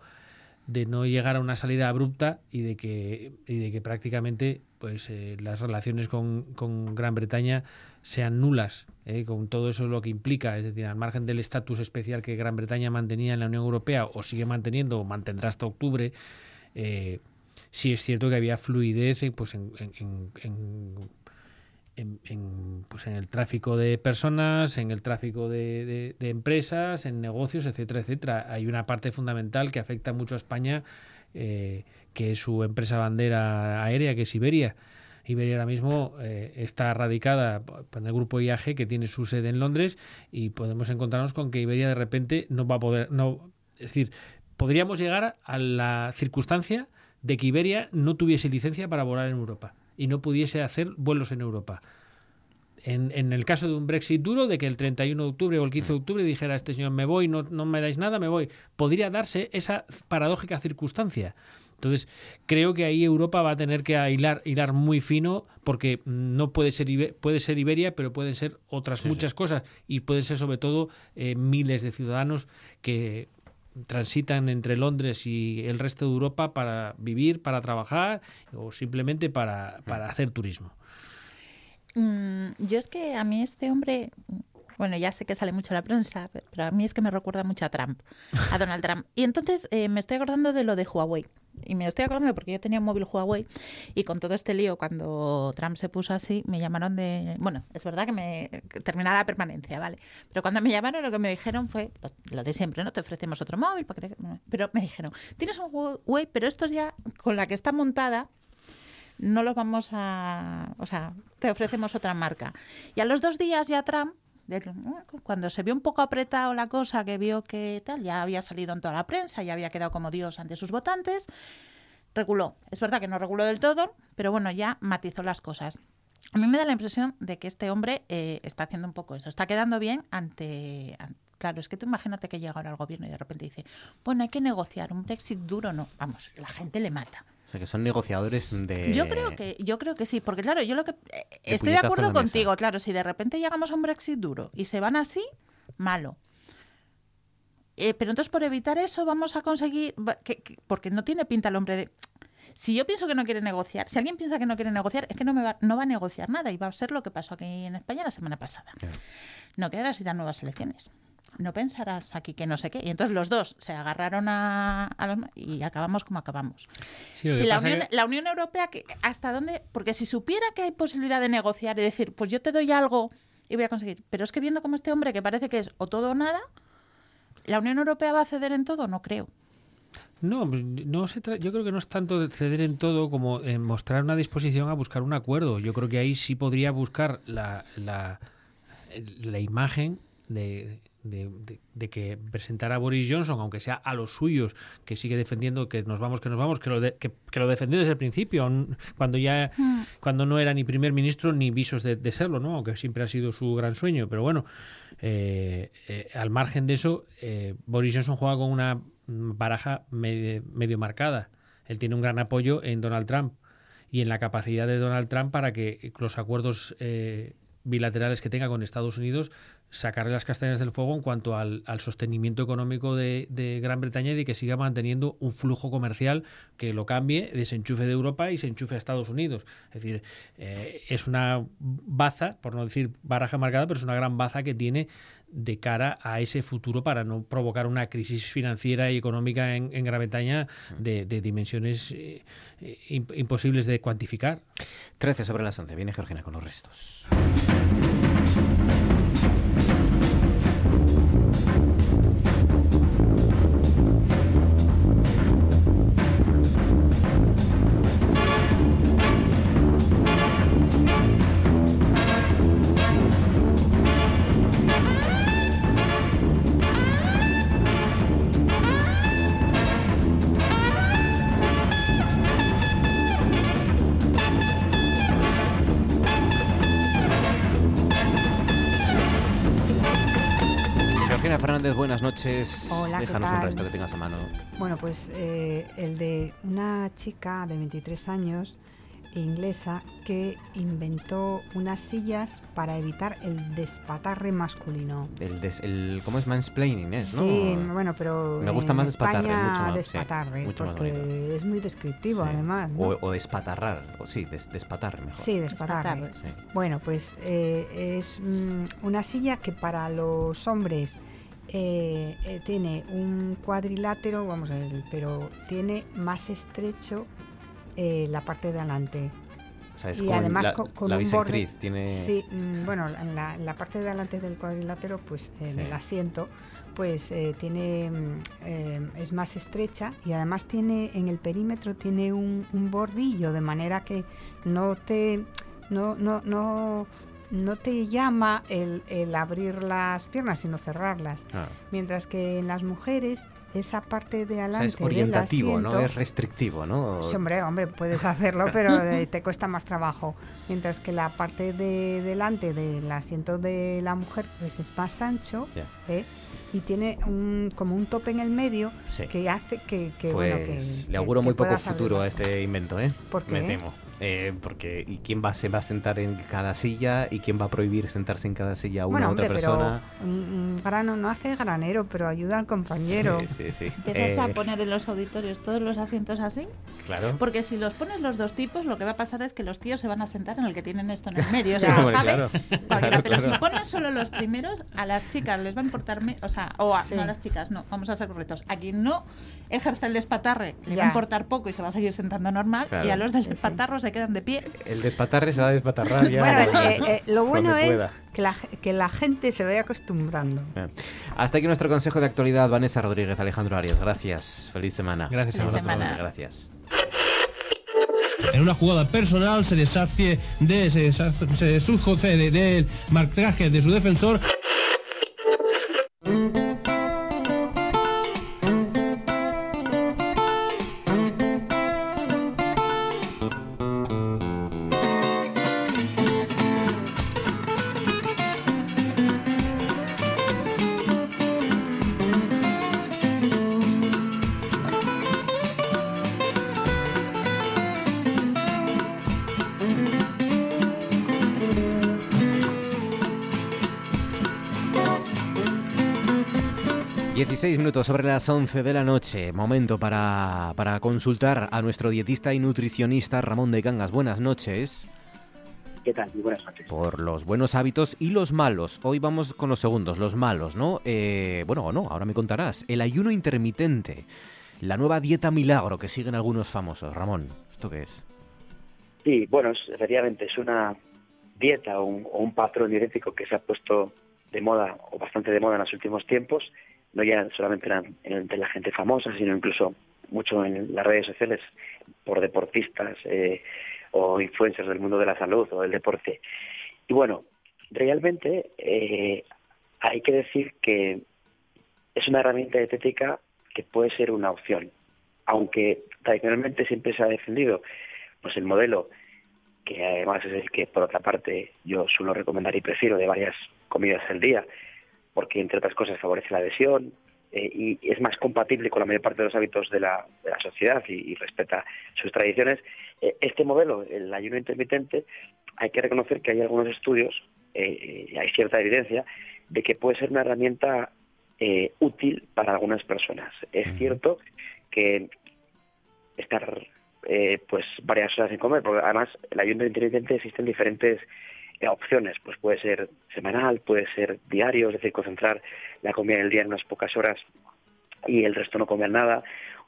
de no llegar a una salida abrupta y de que, y de que prácticamente pues eh, las relaciones con, con, Gran Bretaña sean nulas, eh, con todo eso lo que implica, es decir, al margen del estatus especial que Gran Bretaña mantenía en la Unión Europea o sigue manteniendo o mantendrá hasta octubre, eh, sí es cierto que había fluidez pues en, pues en el tráfico de personas, en el tráfico de, empresas, en negocios, etcétera, etcétera. Hay una parte fundamental que afecta mucho a España, eh, que es su empresa bandera aérea, que es Iberia. Iberia ahora mismo eh, está radicada en el grupo IAG, que tiene su sede en Londres, y podemos encontrarnos con que Iberia de repente no va a poder, no, es decir, podríamos llegar a la circunstancia de que Iberia no tuviese licencia para volar en Europa y no pudiese hacer vuelos en Europa. En, en, el caso de un Brexit duro, de que el 31 de octubre o el 15 de octubre dijera este señor me voy, no, no me dais nada, me voy, podría darse esa paradójica circunstancia. Entonces, creo que ahí Europa va a tener que hilar, hilar muy fino porque no puede ser, puede ser Iberia, pero pueden ser otras muchas cosas y pueden ser sobre todo eh, miles de ciudadanos que transitan entre Londres y el resto de Europa para vivir, para trabajar o simplemente para, para hacer turismo. Mm, yo es que a mí este hombre, bueno, ya sé que sale mucho la prensa, pero a mí es que me recuerda mucho a Trump, a Donald Trump. Y entonces eh, me estoy acordando de lo de Huawei. Y me estoy acordando porque yo tenía un móvil Huawei y con todo este lío, cuando Trump se puso así, me llamaron de... Bueno, es verdad que me terminaba la permanencia, ¿vale? Pero cuando me llamaron lo que me dijeron fue lo, de siempre, ¿no? Te ofrecemos otro móvil, pero me dijeron, tienes un Huawei, pero esto ya con la que está montada no lo vamos a... O sea, te ofrecemos otra marca. Y a los dos días ya Trump cuando se vio un poco apretado la cosa, que vio que tal, ya había salido en toda la prensa, ya había quedado como Dios ante sus votantes, reguló. Es verdad que no reguló del todo, pero bueno, ya matizó las cosas. A mí me da la impresión de que este hombre eh, está haciendo un poco eso, está quedando bien ante, Claro, es que tú imagínate que llega ahora al gobierno y de repente dice, bueno, hay que negociar, un Brexit duro no. Vamos, la gente le mata. Sea, que son negociadores de... Yo creo que, yo creo que sí, porque claro, yo lo que... Eh, estoy de acuerdo contigo, claro, si de repente llegamos a un Brexit duro y se van así, malo. Eh, pero entonces por evitar eso vamos a conseguir... porque no tiene pinta el hombre de... Si yo pienso que no quiere negociar, si alguien piensa que no quiere negociar, es que no, me va, no va a negociar nada y va a ser lo que pasó aquí en España la semana pasada. No quedará si dan nuevas elecciones no pensarás aquí que no sé qué. Y entonces los dos se agarraron a, los... y acabamos como acabamos. si la Unión, Europea, ¿hasta dónde? Porque si supiera que hay posibilidad de negociar y decir, pues yo te doy algo y voy a conseguir. Pero es que viendo como este hombre que parece que es o todo o nada, ¿la Unión Europea va a ceder en todo? No creo. No, no se yo creo que no es tanto de ceder en todo como en mostrar una disposición a buscar un acuerdo. Yo creo que ahí sí podría buscar la, la, la imagen de, de, que presentara a Boris Johnson, aunque sea a los suyos, que sigue defendiendo que nos vamos, que nos vamos, que lo, que, lo defendió desde el principio, cuando ya hmm. cuando no era ni primer ministro ni visos de, serlo, ¿no? aunque siempre ha sido su gran sueño. Pero bueno, eh, eh, al margen de eso, eh, Boris Johnson juega con una baraja medio, marcada. Él tiene un gran apoyo en Donald Trump y en la capacidad de Donald Trump para que los acuerdos bilaterales que tenga con Estados Unidos sacarle las castañas del fuego en cuanto al, sostenimiento económico de, Gran Bretaña y de que siga manteniendo un flujo comercial que lo cambie, desenchufe de Europa y se enchufe a Estados Unidos. Es decir, eh, es una baza, por no decir baraja marcada, pero es una gran baza que tiene de cara a ese futuro para no provocar una crisis financiera y económica en, Gran Bretaña de, dimensiones eh, imposibles de cuantificar. 13 sobre las 11. Viene Georgina con los restos. Noches. Hola, ¿qué Déjanos un tal? resto que tengas a mano. Bueno, pues eh, el de una chica de 23 años inglesa que inventó unas sillas para evitar el despatarre masculino. El, des- el ¿Cómo es mansplaining? Es, ¿no? Sí, bueno, pero Me gusta en más despatarre, España mucho más. sí, despatarre, mucho más porque bonito. es muy descriptivo Sí. además. ¿no? O, o despatarrar, o sí, des- despatarre mejor. Sí, despatarre. Sí. Bueno, pues eh, es mm, una silla que para los hombres eh, eh, tiene un cuadrilátero, vamos a ver, pero tiene más estrecho eh, la parte de adelante. O sea, es y además la- co- con, la un borde. tiene- Sí, mm, bueno, en la, en la parte de adelante del cuadrilátero, pues en Sí. el asiento, pues tiene mm, es más estrecha y además tiene en el perímetro tiene un, un bordillo de manera que no te no no no no te llama el, el abrir las piernas sino cerrarlas Claro. mientras que en las mujeres esa parte de O sea, adelante es orientativo, no es restrictivo, ¿no? Sí, hombre, hombre, puedes hacerlo, pero [laughs] te cuesta más trabajo. Mientras que la parte de delante del asiento de la mujer pues es más ancho. ¿eh? y tiene un, como un tope en el medio Sí. que hace que, que, Pues bueno, que- le que- auguro que muy poco futuro a este invento, ¿eh? ¿Por Me temo. Eh, porque ¿y quién va se va a sentar en cada silla y quién va a prohibir sentarse en cada silla a una Bueno, hombre, otra persona? pero un, grano no hace granero, pero ayuda al compañero. Sí, sí, sí. Empiezas a Eh, poner en los auditorios todos los asientos así, Claro. porque si los pones los dos tipos, lo que va a pasar es que los tíos se van a sentar en el que tienen esto en el medio. [laughs] Se lo sabe claro. cualquiera. Claro, pero claro. si pones solo los primeros, a las chicas les va a importar, o sea, o a, Sí. no a las chicas, no, vamos a ser correctos. A quien no ejerce el despatarre le va a importar poco y se va a seguir sentando normal, Claro. y a los del despatarro se quedan de pie. El despatarre se va a despatarrar ya. Bueno, cuando- eh, eh, lo bueno es pueda. que la, que la gente se vaya acostumbrando. Bien. Hasta aquí nuestro consejo de actualidad. Vanessa Rodríguez, Alejandro Arias. Gracias. Feliz semana. Gracias, Feliz abrazo. semana. Gracias. En una jugada personal se deshace de, se, deshace- se deshace del marcaje de su defensor. 16 minutos sobre las 11 de la noche. Momento para, para consultar a nuestro dietista y nutricionista Ramón de Cangas. Buenas noches. ¿Qué tal? Muy buenas noches. Por los buenos hábitos y los malos. Hoy vamos con los segundos, los malos, ¿no? Eh, bueno, o no, ahora me contarás. El ayuno intermitente. La nueva dieta milagro que siguen algunos famosos. Ramón, ¿esto qué es? Sí, bueno, es- efectivamente es una dieta o un, o un patrón dietético que se ha puesto de moda o bastante de moda en los últimos tiempos, no ya solamente en- entre la gente famosa, sino incluso mucho en las redes sociales por deportistas eh, o influencers del mundo de la salud o del deporte. Y bueno, realmente eh, hay que decir que es una herramienta dietética que puede ser una opción, aunque tradicionalmente siempre se ha defendido pues el modelo que además es el que por otra parte yo suelo recomendar y prefiero de varias comidas al día porque entre otras cosas favorece la adhesión eh, y es más compatible con la mayor parte de los hábitos de la, de la sociedad y, y respeta sus tradiciones. Eh, este modelo, el ayuno intermitente, hay que reconocer que hay algunos estudios, eh, y hay cierta evidencia, de que puede ser una herramienta eh, útil para algunas personas. Es cierto que estar eh, pues varias horas sin comer, porque además el ayuno intermitente existen diferentes opciones, pues puede ser semanal, puede ser diario, es decir, concentrar la comida del día en unas pocas horas y el resto no comer nada,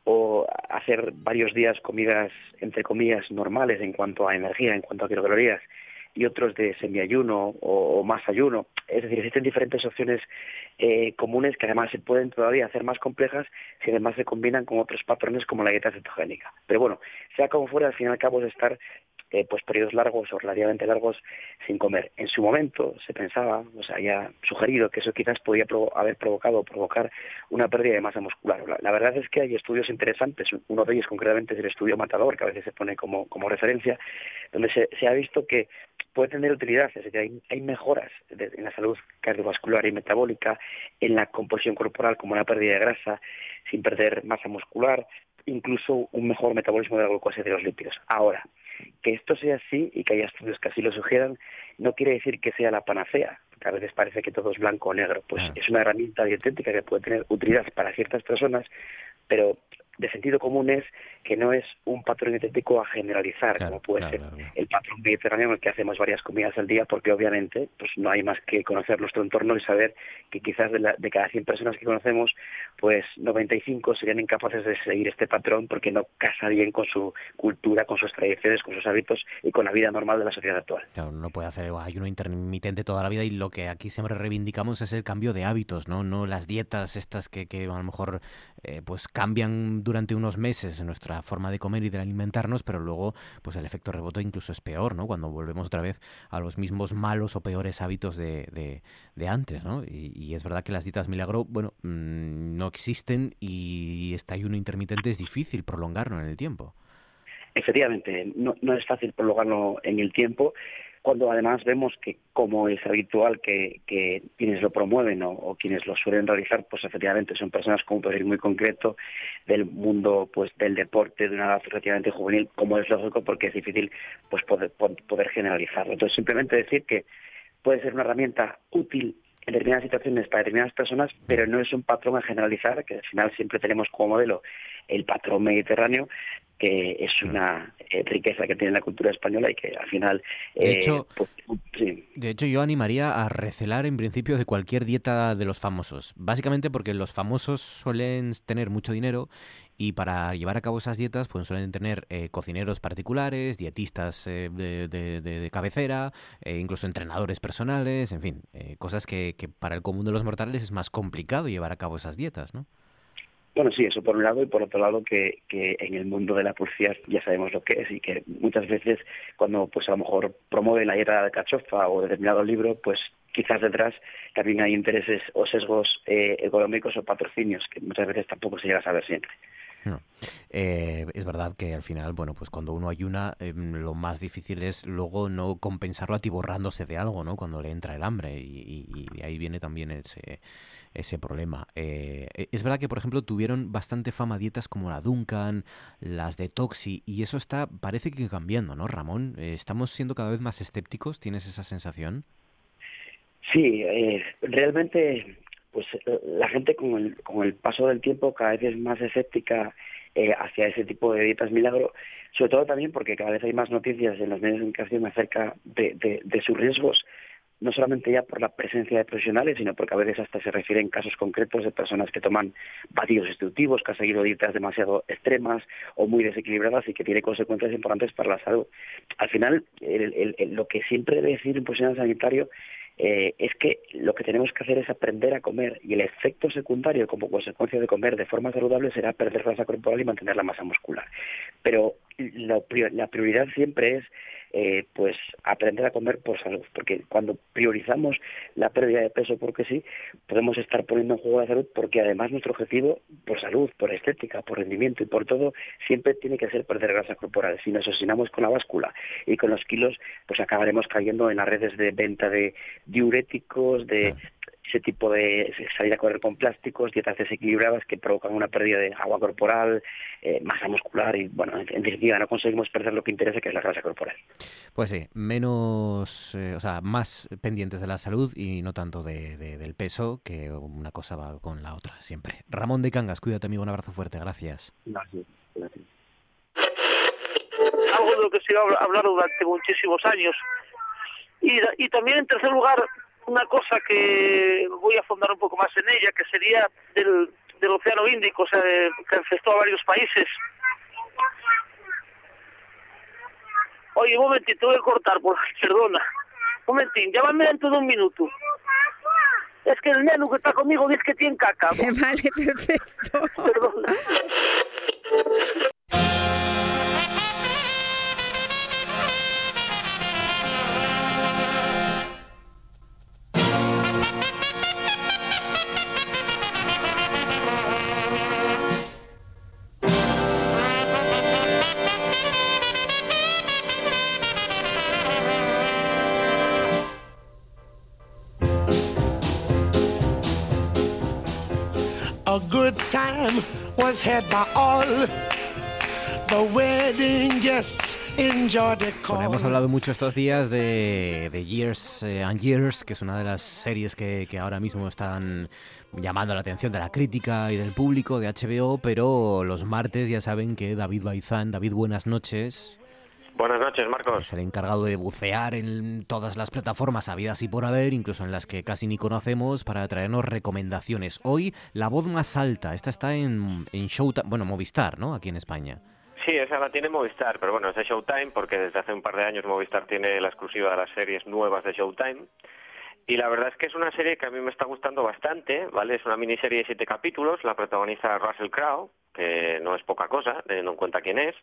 o hacer varios días comidas, entre comillas, normales en cuanto a energía, en cuanto a kilocalorías, y otros de semiayuno o, o más ayuno. Es decir, existen diferentes opciones eh, comunes que además se pueden todavía hacer más complejas si además se combinan con otros patrones como la dieta cetogénica. Pero bueno, sea como fuera, al fin y al cabo es estar eh, pues periodos largos o relativamente largos sin comer. En su momento se pensaba, o sea, había sugerido que eso quizás podía haber provocado o provocar una pérdida de masa muscular. La, verdad es que hay estudios interesantes, uno de ellos concretamente es el estudio Matador, que a veces se pone como, como referencia, donde se, se ha visto que puede tener utilidad, es decir, hay, hay mejoras en la salud cardiovascular y metabólica, en la composición corporal como la pérdida de grasa, sin perder masa muscular, incluso un mejor metabolismo de la glucosa y de los lípidos. Ahora, que esto sea así y que haya estudios que así lo sugieran, no quiere decir que sea la panacea, porque a veces parece que todo es blanco o negro. Pues es una herramienta dietética que puede tener utilidad para ciertas personas, pero de sentido común es que no es un patrón dietético a generalizar, como puede ser el patrón mediterráneo en el que hacemos varias comidas al día, porque obviamente pues no hay más que conocer nuestro entorno y saber que quizás de, de cada 100 personas que conocemos, pues 95 serían incapaces de seguir este patrón porque no casa bien con su cultura, con sus tradiciones, con sus hábitos y con la vida normal de la sociedad actual. Claro, no puede hacer ayuno intermitente toda la vida y lo que aquí siempre reivindicamos es el cambio de hábitos, no, no las dietas estas que, que a lo mejor eh, pues cambian durante unos meses nuestra forma de comer y de alimentarnos, pero luego pues el efecto rebote incluso es peor, ¿no? Cuando volvemos otra vez a los mismos malos o peores hábitos de, de, antes, ¿no? Y, es verdad que las dietas milagro, bueno, mm, no existen y este ayuno intermitente es difícil prolongarlo en el tiempo. Efectivamente, no, no es fácil prolongarlo en el tiempo cuando además vemos que, como es habitual, que, quienes lo promueven o, quienes lo suelen realizar, pues efectivamente son personas con un perfil muy concreto del mundo pues del deporte de una edad relativamente juvenil, como es lógico, porque es difícil pues poder, poder generalizarlo. Entonces, simplemente decir que puede ser una herramienta útil en determinadas situaciones para determinadas personas, pero no es un patrón a generalizar, que al final siempre tenemos como modelo el patrón mediterráneo, que es una eh, riqueza que tiene la cultura española y que al final... de, eh, hecho, pues, de hecho, yo animaría a recelar en principio de cualquier dieta de los famosos, básicamente porque los famosos suelen tener mucho dinero y para llevar a cabo esas dietas pues suelen tener eh, cocineros particulares, dietistas de, de, cabecera, incluso entrenadores personales, en fin, cosas que, para el común de los mortales es más complicado llevar a cabo esas dietas, ¿no? Bueno, sí, eso por un lado, y por otro lado que, que en el mundo de la publicidad ya sabemos lo que es y que muchas veces cuando pues a lo mejor promueve la dieta de cachofa o determinado libro, pues quizás detrás también hay intereses o sesgos eh, económicos o patrocinios que muchas veces tampoco se llega a saber siempre. Eh, es verdad que al final, bueno, pues cuando uno ayuna, em, lo más difícil es luego no compensarlo atiborrándose de algo, ¿no? Cuando le entra el hambre y, y, ahí viene también ese, ese problema. Eh, e, es verdad que, por ejemplo, tuvieron bastante fama dietas como la Duncan, las de Toxi, y eso está, parece que cambiando, ¿no, Ramón? Eh, ¿Estamos siendo cada vez más escépticos? ¿Tienes esa sensación? Sí, realmente pues eh, la gente con el, con el paso del tiempo cada vez es más escéptica eh, hacia ese tipo de dietas milagro, sobre todo también porque cada vez hay más noticias en los medios de comunicación acerca de, de, sus riesgos, no solamente ya por la presencia de profesionales, sino porque a veces hasta se refieren casos concretos de personas que toman batidos instructivos, que han seguido dietas demasiado extremas o muy desequilibradas y que tiene consecuencias importantes para la salud. Al final, lo que siempre debe decir un profesional sanitario eh, es que lo que tenemos que hacer es aprender a comer y el efecto secundario como consecuencia de comer de forma saludable será perder grasa corporal y mantener la masa muscular. Pero la prioridad siempre es eh, pues aprender a comer por salud, porque cuando priorizamos la pérdida de peso porque sí, podemos estar poniendo en juego la salud porque además nuestro objetivo por salud, por estética, por rendimiento y por todo siempre tiene que ser perder grasa corporal. Si nos asesinamos con la báscula y con los kilos, pues acabaremos cayendo en las redes de venta de diuréticos, de ese tipo de salir a correr con plásticos, dietas desequilibradas que provocan una pérdida de agua corporal, eh, masa muscular y, bueno, en, definitiva, no conseguimos perder lo que interesa, que es la grasa corporal. Pues sí, menos, eh, o sea, más pendientes de la salud y no tanto de, del peso, que una cosa va con la otra, siempre. Ramón de Cangas, cuídate, amigo, un abrazo fuerte, gracias. Gracias, gracias. Algo de lo que se ha hablado durante muchísimos años. Y, y también, en tercer lugar, una cosa que voy a fundar un poco más en ella, que sería del, del Océano Índico, o sea, que infestó a varios países. Oye, un momentito, voy a cortar, por [laughs] perdona. Un momentín, llámame dentro de un minuto. Es que el neno que está conmigo dice que tiene caca. [laughs] Vale, perfecto. Perdona. By all. Wedding guests enjoyed the call. Bueno, hemos hablado mucho estos días de, de Years eh, and Years, que es una de las series que, que ahora mismo están llamando la atención de la crítica y del público de HBO, pero los martes ya saben que David Baizán, David, buenas noches. Buenas noches, Marcos. Es el encargado de bucear en todas las plataformas habidas y por haber, incluso en las que casi ni conocemos, para traernos recomendaciones. Hoy, La Voz Más Alta. Esta está en, en Showtime, bueno, Movistar, ¿no? Aquí en España. Sí, esa la tiene Movistar, pero bueno, es de Showtime porque desde hace un par de años Movistar tiene la exclusiva de las series nuevas de Showtime. Y la verdad es que es una serie que a mí me está gustando bastante, ¿vale? Es una miniserie de siete capítulos, la protagoniza Russell Crowe, que no es poca cosa, teniendo en cuenta quién es.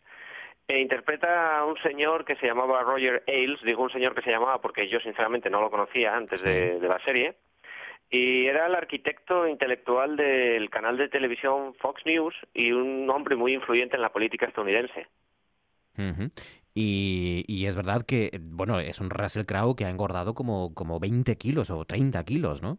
E interpreta a un señor que se llamaba Roger Ailes, digo un señor que se llamaba porque yo sinceramente no lo conocía antes de, de la serie, y era el arquitecto intelectual del canal de televisión Fox News y un hombre muy influyente en la política estadounidense. Ujú. y, y es verdad que, bueno, es un Russell Crowe que ha engordado como, como 20 kilos o 30 kilos, ¿no?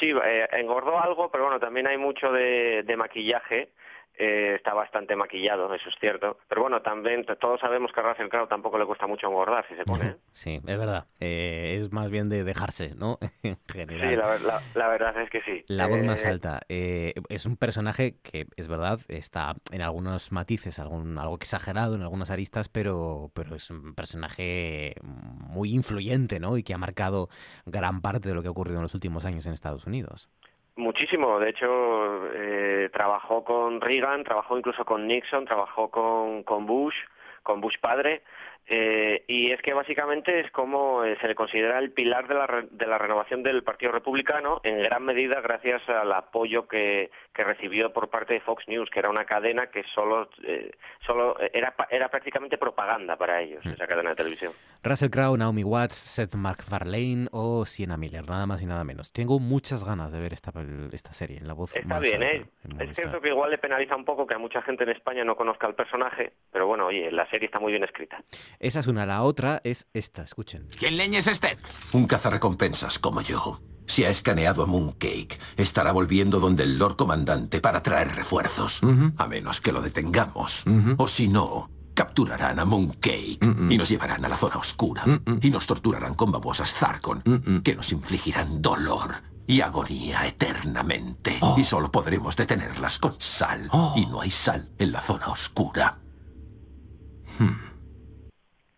Sí, eh, engordó algo, pero bueno, también hay mucho de, de maquillaje. Eh, está bastante maquillado, eso es cierto. Pero bueno, también todos sabemos que a Russell Crowe tampoco le cuesta mucho engordar si se pone. ¿eh? Sí, es verdad. Eh, es más bien de dejarse, ¿no? [laughs] en general. Sí, la- la verdad es que sí. La voz más Eh, alta. Eh, es un personaje que, es verdad, está en algunos matices, algún, algo exagerado en algunas aristas, pero, pero es un personaje muy influyente, ¿no? Y que ha marcado gran parte de lo que ha ocurrido en los últimos años en Estados Unidos. Muchísimo, de hecho, eh, trabajó con Reagan, trabajó incluso con Nixon, trabajó con, con Bush, con Bush padre, eh, y es que básicamente es como eh, se le considera el pilar de la, re- de la renovación del Partido Republicano, en gran medida gracias al apoyo que, que recibió por parte de Fox News, que era una cadena que solo, eh, solo era, pa- era prácticamente propaganda para ellos, esa cadena de televisión. Russell Crowe, Naomi Watts, Seth MacFarlane o Sienna Miller, nada más y nada menos. Tengo muchas ganas de ver esta, esta serie, La Voz Está Más bien, Alta, ¿eh? en Es cierto que igual le penaliza un poco que a mucha gente en España no conozca el personaje, pero bueno, oye, la serie está muy bien escrita. Esa es una. La otra es esta, escuchen. ¿Quién leña es este? Un cazarrecompensas como yo. Si ha escaneado a Mooncake, estará volviendo donde el Lord Comandante para traer refuerzos. A menos que lo detengamos. O si no, capturarán a Mooncake y nos llevarán a la zona oscura. Y nos torturarán con babosas Zarkon, que nos infligirán dolor y agonía eternamente. Y solo podremos detenerlas con sal. Y no hay sal en la zona oscura.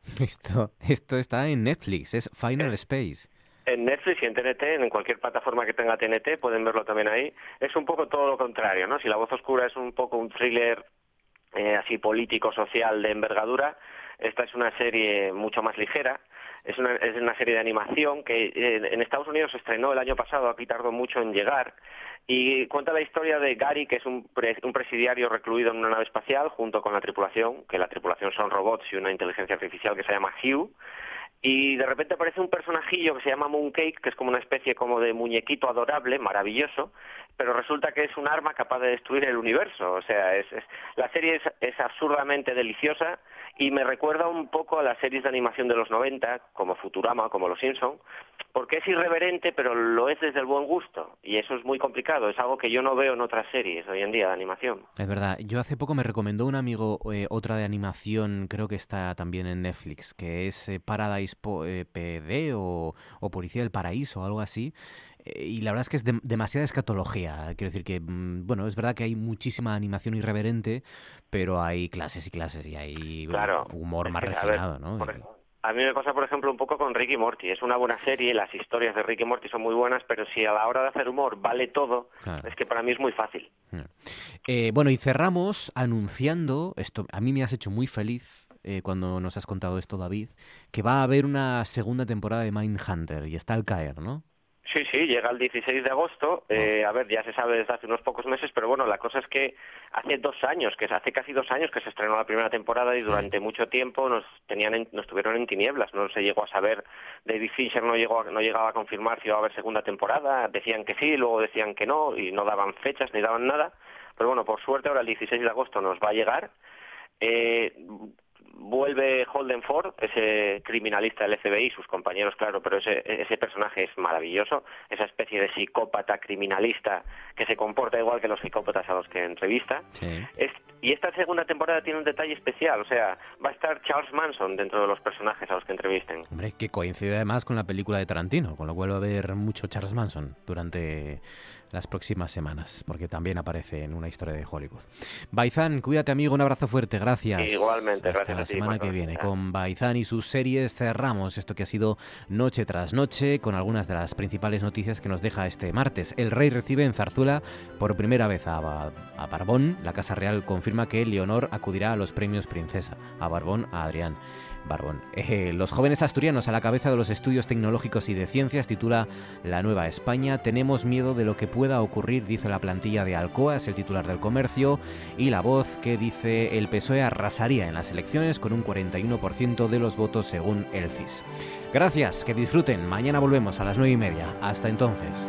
[laughs] Esto, esto está en Netflix, es Final Space. En Netflix y en TNT, en cualquier plataforma que tenga TNT, pueden verlo también ahí. Es un poco todo lo contrario, ¿no? Si La Voz Oscura es un poco un thriller eh, así político-social de envergadura, esta es una serie mucho más ligera. Es una, es una serie de animación que en Estados Unidos se estrenó el año pasado, aquí tardó mucho en llegar, y cuenta la historia de Gary, que es un, pre- un presidiario recluido en una nave espacial junto con la tripulación, que la tripulación son robots y una inteligencia artificial que se llama Hugh, y de repente aparece un personajillo que se llama Mooncake, que es como una especie como de muñequito adorable, maravilloso, pero resulta que es un arma capaz de destruir el universo. O sea, es, es- la serie es, es absurdamente deliciosa y me recuerda un poco a las series de animación de los 90, como Futurama, como Los Simpson, porque es irreverente, pero lo es desde el buen gusto. Y eso es muy complicado, es algo que yo no veo en otras series hoy en día de animación. Es verdad, yo hace poco me recomendó un amigo eh, otra de animación, creo que está también en Netflix, que es eh, Paradise Po- eh, PD o, o Policía del Paraíso, algo así. Y la verdad es que es dem- demasiada escatología. Quiero decir que, mm, bueno, es verdad que hay muchísima animación irreverente, pero hay clases y clases y hay Claro. humor más ver, refinado, ¿no? por A mí me pasa, por ejemplo, un poco con Ricky Morty. Es una buena serie, las historias de Ricky Morty son muy buenas, pero si a la hora de hacer humor vale todo, Claro. es que para mí es muy fácil. Eh, bueno, y cerramos anunciando, esto a mí me has hecho muy feliz eh, cuando nos has contado esto, David, que va a haber una segunda temporada de Mindhunter y está al caer, ¿no? Sí, sí, llega el 16 de agosto. Eh, a ver, ya se sabe desde hace unos pocos meses, pero bueno, la cosa es que hace dos años, que hace casi dos años que se estrenó la primera temporada y durante mucho tiempo nos tenían, en- nos tuvieron en tinieblas. No se llegó a saber. David Fincher no llegó, no llegaba a confirmar si iba a haber segunda temporada. Decían que sí, luego decían que no y no daban fechas ni daban nada. Pero bueno, por suerte ahora el 16 de agosto nos va a llegar. Eh, vuelve Holden Ford, ese criminalista del FBI, sus compañeros, claro, pero ese, ese personaje es maravilloso, esa especie de psicópata criminalista que se comporta igual que los psicópatas a los que entrevista. Es, y esta segunda temporada tiene un detalle especial, o sea, va a estar Charles Manson dentro de los personajes a los que entrevisten. Hombre, que coincide además con la película de Tarantino, con lo cual va a haber mucho Charles Manson durante las próximas semanas, porque también aparece en una historia de Hollywood. Baizán, cuídate amigo, un abrazo fuerte, gracias. Igualmente, Hasta gracias la a ti, semana que viene. Con Baizán y sus series cerramos esto que ha sido noche tras noche, con algunas de las principales noticias que nos deja este martes. El rey recibe en Zarzuela por primera vez a, a Barbón. La Casa Real confirma que Leonor acudirá a los premios Princesa. A Barbón, a Adrián. Barbón. Eh, los jóvenes asturianos a la cabeza de los estudios tecnológicos y de ciencias titula La Nueva España. Tenemos miedo de lo que pueda ocurrir, dice la plantilla de Alcoa, es el titular del comercio. Y la voz que dice el PSOE arrasaría en las elecciones con un 41% de los votos según el CIS. Gracias, que disfruten. Mañana volvemos a las 9 y media. Hasta entonces.